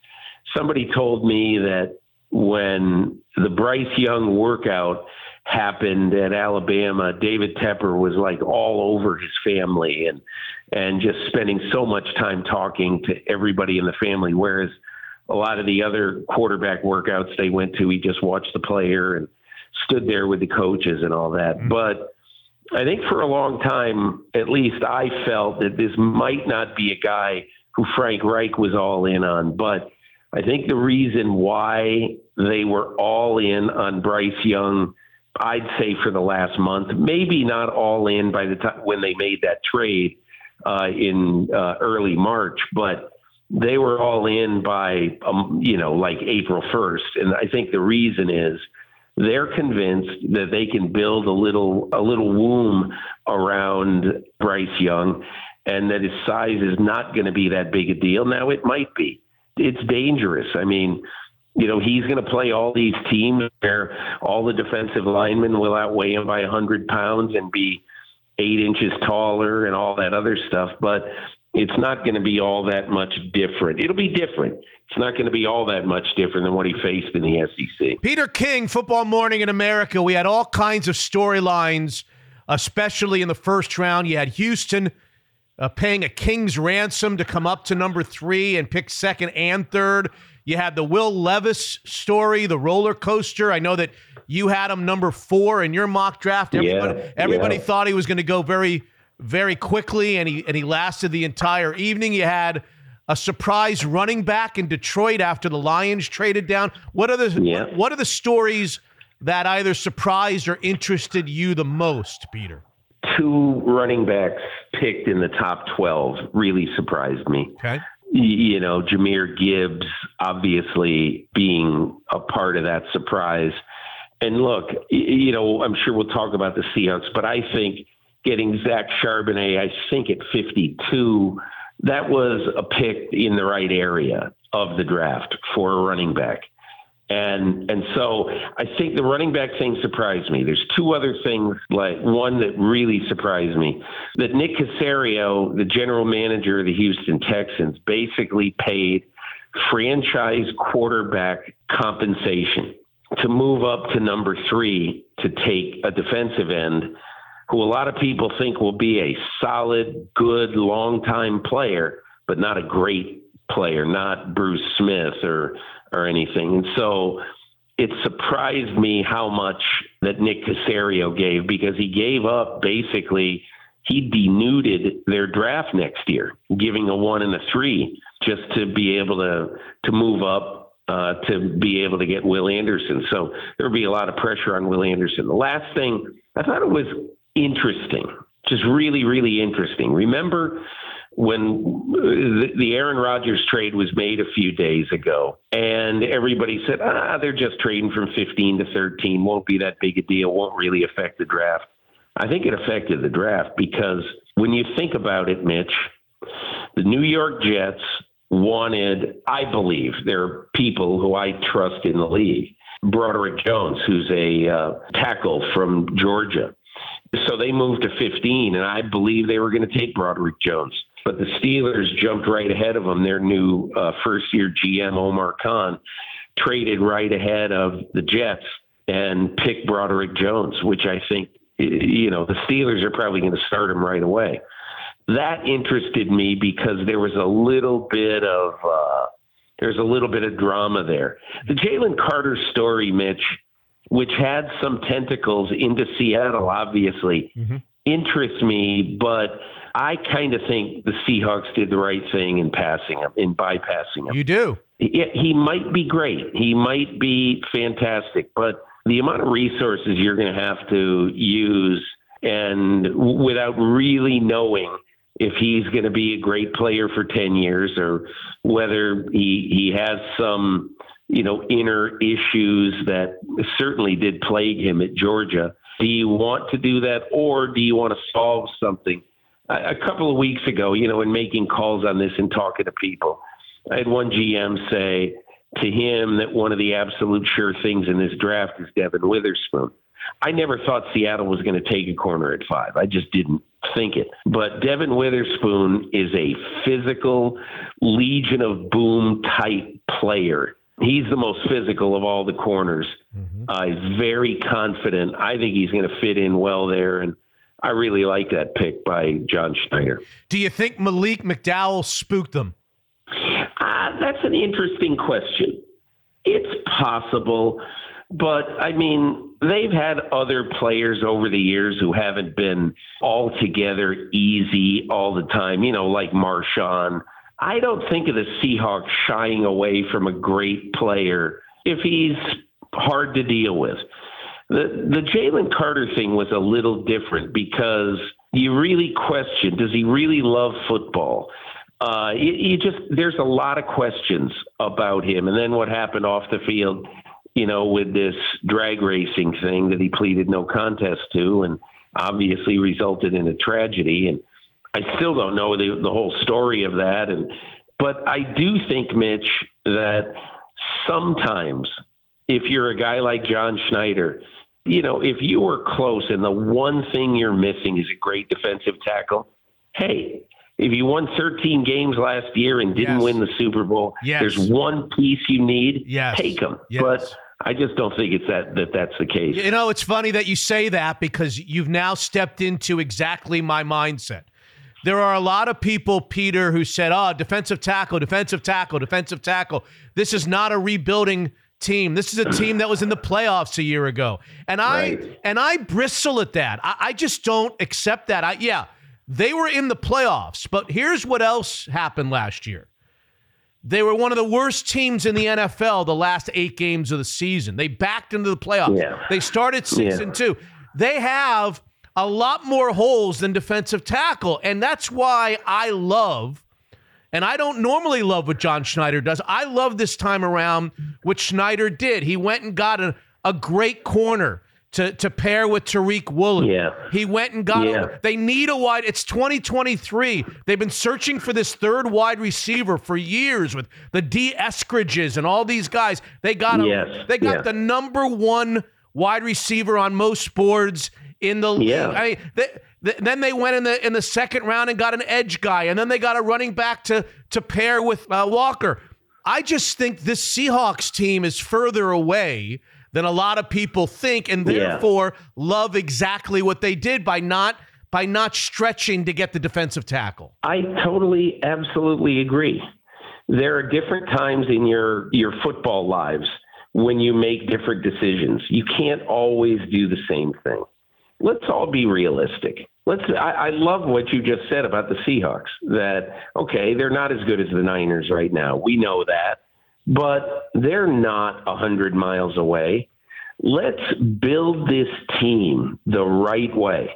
somebody told me that when the Bryce Young workout happened at Alabama, David Tepper was like all over his family and and just spending so much time talking to everybody in the family whereas a lot of the other quarterback workouts they went to he just watched the player and stood there with the coaches and all that. Mm-hmm. But I think for a long time, at least I felt that this might not be a guy who Frank Reich was all in on. But I think the reason why they were all in on Bryce Young, I'd say for the last month, maybe not all in by the time when they made that trade uh, in uh, early March, but they were all in by um, you know like April 1st, and I think the reason is they're convinced that they can build a little a little womb around Bryce Young and that his size is not going to be that big a deal. Now it might be. It's dangerous. I mean, you know, he's going to play all these teams where all the defensive linemen will outweigh him by 100 pounds and be eight inches taller and all that other stuff. But It's not going to be all that much different. It'll be different. It's not going to be all that much different than what he faced in the SEC. Peter King, Football Morning in America. We had all kinds of storylines, especially in the first round. You had Houston uh, paying a king's ransom to come up to number three and pick second and third. You had the Will Levis story, the roller coaster. I know that you had him number four in your mock draft. Everybody, Yeah, everybody yeah. thought he was going to go very, very quickly, and he and he lasted the entire evening. You had a surprise running back in Detroit after the Lions traded down. What are the Yeah. what are the stories that either surprised or interested you the most, Peter? Two running backs picked in the top 12 really surprised me. Okay. You know, Jahmyr Gibbs obviously being a part of that surprise. And look, you know, I'm sure we'll talk about the Seahawks, but I think getting Zach Charbonnet, I think at 52, that was a pick in the right area of the draft for a running back. And and so I think the running back thing surprised me. There's two other things, like one that really surprised me. That Nick Caserio, the general manager of the Houston Texans, basically paid franchise quarterback compensation to move up to number three to take a defensive end who a lot of people think will be a solid, good, long-time player, but not a great player, not Bruce Smith or or anything. And so it surprised me how much that Nick Caserio gave because he gave up basically he denuded their draft next year, giving a one and a three just to be able to to move up uh, to be able to get Will Anderson. So there would be a lot of pressure on Will Anderson. The last thing I thought it was interesting, just really really interesting. Remember when the, Aaron Rodgers trade was made a few days ago, and everybody said, ah, they're just trading from 15 to 13, won't be that big a deal, won't really affect the draft. I think it affected the draft because when you think about it, Mitch, the New York Jets wanted, I believe, there are people who I trust in the league, Broderick Jones, who's a uh, tackle from Georgia. So they moved to 15, and I believe they were going to take Broderick Jones. But the Steelers jumped right ahead of them. Their new uh, first year GM, Omar Khan, traded right ahead of the Jets and picked Broderick Jones, which I think, you know, the Steelers are probably going to start him right away. That interested me because there was a little bit of, uh, there's a little bit of drama there. The Jalen Carter story, Mitch, which had some tentacles into Seattle, obviously, interests me, but I kind of think the Seahawks did the right thing in passing him, in bypassing him. You do. He, he might be great. He might be fantastic, but the amount of resources you're going to have to use and without really knowing if he's going to be a great player for 10 years or whether he, he has some, you know, inner issues that certainly did plague him at Georgia. Do you want to do that or do you want to solve something? A, couple of weeks ago, you know, in making calls on this and talking to people, I had one GM say to him that one of the absolute sure things in this draft is Devon Witherspoon. I never thought Seattle was going to take a corner at five. I just didn't think it. But Devon Witherspoon is a physical Legion of Boom type player. He's the most physical of all the corners. Uh, he's very confident. I think he's going to fit in well there. And I really like that pick by John Schneider. Do you think Malik McDowell spooked them? Uh, that's an interesting question. It's possible, but I mean, they've had other players over the years who haven't been altogether easy all the time, you know, like Marshawn. I don't think of the Seahawks shying away from a great player if he's hard to deal with. The the Jalen Carter thing was a little different because you really question does he really love football? Uh, you, you just there's a lot of questions about him, and then what happened off the field, you know, with this drag racing thing that he pleaded no contest to, and obviously resulted in a tragedy. And I still don't know the the whole story of that, and but I do think Mitch that sometimes if you're a guy like John Schneider, you know, if you were close and the one thing you're missing is a great defensive tackle, hey, If you won 13 games last year and didn't Yes. win the Super Bowl, Yes. there's one piece you need. Yes. Take them. Yes. But I just don't think it's that, that that's the case. You know, it's funny that you say that because you've now stepped into exactly my mindset. There are a lot of people, Peter, who said, oh, defensive tackle, defensive tackle, defensive tackle. This is not a rebuilding team. This is a team that was in the playoffs a year ago. And I Right. and I bristle at that. I, I just don't accept that. I yeah, they were in the playoffs, but here's what else happened last year. They were one of the worst teams in the NFL the last eight games of the season. They backed into the playoffs. Yeah. They started six Yeah. and two. They have a lot more holes than defensive tackle. And that's why I love, and I don't normally love what John Schneider does. I love this time around what Schneider did. He went and got a, a great corner to, to pair with Tariq Woolen. Yeah. He went and got Yeah. a, they need a wide. It's 2023. They've been searching for this third wide receiver for years with the Dee Eskridges and all these guys. They got a, Yes. they got Yeah. the number one wide receiver on most boards in the league. Yeah. I mean, they, th- then they went in the in the second round and got an edge guy, and then they got a running back to to pair with uh, Walker. I just think this Seahawks team is further away than a lot of people think, and Yeah. therefore love exactly what they did by not by not stretching to get the defensive tackle. I totally, absolutely agree. There are different times in your your football lives when you make different decisions. You can't always do the same thing. Let's all be realistic. Let's. I, I love what you just said about the Seahawks. That okay, they're not as good as the Niners right now. We know that, but they're not a hundred miles away. Let's build this team the right way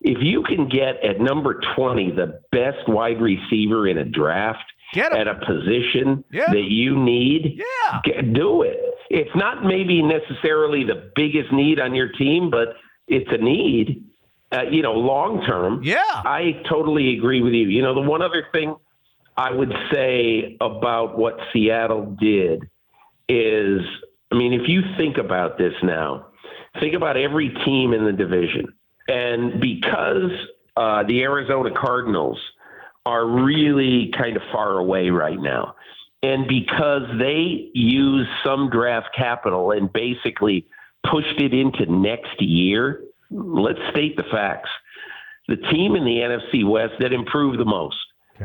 if you can get at number 20 the best wide receiver in a draft Get at a position Yeah. that you need, Yeah. get- do it. It's not maybe necessarily the biggest need on your team, but it's a need, uh, you know, long term. Yeah. I totally agree with you. You know, the one other thing I would say about what Seattle did is, I mean, if you think about this now, think about every team in the division. And because uh, the Arizona Cardinals are really kind of far away right now, and because they use some draft capital and basically pushed it into next year, let's state the facts. The team in the NFC West that improved the most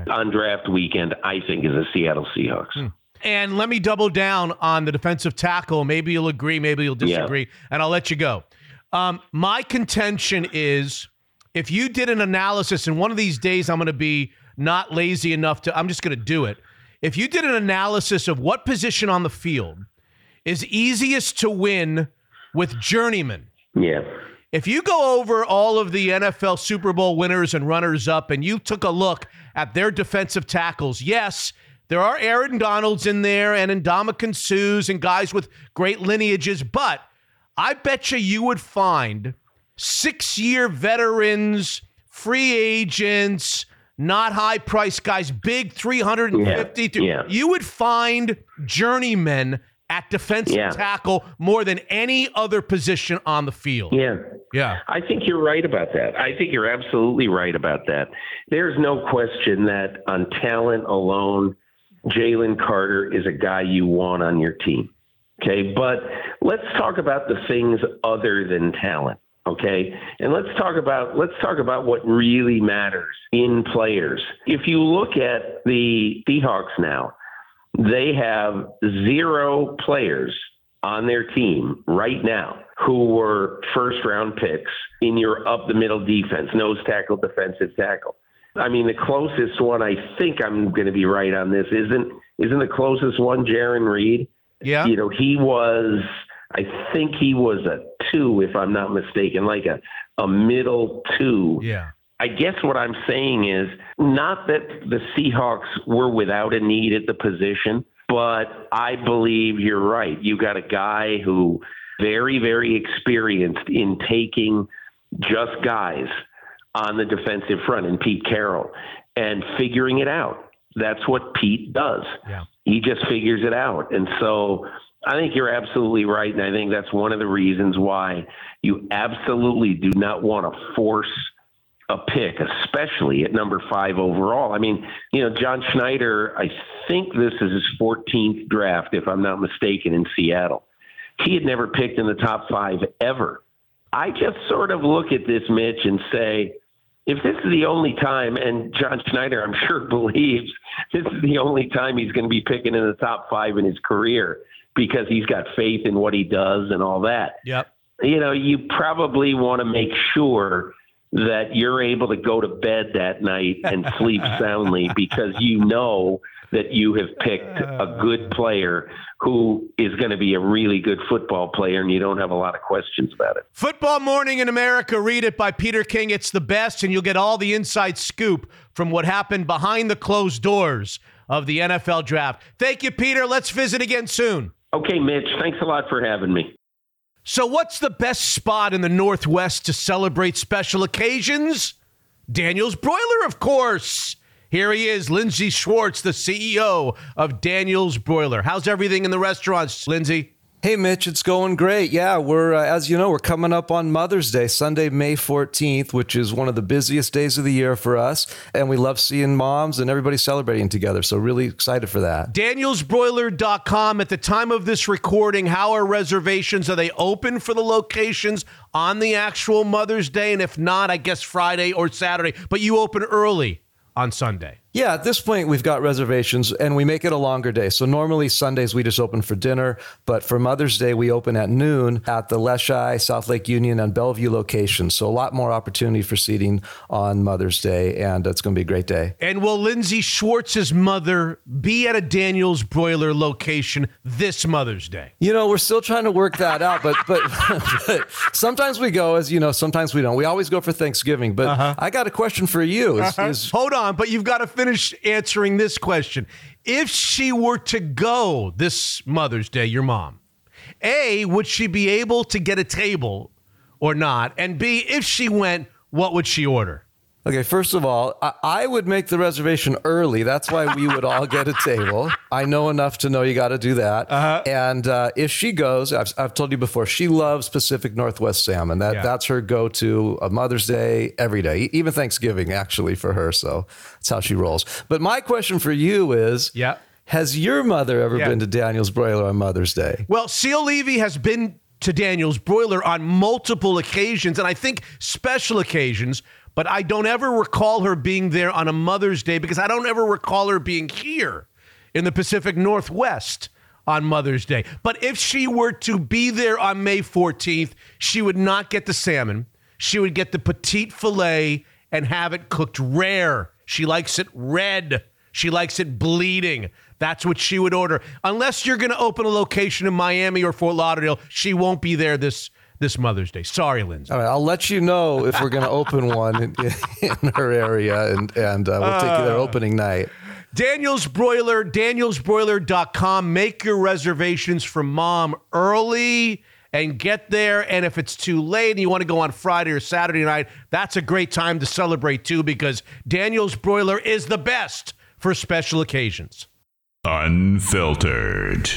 on draft weekend, I think, is the Seattle Seahawks. And let me double down on the defensive tackle. Maybe you'll agree, maybe you'll disagree, and I'll let you go. Um, my contention is if you did an analysis, and one of these days I'm going to be not lazy enough to, I'm just going to do it. If you did an analysis of what position on the field is easiest to win with journeyman, Yeah. if you go over all of the NFL Super Bowl winners and runners up and you took a look at their defensive tackles, yes, there are Aaron Donalds in there and Ndamukong Suhs and guys with great lineages, but I bet you you would find six year veterans, free agents, not high price guys, big 350. Yeah, yeah. You would find journeymen at defensive Yeah. tackle more than any other position on the field. Yeah. Yeah. I think you're right about that. I think you're absolutely right about that. There's no question that on talent alone, Jalen Carter is a guy you want on your team. Okay. But let's talk about the things other than talent. Okay. And let's talk about let's talk about what really matters in players. If you look at the Seahawks now, they have zero players on their team right now who were first round picks in your up the middle defense, nose tackle, defensive tackle. I mean, the closest one, I think I'm going to be right on this, isn't isn't the closest one Jarran Reed? Yeah. You know, he was, I think he was a two, if I'm not mistaken, like a, a middle two. Yeah. I guess what I'm saying is not that the Seahawks were without a need at the position, but I believe you're right. You got a guy who very, very experienced in taking just guys on the defensive front and Pete Carroll and figuring it out. That's what Pete does. Yeah. He just figures it out. And so I think you're absolutely right. And I think that's one of the reasons why you absolutely do not want to force a pick, especially at number five overall. I mean, you know, John Schneider, I think this is his 14th draft, if I'm not mistaken, in Seattle. He had never picked in the top five ever. I just sort of look at this, Mitch, and say, if this is the only time, and John Schneider, I'm sure, believes this is the only time he's going to be picking in the top five in his career because he's got faith in what he does and all that. Yep. You know, you probably want to make sure that you're able to go to bed that night and sleep soundly because you know that you have picked a good player who is going to be a really good football player and you don't have a lot of questions about it. Football Morning in America, read it by Peter King. It's the best, and you'll get all the inside scoop from what happened behind the closed doors of the NFL draft. Thank you, Peter. Let's visit again soon. Okay, Mitch, thanks a lot for having me. So, what's the best spot in the Northwest to celebrate special occasions? Daniel's Broiler, of course. Here he is, Lindsay Schwartz, the CEO of Daniel's Broiler. How's everything in the restaurants, Lindsey? Hey, Mitch, it's going great. Yeah, we're, uh, as you know, we're coming up on Mother's Day, Sunday, May 14th, which is one of the busiest days of the year for us. And we love seeing moms and everybody celebrating together. So, really excited for that. DanielsBroiler.com. At the time of this recording, how are reservations? Are they open for the locations on the actual Mother's Day? And if not, I guess Friday or Saturday, but you open early on Sunday. Yeah, at this point, we've got reservations and we make it a longer day. So normally Sundays we just open for dinner, but for Mother's Day we open at noon at the Leschi, South Lake Union, and Bellevue locations. So a lot more opportunity for seating on Mother's Day, and it's going to be a great day. And will Lindsey Schwartz's mother be at a Daniels Broiler location this Mother's Day? You know, we're still trying to work that out, but but, but sometimes we go, as you know, sometimes we don't. We always go for Thanksgiving, but uh-huh. I got a question for you. Is, uh-huh. is, Hold on, but you've got to finish answering this question. If she were to go this Mother's Day, your mom, A, would she be able to get a table or not? And B, if she went, what would she order? Okay, first of all, I, I, would make the reservation early. That's why we would all get a table. I know enough to know you got to do that. Uh-huh. And uh, if she goes, I've, I've, told you before, she loves Pacific Northwest salmon. That yeah. that's her go-to of Mother's Day every day, even Thanksgiving actually for her. So that's how she rolls. But my question for you is, yeah. Has your mother ever yeah. been to Daniel's Broiler on Mother's Day? Well, Seal Levy has been to Daniel's Broiler on multiple occasions, and I think special occasions but I don't ever recall her being there on a Mother's Day because I don't ever recall her being here in the Pacific Northwest on Mother's Day. But if she were to be there on May 14th, she would not get the salmon. She would get the petite filet and have it cooked rare. She likes it red. She likes it bleeding. That's what she would order. Unless you're going to open a location in Miami or Fort Lauderdale, she won't be there this this Mother's Day. Sorry, Lindsay. All right, I'll let you know if we're going to open one in, in, her area, and and uh, we'll take you there uh, opening night. Daniel's Broiler, danielsbroiler.com. Make your reservations for mom early and get there. And if it's too late and you want to go on Friday or Saturday night, that's a great time to celebrate too because Daniel's Broiler is the best for special occasions. Unfiltered.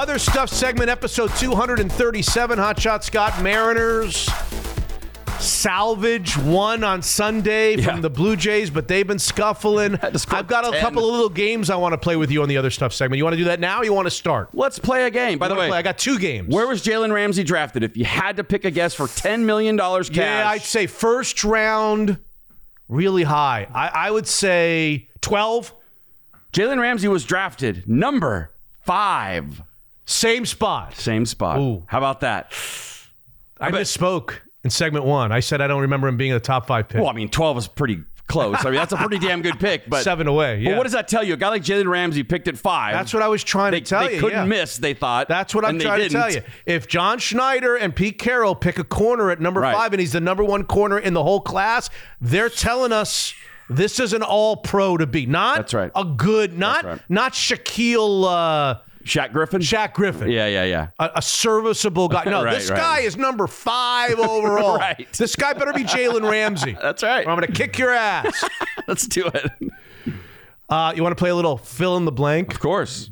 Other stuff segment episode 237 Hot Shot Scott Mariners salvage one on Sunday from yeah. the Blue Jays, but they've been scuffling. I've got a 10. couple of little games I want to play with you on the other stuff segment. You want to do that now? you want to start? Let's play a game. By the way, play? I got two games. Where was Jalen Ramsey drafted? If you had to pick a guess for ten million dollars cash, yeah, I'd say first round, really high. I, I would say twelve. Jalen Ramsey was drafted number five. Same spot. Same spot. Ooh. How about that? I, I misspoke in segment one. I said I don't remember him being a top five pick. Well, I mean, 12 is pretty close. I mean, that's a pretty damn good pick. But seven away. Yeah. But what does that tell you? A guy like Jalen Ramsey picked at five. That's what I was trying they, to tell they you. They couldn't yeah. miss. They thought. That's what I'm trying to tell you. If John Schneider and Pete Carroll pick a corner at number right. five, and he's the number one corner in the whole class, they're telling us. This is an all pro to be. Not That's right. a good, not right. not Shaquille uh, Shaq Griffin? Shaq Griffin. Yeah, yeah, yeah. A, a serviceable guy. No, right, this right. guy is number five overall. right. This guy better be Jalen Ramsey. That's right. I'm going to kick your ass. Let's do it. Uh, you want to play a little fill in the blank? Of course.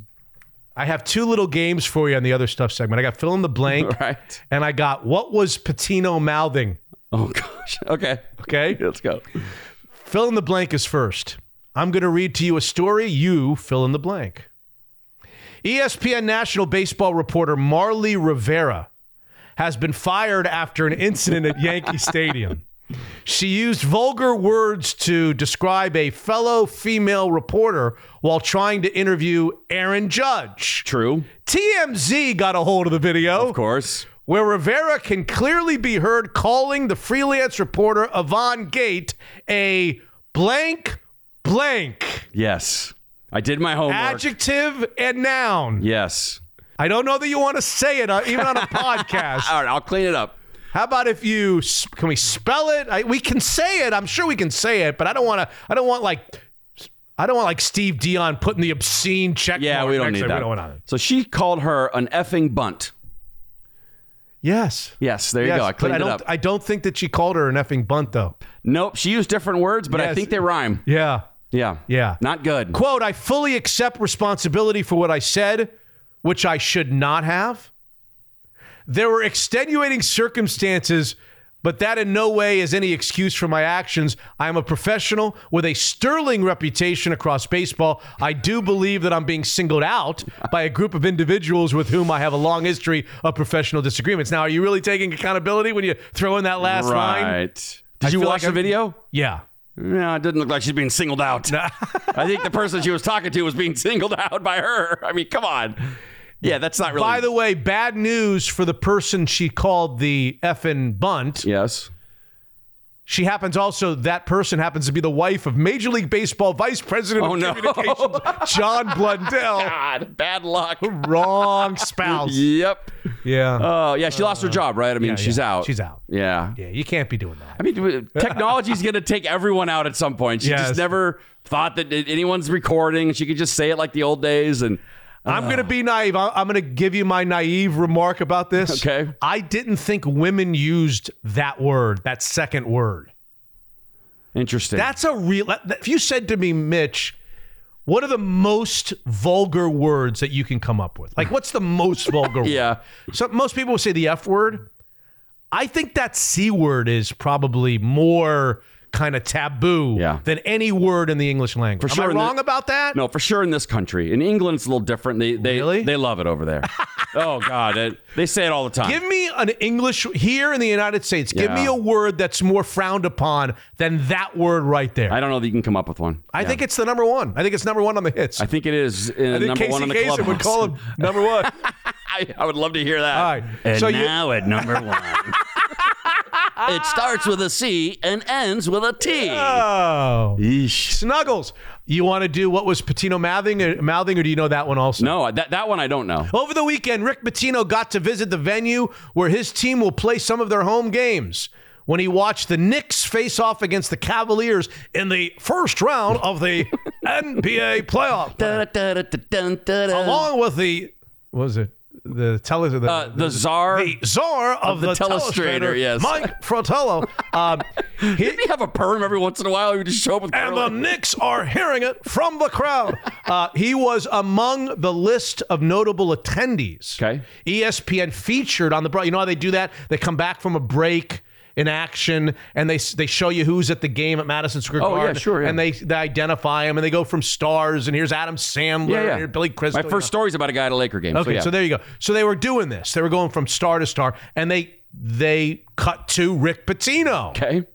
I have two little games for you on the other stuff segment. I got fill in the blank, right? And I got what was Pitino mouthing? Oh gosh. Okay. Okay. Let's go. Fill in the blank is first. I'm going to read to you a story. You fill in the blank. ESPN national baseball reporter Marly Rivera has been fired after an incident at Yankee Stadium. She used vulgar words to describe a fellow female reporter while trying to interview Aaron Judge. True. TMZ got a hold of the video. Of course. Where Rivera can clearly be heard calling the freelance reporter Yvonne Gate a blank blank. Yes. I did my homework. Adjective and noun. Yes. I don't know that you want to say it uh, even on a podcast. All right, I'll clean it up. How about if you can we spell it? I, we can say it. I'm sure we can say it, but I don't want to. I don't want like. I don't want like Steve Dion putting the obscene check. Yeah, we don't need that. Don't want. So she called her an effing bunt. Yes. Yes, there you Yes, go. I cleaned I it don't. up. I don't think that she called her an effing bunt though. Nope, she used different words, but I think they rhyme. Yeah. Yeah. Yeah. Not good. Quote, I fully accept responsibility for what I said, which I should not have. There were extenuating circumstances, but that in no way is any excuse for my actions. I am a professional with a sterling reputation across baseball. I do believe that I'm being singled out by a group of individuals with whom I have a long history of professional disagreements. Now, are you really taking accountability when you throw in that last line? Right. Did I you watch like the video? Yeah. No, it didn't look like she's being singled out. I think the person she was talking to was being singled out by her. I mean, come on. Yeah, that's not really. By the way, bad news for the person she called the effing bunt. Yes. She happens also, that person happens to be the wife of Major League Baseball Vice President Oh, of no. Communications, John Blundell. God, bad luck. Wrong spouse. Yep. Yeah. Oh, yeah, she lost her uh, job, right? I mean, yeah, she's yeah. out. She's out. Yeah. Yeah, you can't be doing that. I mean, technology's going to take everyone out at some point. She Yes. just never thought that anyone's recording. She could just say it like the old days. And I'm going to uh. be naive. I'm going to give you my naive remark about this. Okay. I didn't think women used that word, that second word. interesting. That's a real. If you said to me, Mitch, what are the most vulgar words that you can come up with? Like, what's the most vulgar word? Yeah. So most people will say the F word. I think that C word is probably more kind of taboo Yeah. than any word in the English language. For sure Am I in the- wrong about that? No, for sure in this country. In England, it's a little different. They they Really? they love it over there. oh God, it, they say it all the time. Give me an English here in the United States. Give me a word that's more frowned upon than that word right there. I don't know that you can come up with one. I Yeah. think it's the number one. I think it's number one on the hits. I think it is uh, I think number Casey one on the Kasem club. would call him number one. I, I would love to hear that. All right. And So you- now at number one, it starts with a C and ends with a T. Oh. Yeesh. Snuggles. You want to do what was Pitino mouthing or, mouthing, or do you know that one also? No, that that one I don't know. Over the weekend, Rick Pitino got to visit the venue where his team will play some of their home games. When he watched the Knicks face off against the Cavaliers in the first round of the NBA playoff, along with the what was it the tele the, Uh, the czar the czar of, of the the, telestrator, telestrator, yes. Mike Fratello. Um, he, Didn't he have a perm every once in a while? He would just show up with and the Knicks are hearing it from the crowd. Uh, he was among the list of notable attendees. Okay. ESPN featured on the bro. You know how they do that? They come back from a break in action and they they show you who's at the game at Madison Square Oh, yeah, Garden. sure, yeah. And they, they identify them and they go from stars and here's Adam Sandler Yeah, and yeah. here's Billy Crystal. My first uh, story's about a guy at a Laker game. Okay, so, yeah. so there you go. So they were doing this. They were going from star to star, and they they cut to Rick Pitino. okay.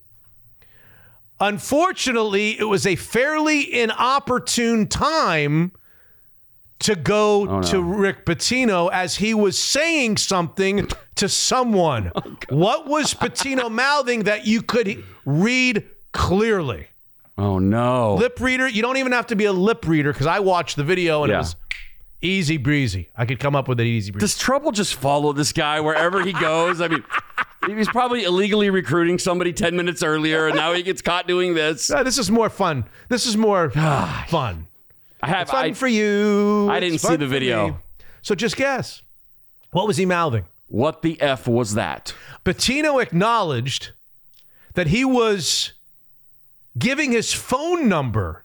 Unfortunately, it was a fairly inopportune time to go Oh, no. to Rick Pitino as he was saying something to someone. Oh, what was Pitino mouthing that you could read clearly? Oh no. Lip reader, you don't even have to be a lip reader because I watched the video and Yeah. it was easy breezy. I could come up with it easy breezy. Does trouble just follow this guy wherever he goes? I mean, he was probably illegally recruiting somebody 10 minutes earlier, and now he gets caught doing this. This is more fun. This is more fun. I have It's fun I, for you. I didn't see the video. So just guess. What was he mouthing? What the F was that? Pitino acknowledged that he was giving his phone number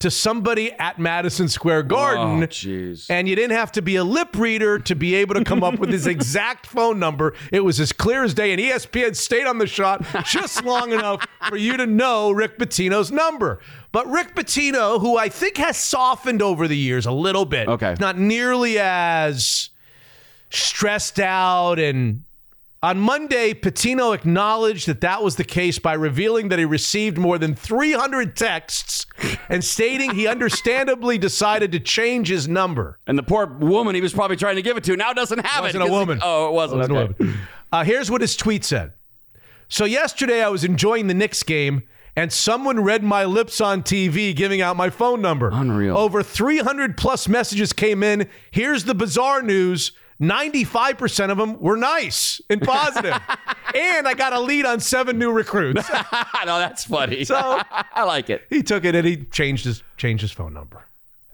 to somebody at Madison Square oh, Garden. Oh, jeez. and you didn't have to be a lip reader to be able to come up with his exact phone number. It was as clear as day, and ESPN stayed on the shot just long enough for you to know Rick Pitino's number. But Rick Pitino, who I think has softened over the years a little bit, Okay. not nearly as stressed out and on Monday, Pitino acknowledged that that was the case by revealing that he received more than 300 texts and stating he understandably decided to change his number. And the poor woman he was probably trying to give it to now doesn't have it. Wasn't it. a woman. Oh, it wasn't. Wasn't a woman. Uh, here's what his tweet said. So yesterday I was enjoying the Knicks game and someone read my lips on TV giving out my phone number. Unreal. Over 300 plus messages came in. Here's the bizarre news. 95% of them were nice and positive. and I got a lead on seven new recruits. no, that's funny. So- I like it. he took it and he changed his changed his phone number.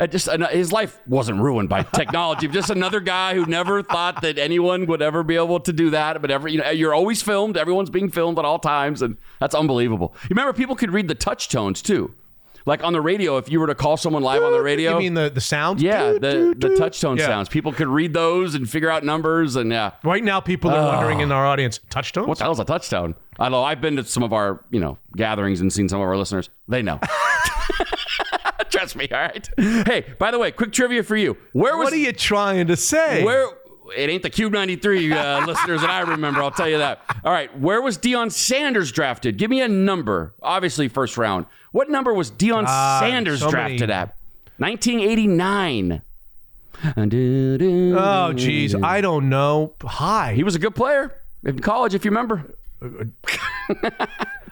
Uh, just uh, his life wasn't ruined by technology. just another guy who never thought that anyone would ever be able to do that. But every you know, you're always filmed. Everyone's being filmed at all times, and that's unbelievable. You remember people could read the touch tones too, like on the radio. If you were to call someone live on the radio, You mean the, the sound? yeah, the the touch tone Yeah. sounds. People could read those and figure out numbers, and yeah. Right now, people are wondering in our audience, touch tones? What the hell's a touchdown? I know. I've been to some of our, you know, gatherings and seen some of our listeners. They know. Trust me. All right. Hey, by the way, quick trivia for you. Where was What are you trying to say? where? It ain't the Cube 93 uh, listeners that I remember. I'll tell you that. All right. Where was Deion Sanders drafted? Give me a number. Obviously, first round. What number was Deion God, Sanders so drafted many- at? 1989. Oh, geez. I don't know. Hi. He was a good player in college, if you remember.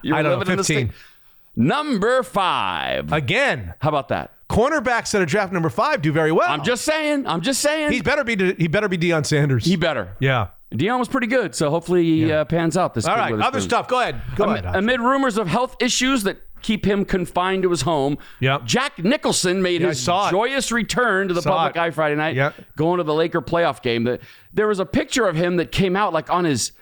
you I don't know. living in the 15. Number five. Again, How about that? Cornerbacks that are draft number five do very well. I'm just saying. I'm just saying. He better be. He better be Deion Sanders. he better. yeah. Deion was pretty good, so hopefully he uh, pans out this. All right. Other stuff. Go ahead. Go Am- ahead. amid rumors of health issues that keep him confined to his home, Yep. Jack Nicholson made Yeah, his joyous return to the Saw public it. eye Friday night, Yep. going to the Laker playoff game. That there was a picture of him that came out like on his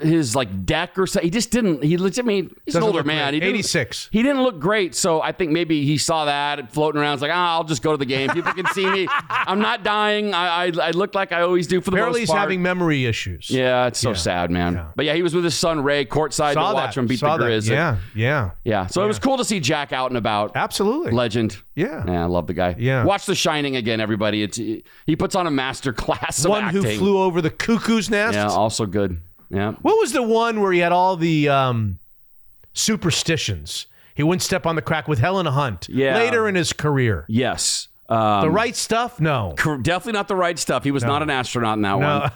his like deck or something. He just didn't. He looked. I mean, he's Doesn't an older man. He 86. He didn't look great, so I think maybe he saw that floating around. It's like, ah, I'll just go to the game. People can see me. I'm not dying. I I, I look like I always do for the Apparently, most he's having memory issues. Yeah, it's so Yeah. sad, man. Yeah. But yeah, he was with his son Ray courtside Saw to watch that. him beat Saw the. Grizz. Yeah. Yeah. yeah. So it was cool to see Jack out and about. Absolutely. Legend. Yeah. yeah, I love the guy. Yeah. watch The Shining again, everybody. It's he puts on a master class of One acting. who flew over the cuckoo's nest. Yeah, also good. Yeah. What was the one where he had all the um, superstitions? He wouldn't step on the crack with Helen Hunt. Yeah. Later in his career. Yes. Um, The right stuff? No. definitely not the right stuff. He was not an astronaut in that No.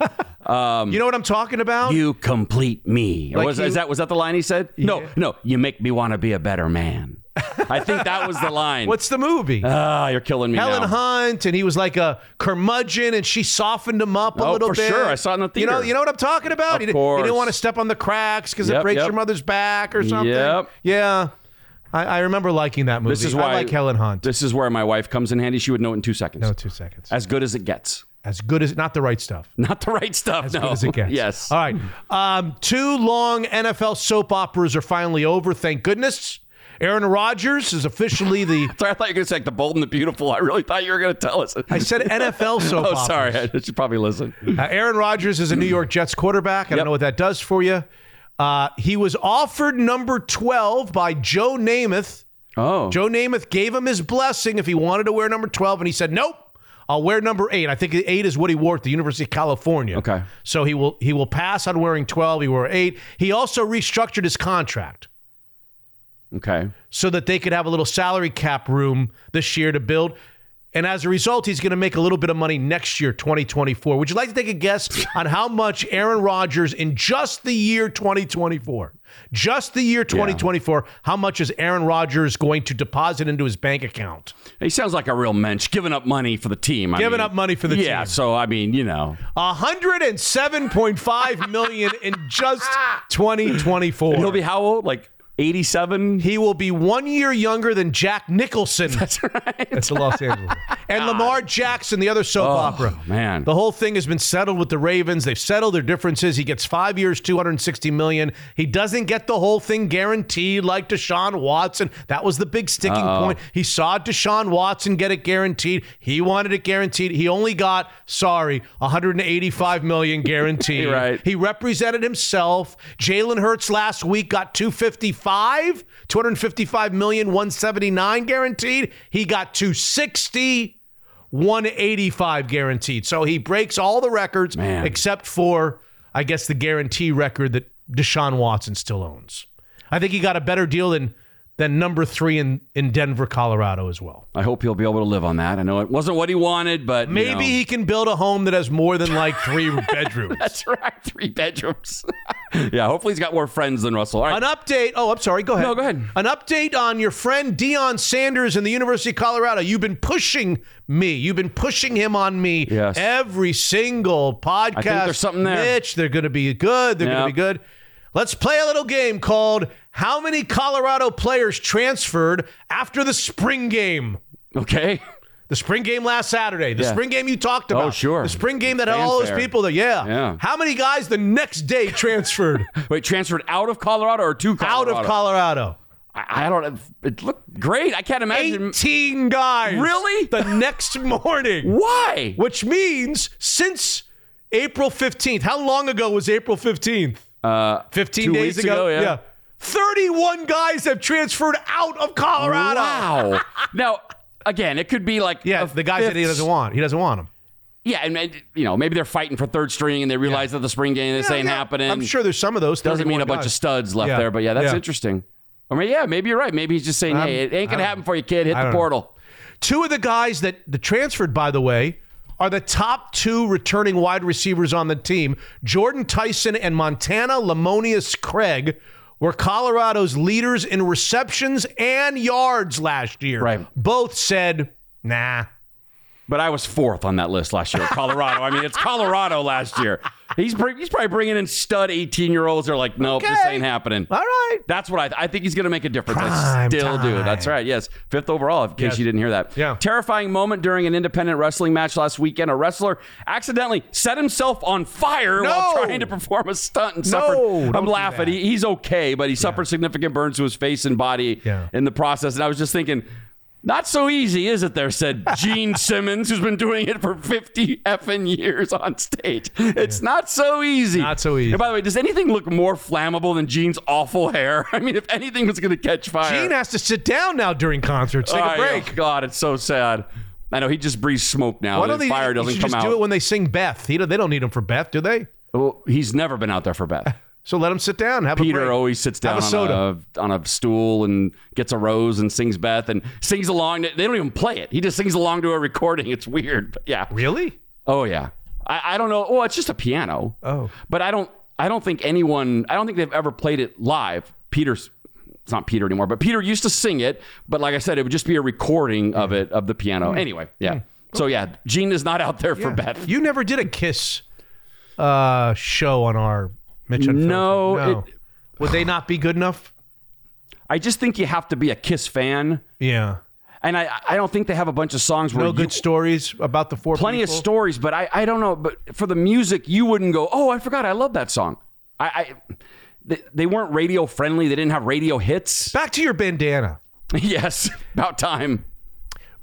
one. you know what I'm talking about? You complete me. Like was, you- is that was that the line he said? No, no. You make me want to be a better man. I think that was the line. What's the movie? Ah, you're killing me Helen now. Hunt, and he was like a curmudgeon, and she softened him up a Oh, little for bit. sure. I saw it in the theater. You know, you know what I'm talking about? Of he, didn't, he didn't want to step on the cracks because it breaks yep. your mother's back or something. Yep. Yeah, I, I remember liking that movie. This is why I like Helen Hunt. This is where my wife comes in handy. She would know it in two seconds. no, two seconds. As good as it gets. As good as not the right stuff. Not the right stuff. As no. good as it gets. Yes. All right. Um, two long NFL soap operas are finally over. Thank goodness. Aaron Rodgers is officially the. Sorry, I thought you were going to say like the Bold and the Beautiful. I really thought you were going to tell us. I said NFL soap oh, sorry. I should probably listen. Uh, Aaron Rodgers is a New York Jets quarterback. I don't know what that does for you. Uh, he was offered number 12 by Joe Namath. Oh. Joe Namath gave him his blessing if he wanted to wear number 12, and he said, nope. I'll wear number eight. I think eight is what he wore at the University of California. Okay. So he will he will pass on wearing 12. He wore eight. He also restructured his contract Okay. so that they could have a little salary cap room this year to build. And as a result, he's going to make a little bit of money next year, 2024. Would you like to take a guess on how much Aaron Rodgers in just the year 2024, just the year 2024, how much is Aaron Rodgers going to deposit into his bank account? He sounds like a real mensch, giving up money for the team. I Giving mean, up money for the yeah, team. Yeah, so I mean, you know, 107.5 million in just 2024. he'll be how old? Like 87? He will be one year younger than Jack Nicholson. That's right. That's the Los Angeles. and Lamar Jackson, the other soap Oh, opera. man. the whole thing has been settled with the Ravens. They've settled their differences. He gets five years, two hundred and sixty million. He doesn't get the whole thing guaranteed like Deshaun Watson. That was the big sticking Uh-oh. point. He saw Deshaun Watson get it guaranteed. He wanted it guaranteed. He only got, sorry, one hundred and eighty-five million guaranteed. Right. He represented himself. Jalen Hurts last week got 255, 255 million, 179 guaranteed. He got 260, 185 guaranteed. So he breaks all the records Man. except for, I guess, the guarantee record that Deshaun Watson still owns. I think he got a better deal than than number three in, in Denver, Colorado as well. I hope he'll be able to live on that. I know it wasn't what he wanted, but you Maybe know. he can build a home that has more than like three bedrooms. That's right, three bedrooms. yeah, hopefully he's got more friends than Russell. All right. An update. Oh, I'm sorry. Go ahead. No, go ahead. An update on your friend Deion Sanders in the University of Colorado. You've been pushing me. You've been pushing him on me Yes. every single podcast. there's something there. Mitch, they're going to be good. They're Yeah. going to be good. Let's play a little game called How Many Colorado Players Transferred After the Spring Game? Okay. The spring game last Saturday. The Yeah. spring game you talked about. Oh, sure. The spring game that had all those people there. Yeah. Yeah. How many guys the next day transferred Wait, transferred out of Colorado or to out of Colorado? I, I don't. It looked great. I can't imagine. 18 guys. Really? The next morning. Why? Which means since April 15th. How long ago was April 15th? Uh, 15 days weeks ago, yeah. 31 guys have transferred out of Colorado. Wow. now, again, it could be like Yeah, the guys that he doesn't want. He doesn't want them. Yeah, and you know maybe they're fighting for third string and they realize that the spring game this Yeah, ain't yeah. happening. I'm sure there's some of those. doesn't mean 31 a bunch of studs left Yeah. there, but yeah, that's Yeah. interesting. Or maybe, yeah, maybe you're right. Maybe he's just saying, Um, hey, it ain't gonna happen for you, kid. Hit the don't know. portal. Two of the guys that the transferred, by the way, are the top two returning wide receivers on the team. Jordyn Tyson and Montana Lemonious Craig were Colorado's leaders in receptions and yards last year. Right. Both said, nah. But I was fourth on that list last year. Colorado. I mean, it's Colorado last year. He's bring, he's probably bringing in stud 18 year olds. They're like, nope, this ain't happening. All right. That's what I, I think he's going to make a difference. I Prime still do. That's right. Yes. Fifth overall, in case Yes. you didn't hear that. Yeah. Terrifying moment during an independent wrestling match last weekend. A wrestler accidentally set himself on fire while trying to perform a stunt and No, suffered. don't I'm laughing. He, he's okay, but he suffered significant burns to his face and body Yeah. in the process. And I was just thinking, not so easy, is it? There said Gene Simmons, who's been doing it for 50 effing years on stage. It's not so easy. Not so easy. And by the way, does anything look more flammable than Gene's awful hair? I mean, if anything was going to catch fire, Gene has to sit down now during concerts. Take a oh break. oh, God, it's so sad. I know he just breathes smoke now. Why don't they fire doesn't come just out. do it when they sing Beth? He, they don't need him for Beth, do they? Well, he's never been out there for Beth. So let him sit down. Have a Peter break. always sits down a on a, on a stool and gets a rose and sings Beth and sings along. They don't even play it. He just sings along to a recording. It's weird. But yeah. Really? Oh yeah. I, I don't know. Well, it's just a piano. Oh. But I don't. I don't think anyone. I don't think they've ever played it live. Peter's. It's not Peter anymore, but Peter used to sing it. But like I said, it would just be a recording of it of the piano. Anyway, yeah. So yeah, Gene is not out there for Hmm. Beth. You never did a Kiss uh, show on our Mitch Unfiltered. No, no. it- Would they not be good enough? I just think you have to be a Kiss fan. Yeah. And I, I don't think they have a bunch of songs where No you, good stories about the four plenty of stories, but I, I don't know. But for the music, you wouldn't go, oh, I forgot, I love that song. I, I they, they weren't radio friendly. They didn't have radio hits. Back to your bandana. yes, about time.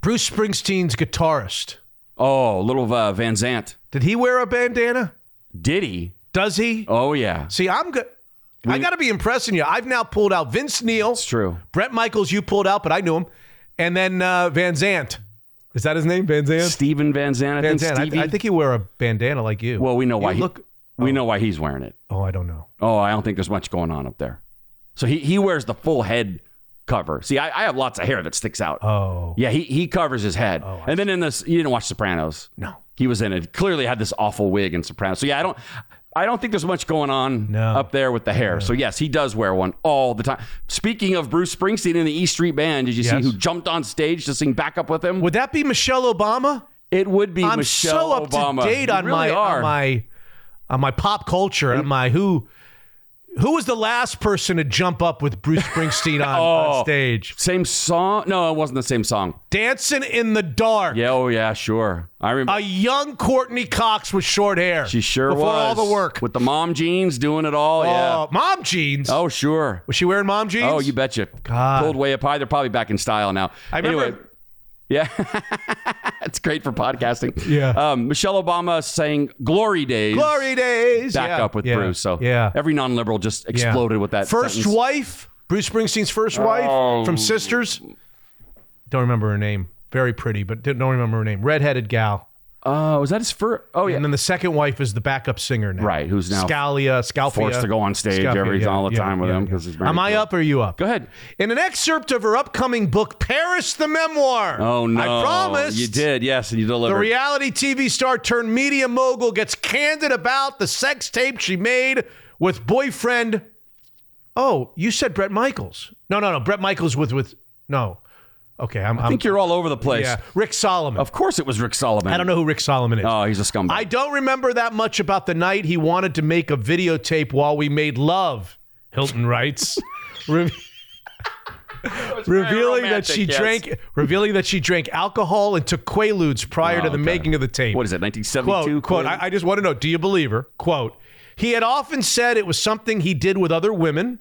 Bruce Springsteen's guitarist. Oh, little uh, Van Zandt. Did he wear a bandana? Did he? Does he? Oh yeah. See, I'm good. I got to be impressing you. I've now pulled out Vince Neil. It's true. Bret Michaels, you pulled out, but I knew him. And then uh, Van Zandt. Is that his name? Van Zandt? Steven Van Zandt. I Van think Zant. I, Stevie. I think he wear a bandana like you. well, we know why he look. we know why he's wearing it. Oh, I don't know. Oh, I don't think there's much going on up there. So he, he wears the full head cover. See, I, I have lots of hair that sticks out. Oh. Yeah, he, he covers his head. Oh, and then in this, you didn't watch Sopranos. No. He was in it. Clearly had this awful wig in Sopranos. So yeah, I don't I don't think there's much going on No. up there with the hair. So yes, he does wear one all the time. Speaking of Bruce Springsteen in the E Street Band, did you see who jumped on stage to sing backup with him? Would that be Michelle Obama? It would be Michelle. I'm Michelle so up Obama. to date on really my are. on my on my pop culture and my who Who was the last person to jump up with Bruce Springsteen on, Oh. on stage? Same song? No, it wasn't the same song. Dancing in the dark. Yeah, oh yeah, sure. I remember. A young Courteney Cox with short hair. She sure before was. all the work. with the mom jeans, doing it all. yeah. Oh, mom jeans. Oh sure. Was she wearing mom jeans? Oh, you betcha. God. Pulled way up high. They're probably back in style now. I remember- Anyway, yeah, it's great for podcasting. Yeah. Um, Michelle Obama saying "Glory Days." Glory days. Back Yeah. up with Yeah. Bruce. So yeah. every non-liberal just Yeah. exploded with that. First sentence. wife, Bruce Springsteen's first wife Oh. from Sisters. Don't remember her name. Very pretty, but don't remember her name. Redheaded gal. Oh, was that his first? Oh yeah. And then the second wife is the backup singer now. Right, who's now Scalia, Scalfia. forced to go on stage every yeah, all the yeah, time with yeah, him yeah. because he's married Am I up or are you up? Go ahead. In an excerpt of her upcoming book, Paris the Memoir. Oh no! I promised. you did. Yes, and you delivered. The reality TV star turned media mogul gets candid about the sex tape she made with boyfriend. Oh, you said Bret Michaels. No, no, no. Bret Michaels with with no. Okay, I'm. I think you're all over the place. Yeah, Rick Salomon. Of course, it was Rick Salomon. I don't know who Rick Salomon is. Oh, he's a scumbag. I don't remember that much about the night he wanted to make a videotape while we made love. Hilton writes, Re- revealing that she yes. drank, revealing that she drank alcohol and took Quaaludes prior Oh, to the okay. making of the tape. What is it? 1972. Quote, quote. I, I just want to know: Do you believe her? Quote. He had often said it was something he did with other women,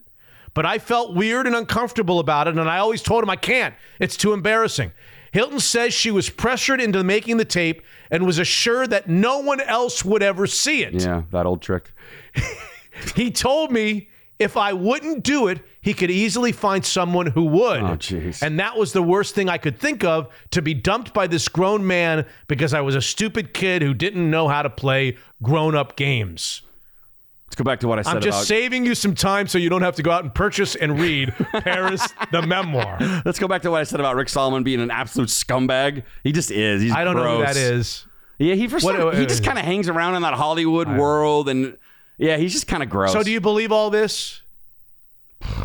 but I felt weird and uncomfortable about it, and I always told him I can't. It's too embarrassing. Hilton says she was pressured into making the tape and was assured that no one else would ever see it. yeah, that old trick. He told me if I wouldn't do it, he could easily find someone who would. Oh, jeez. And that was the worst thing I could think of to be dumped by this grown man because I was a stupid kid who didn't know how to play grown up games. Let's go back to what I said I'm just about. saving you some time so you don't have to go out and purchase and read Paris the memoir. Let's go back to what I said about Rick Salomon being an absolute scumbag. He just is. He's I don't know who that is. Yeah, he for What- some, he uh, just kind of hangs around in that Hollywood world, and yeah, he's just kind of gross. So do you believe all this?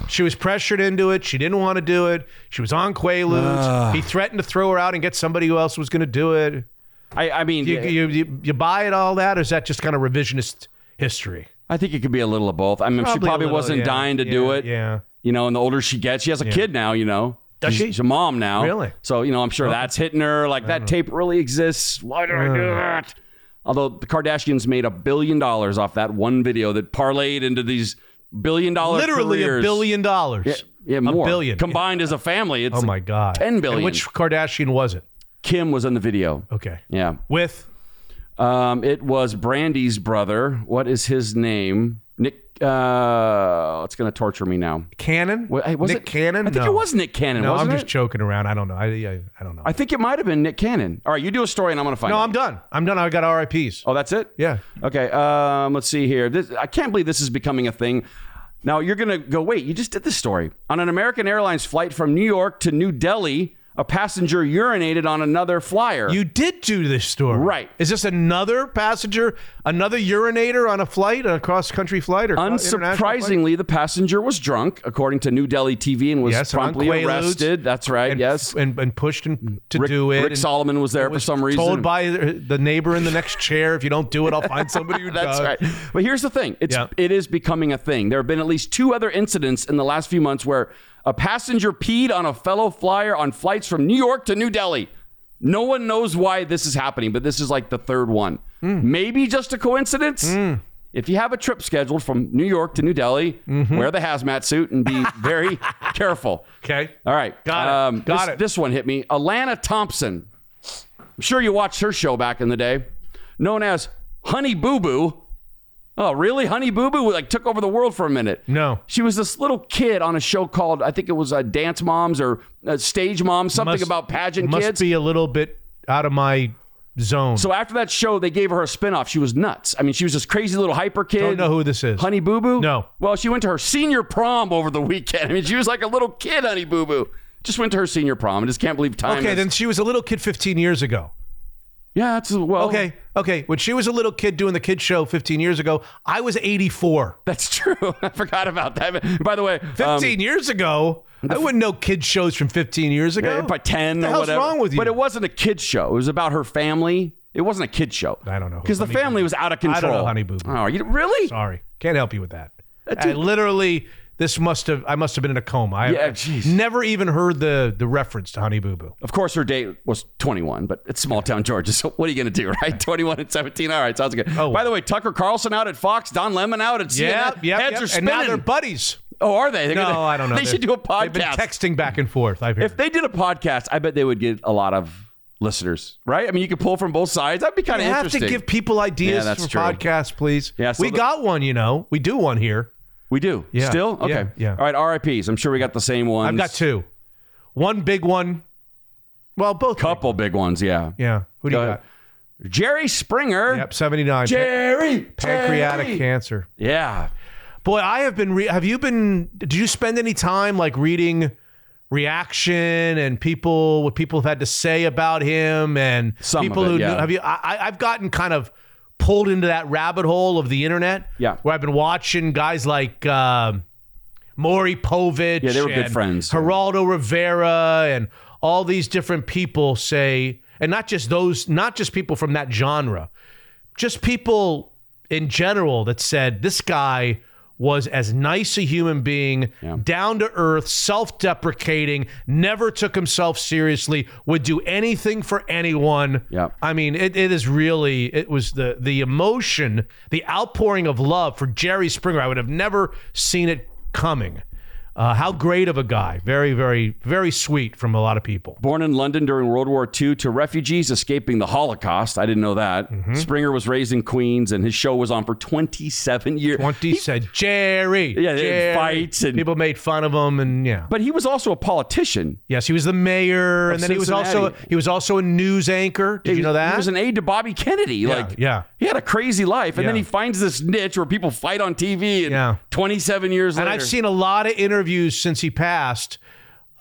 She was pressured into it. She didn't want to do it. She was on Quaaludes. he threatened to throw her out and get somebody who else was going to do it. I, I mean, You, you, you, you buy it all that, or is that just kind of revisionist history? I think it could be a little of both. I mean, she Probably a probably little, wasn't yeah, dying to yeah, do it. yeah. You know, and the older she gets, she has a kid now. You know, Does she's, she? She's a mom now. Really? So you know, I'm sure that's hitting her. Like that uh-huh. tape really exists. Why did I do uh-huh. that? Although the Kardashians made a billion dollars off that one video that parlayed into these billion dollar Literally a billion dollars. Yeah, yeah, more A billion. combined as a family. It's Oh my God. ten billion. And which Kardashian was it? Kim was in the video. Okay. Yeah. With Um, it was Brandy's brother. What is his name? Nick. Uh, it's going to torture me now. Cannon? Hey, was Nick it Cannon? I think No. it was Nick Cannon. No, I'm it? just joking around. I don't know. I, I, I don't know. I think it might have been Nick Cannon. All right, you do a story and I'm going to find no, out. I'm done. I'm done. I got RIPs. Oh, that's it? Yeah. Okay. Um, let's see here. This, I can't believe this is becoming a thing. Now you're going to go, wait, you just did this story. On an American Airlines flight from New York to New Delhi, a passenger urinated on another flyer. You did do this story. Right. Is this another passenger, another urinator on a flight, a cross country flight? or international flight? Unsurprisingly, the passenger was drunk, according to New Delhi TV, and was Yes, promptly arrested. That's right. And, yes. and, and pushed him to Rick, do it. Rick Salomon was there for was some reason. Told by the neighbor in the next chair, if you don't do it, I'll find somebody who That's does. right. But here's the thing: it's Yeah. it is becoming a thing. There have been at least two other incidents in the last few months where a passenger peed on a fellow flyer on flights from New York to New Delhi. No one knows why this is happening, but this is like the third one. Hmm. Maybe just a coincidence. If you have a trip scheduled from New York to New Delhi, Mm-hmm. wear the hazmat suit and be very careful. Okay. All right. Got it. Um, Got this, it. This one hit me. Alana Thompson. I'm sure you watched her show back in the day, known as Honey Boo Boo. Oh, really? Honey Boo Boo like took over the world for a minute. No. She was this little kid on a show called I think it was uh, Dance Moms or uh, Stage Moms, something Must- about pageant must kids. be a little bit out of my zone. so after that show, they gave her a spinoff. She was nuts. I mean, she was this crazy little hyper kid. don't know who this is. Honey Boo Boo? No. Well, she went to her senior prom over the weekend. I mean, she was like a little kid, Honey Boo Boo. Just went to her senior prom. I just can't believe time. okay, has- then she was a little kid 15 years ago. Yeah, that's well. Okay, okay. When she was a little kid doing the kid show 15 years ago, I was 84. That's true. I forgot about that. By the way, 15 years ago, I wouldn't know kid shows from 15 years ago. um, by ten the or whatever. wrong with you? But it wasn't a kid show. It was about her family. It wasn't a kid show. I don't know because the family Boo was out of I don't control. know Honey Boo Boo. Oh, you really? Sorry, can't help you with that. I literally, this must have. I must have been in a coma. I, Yeah, jeez. never even heard the the reference to Honey Boo Boo. Of course, her date was 21, but it's small town Georgia. So what are you going to do, right? 21 and 17. All right, sounds good. Oh, by the way, Tucker Carlson out at Fox, Don Lemon out at CNN. Yeah, yeah, Heads yeah. are And spinning. now they're buddies. Oh, are they? They're no, gonna- I don't know. They They're- should do a podcast. They've been texting back and forth. I've heard. If they did a podcast, I bet they would get a lot of listeners, right? I mean, you could pull from both sides. That'd be kind of interesting. you have to give people ideas Yeah, for true. podcasts, please. Yeah, so we the- got one. You know, we do one here. We do. Yeah. Still? Okay. Yeah, yeah. All right, RIPs. I'm sure we got the same ones. I've got two. One big one. Well, both. Couple big ones, yeah. Yeah. Who do Go you ahead. got? Jerry Springer. Yep, 79. Jerry. Pancreatic Jerry. cancer. Yeah. Boy, I have been. Re- have you been? Did you spend any time like reading reaction and people what people have had to say about him and Some people it, who yeah. knew, have you? I, I- I've gotten kind of pulled into that rabbit hole of the internet. Yeah. where I've been watching guys like. um Maury Povich. Yeah, they were good friends. Geraldo Rivera and all these different people say, and not just those, not just people from that genre, just people in general that said this guy was as nice a human being, down to earth, self deprecating, never took himself seriously, would do anything for anyone. Yeah. I mean, it, it is really, it was the, the emotion, the outpouring of love for Jerry Springer. I would have never seen it coming. Uh, how great of a guy. Very, very, very sweet from a lot of people. Born in London during World War II to refugees escaping the Holocaust. I didn't know that. Mm-hmm. Springer was raised in Queens and his show was on for 27 years. 20 said Jerry. Yeah, they Jerry. fights and people made fun of him and yeah. But he was also a politician. Yes, he was the mayor, and then he was also he was also a news anchor. Did you know that? He was an aide to Bobby Kennedy. Yeah, like yeah. He had a crazy life. And then he finds this niche where people fight on TV and Yeah. 27 years and later. And I've seen a lot of interviews since he passed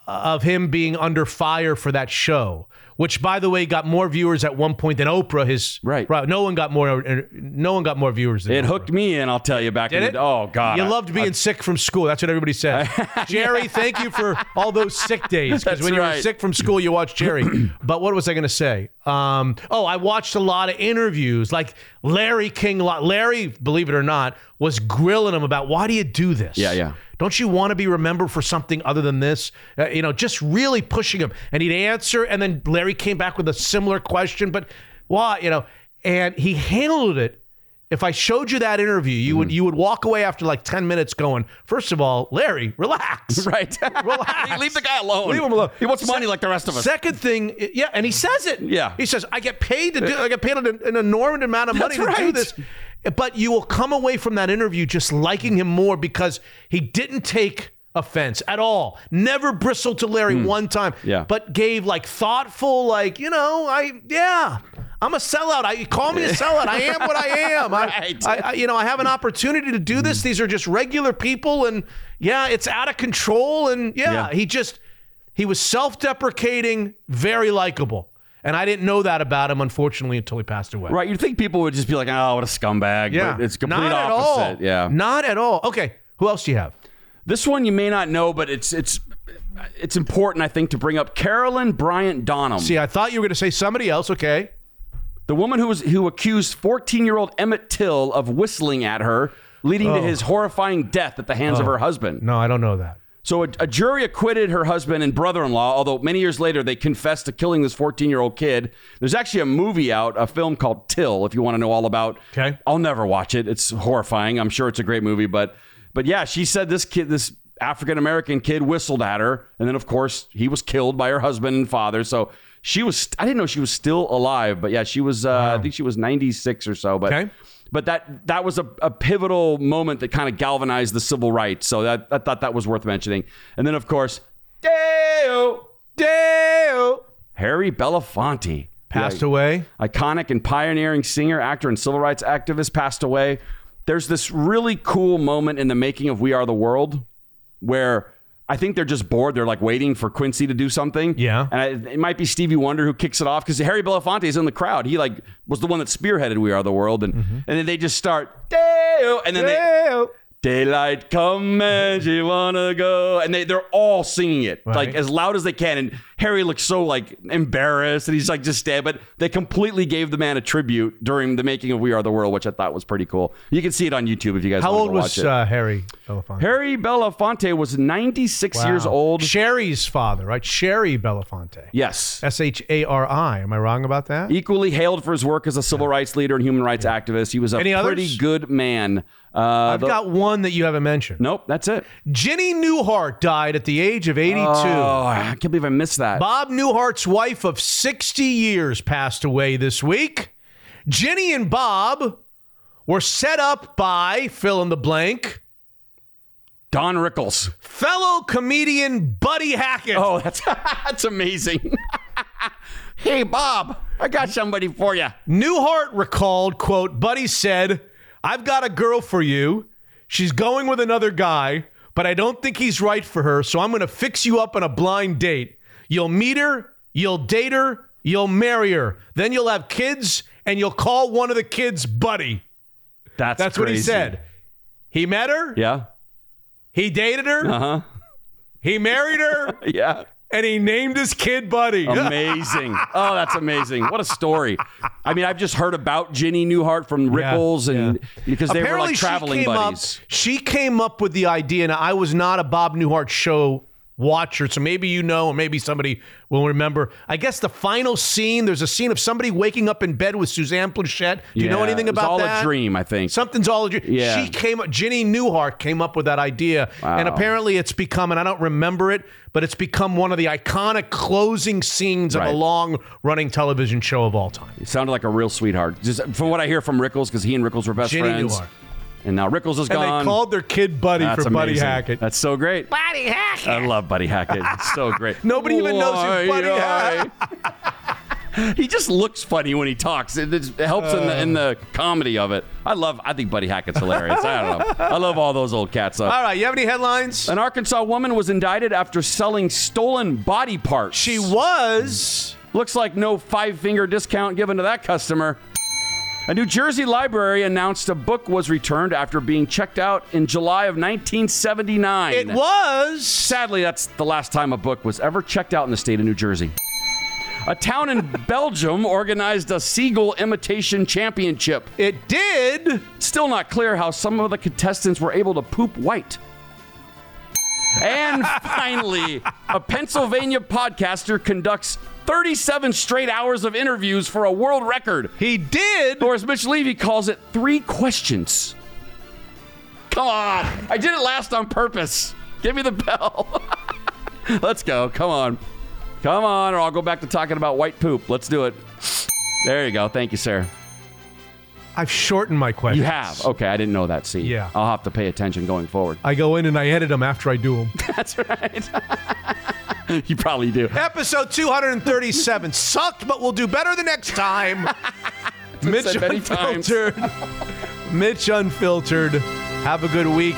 uh, of him being under fire for that show, which, by the way, got more viewers at one point than Oprah. His right, right no one got more. uh, No one got more viewers. Than it Oprah. hooked me in, I'll tell you, back Did in it? the Oh, God. You I- loved being sick from school. That's what everybody said. Jerry, thank you for all those sick days. Because when you were right. sick from school, you watched Jerry. but what was I going to say? Um, oh, I watched a lot of interviews, like Larry King. Larry, believe it or not, was grilling him about why do you do this? Yeah, yeah. Don't you want to be remembered for something other than this? Uh, you know, just really pushing him. And he'd answer, and then Larry came back with a similar question, but why? You know, and he handled it. If I showed you that interview, you Mm-hmm. would you would walk away after like 10 minutes going, first of all, Larry, relax. Right. relax. Leave the guy alone. Leave him alone. He wants money like the rest of us. Second thing, yeah, and he says it. Yeah. He says, I get paid to do I get paid an, an enormous amount of money That's to do this. But you will come away from that interview just liking him more because he didn't take offense at all. Never bristled to Larry one time. Hmm. Yeah. But gave like thoughtful, like, you know, I yeah. I'm a sellout. I call me a sellout. I am what I am. I- Right. I, I, you know, I have an opportunity to do this. These are just regular people, and yeah, it's out of control. And yeah, Yeah. he just he was self-deprecating, very likable. And I didn't know that about him, unfortunately, until he passed away. Right. You'd think people would just be like, oh, what a scumbag. Yeah. But it's complete Not at all. Yeah. Not at all. Okay. Who else do you have? This one you may not know, but it's it's it's important, I think, to bring up Carolyn Bryant Donham. See, I thought you were going to say somebody else. Okay. The woman who was who accused 14-year-old Emmett Till of whistling at her, leading to Oh. his horrifying death at the hands of Oh. her husband. No, I don't know that. So a, a jury acquitted her husband and brother-in-law, although many years later they confessed to killing this 14-year-old kid. There's actually a movie out, a film called Till, if you want to know all about. Okay. I'll never watch it. It's horrifying. I'm sure it's a great movie, but but yeah, she said this kid, this African American kid, whistled at her, and then of course he was killed by her husband and father. So she was. I didn't know she was still alive, but yeah, she was. Uh, I think she was 96 or so. But Okay. But that that was a, a pivotal moment that kind of galvanized the civil rights. So that I thought that was worth mentioning. And then of course, Deo, Deo, Harry Belafonte Passed away. Iconic and pioneering singer, actor, and civil rights activist passed away. There's this really cool moment in the making of We Are the World where I think they're just bored. They're like waiting for Quincy to do something. Yeah. And I, it might be Stevie Wonder who kicks it off because Harry Belafonte is in the crowd. He like was the one that spearheaded We Are the World. And, Mm-hmm. and then they just start, Deo, and then they, Daylight come and you wanna go, and they they're all singing it like as loud as they can. And Harry looks so like embarrassed, and he's like just stand. But they completely gave the man a tribute during the making of We Are the World, which I thought was pretty cool. You can see it on YouTube if you guys. How old was uh, Harry Belafonte? Harry Belafonte was 96 years old. Shari's father, right? Shari Belafonte. Yes. S H A R I. Am I wrong about that? Equally hailed for his work as a civil rights leader and human rights activist. He was a Any others? pretty good man. Uh, I've the- got one that you haven't mentioned. Nope, that's it. Ginny Newhart died at the age of 82. Oh, I can't believe I missed that. Bob Newhart's wife of 60 years passed away this week. Ginny and Bob were set up by fill in the blank. Don Rickles. Fellow comedian Buddy Hackett. Oh, that's that's amazing. hey, Bob, I got somebody for you. Newhart recalled, quote, Buddy said, I've got a girl for you. She's going with another guy, but I don't think he's right for her, so I'm going to fix you up on a blind date. You'll meet her, you'll date her, you'll marry her. Then you'll have kids, and you'll call one of the kids Buddy. That's That's what he said. He met her, Yeah. he dated her, Uh huh. he married her, Yeah. And he named his kid Buddy. Amazing. oh, that's amazing. What a story. I mean, I've just heard about Ginny Newhart from Rickles and because they were like traveling came buddies. Up, she came up with the idea, and I was not a Bob Newhart show watcher, so maybe you know, or maybe somebody will remember. I guess the final scene, there's a scene of somebody waking up in bed with Suzanne Pleshette. Do you know Yeah, anything it about all that? a dream, I think. Something's all a dream. Yeah. She came up, Ginny Newhart came up with that idea. And apparently it's become, and I don't remember it, but it's become one of the iconic closing scenes of a long running television show of all time. He sounded like a real sweetheart. Just from what I hear from Rickles, because he and Rickles were best Ginny friends. Newhart. And now Rickles is And gone. they called their kid Buddy That's for Buddy. Hackett. That's so great. Buddy Hackett. I love Buddy Hackett. It's so great. Nobody even knows who Buddy Why, why? he just looks funny when he talks. It, it helps in the in the uh. comedy of it. I love. I think Buddy Hackett's hilarious. I don't know. I love all those old cats. Up. All right, you have any headlines? An Arkansas woman was indicted after selling stolen body parts. She was. Looks like no five finger discount given to that customer. A New Jersey library announced a book was returned after being checked out in July of 1979. It was. Sadly, that's the last time a book was ever checked out in the state of New Jersey. A town in Belgium organized a seagull imitation championship. It did. Still not clear how some of the contestants were able to poop white. And finally, a Pennsylvania podcaster conducts 37 straight hours of interviews for a world record. He did. Or as Mitch Levy calls it, three questions. Come on. I did it last on purpose. Give me the bell. Let's go. Come on. Come on, or I'll go back to talking about white poop. Let's do it. There you go. Thank you, sir. I've shortened my questions. You have. Okay, I didn't know that. See, Yeah. I'll have to pay attention going forward. I go in and I edit them after I do them. That's right. you probably do. Episode 237 sucked, but we'll do better the next time. Mitch said many times. Unfiltered. Mitch Unfiltered. Have a good week.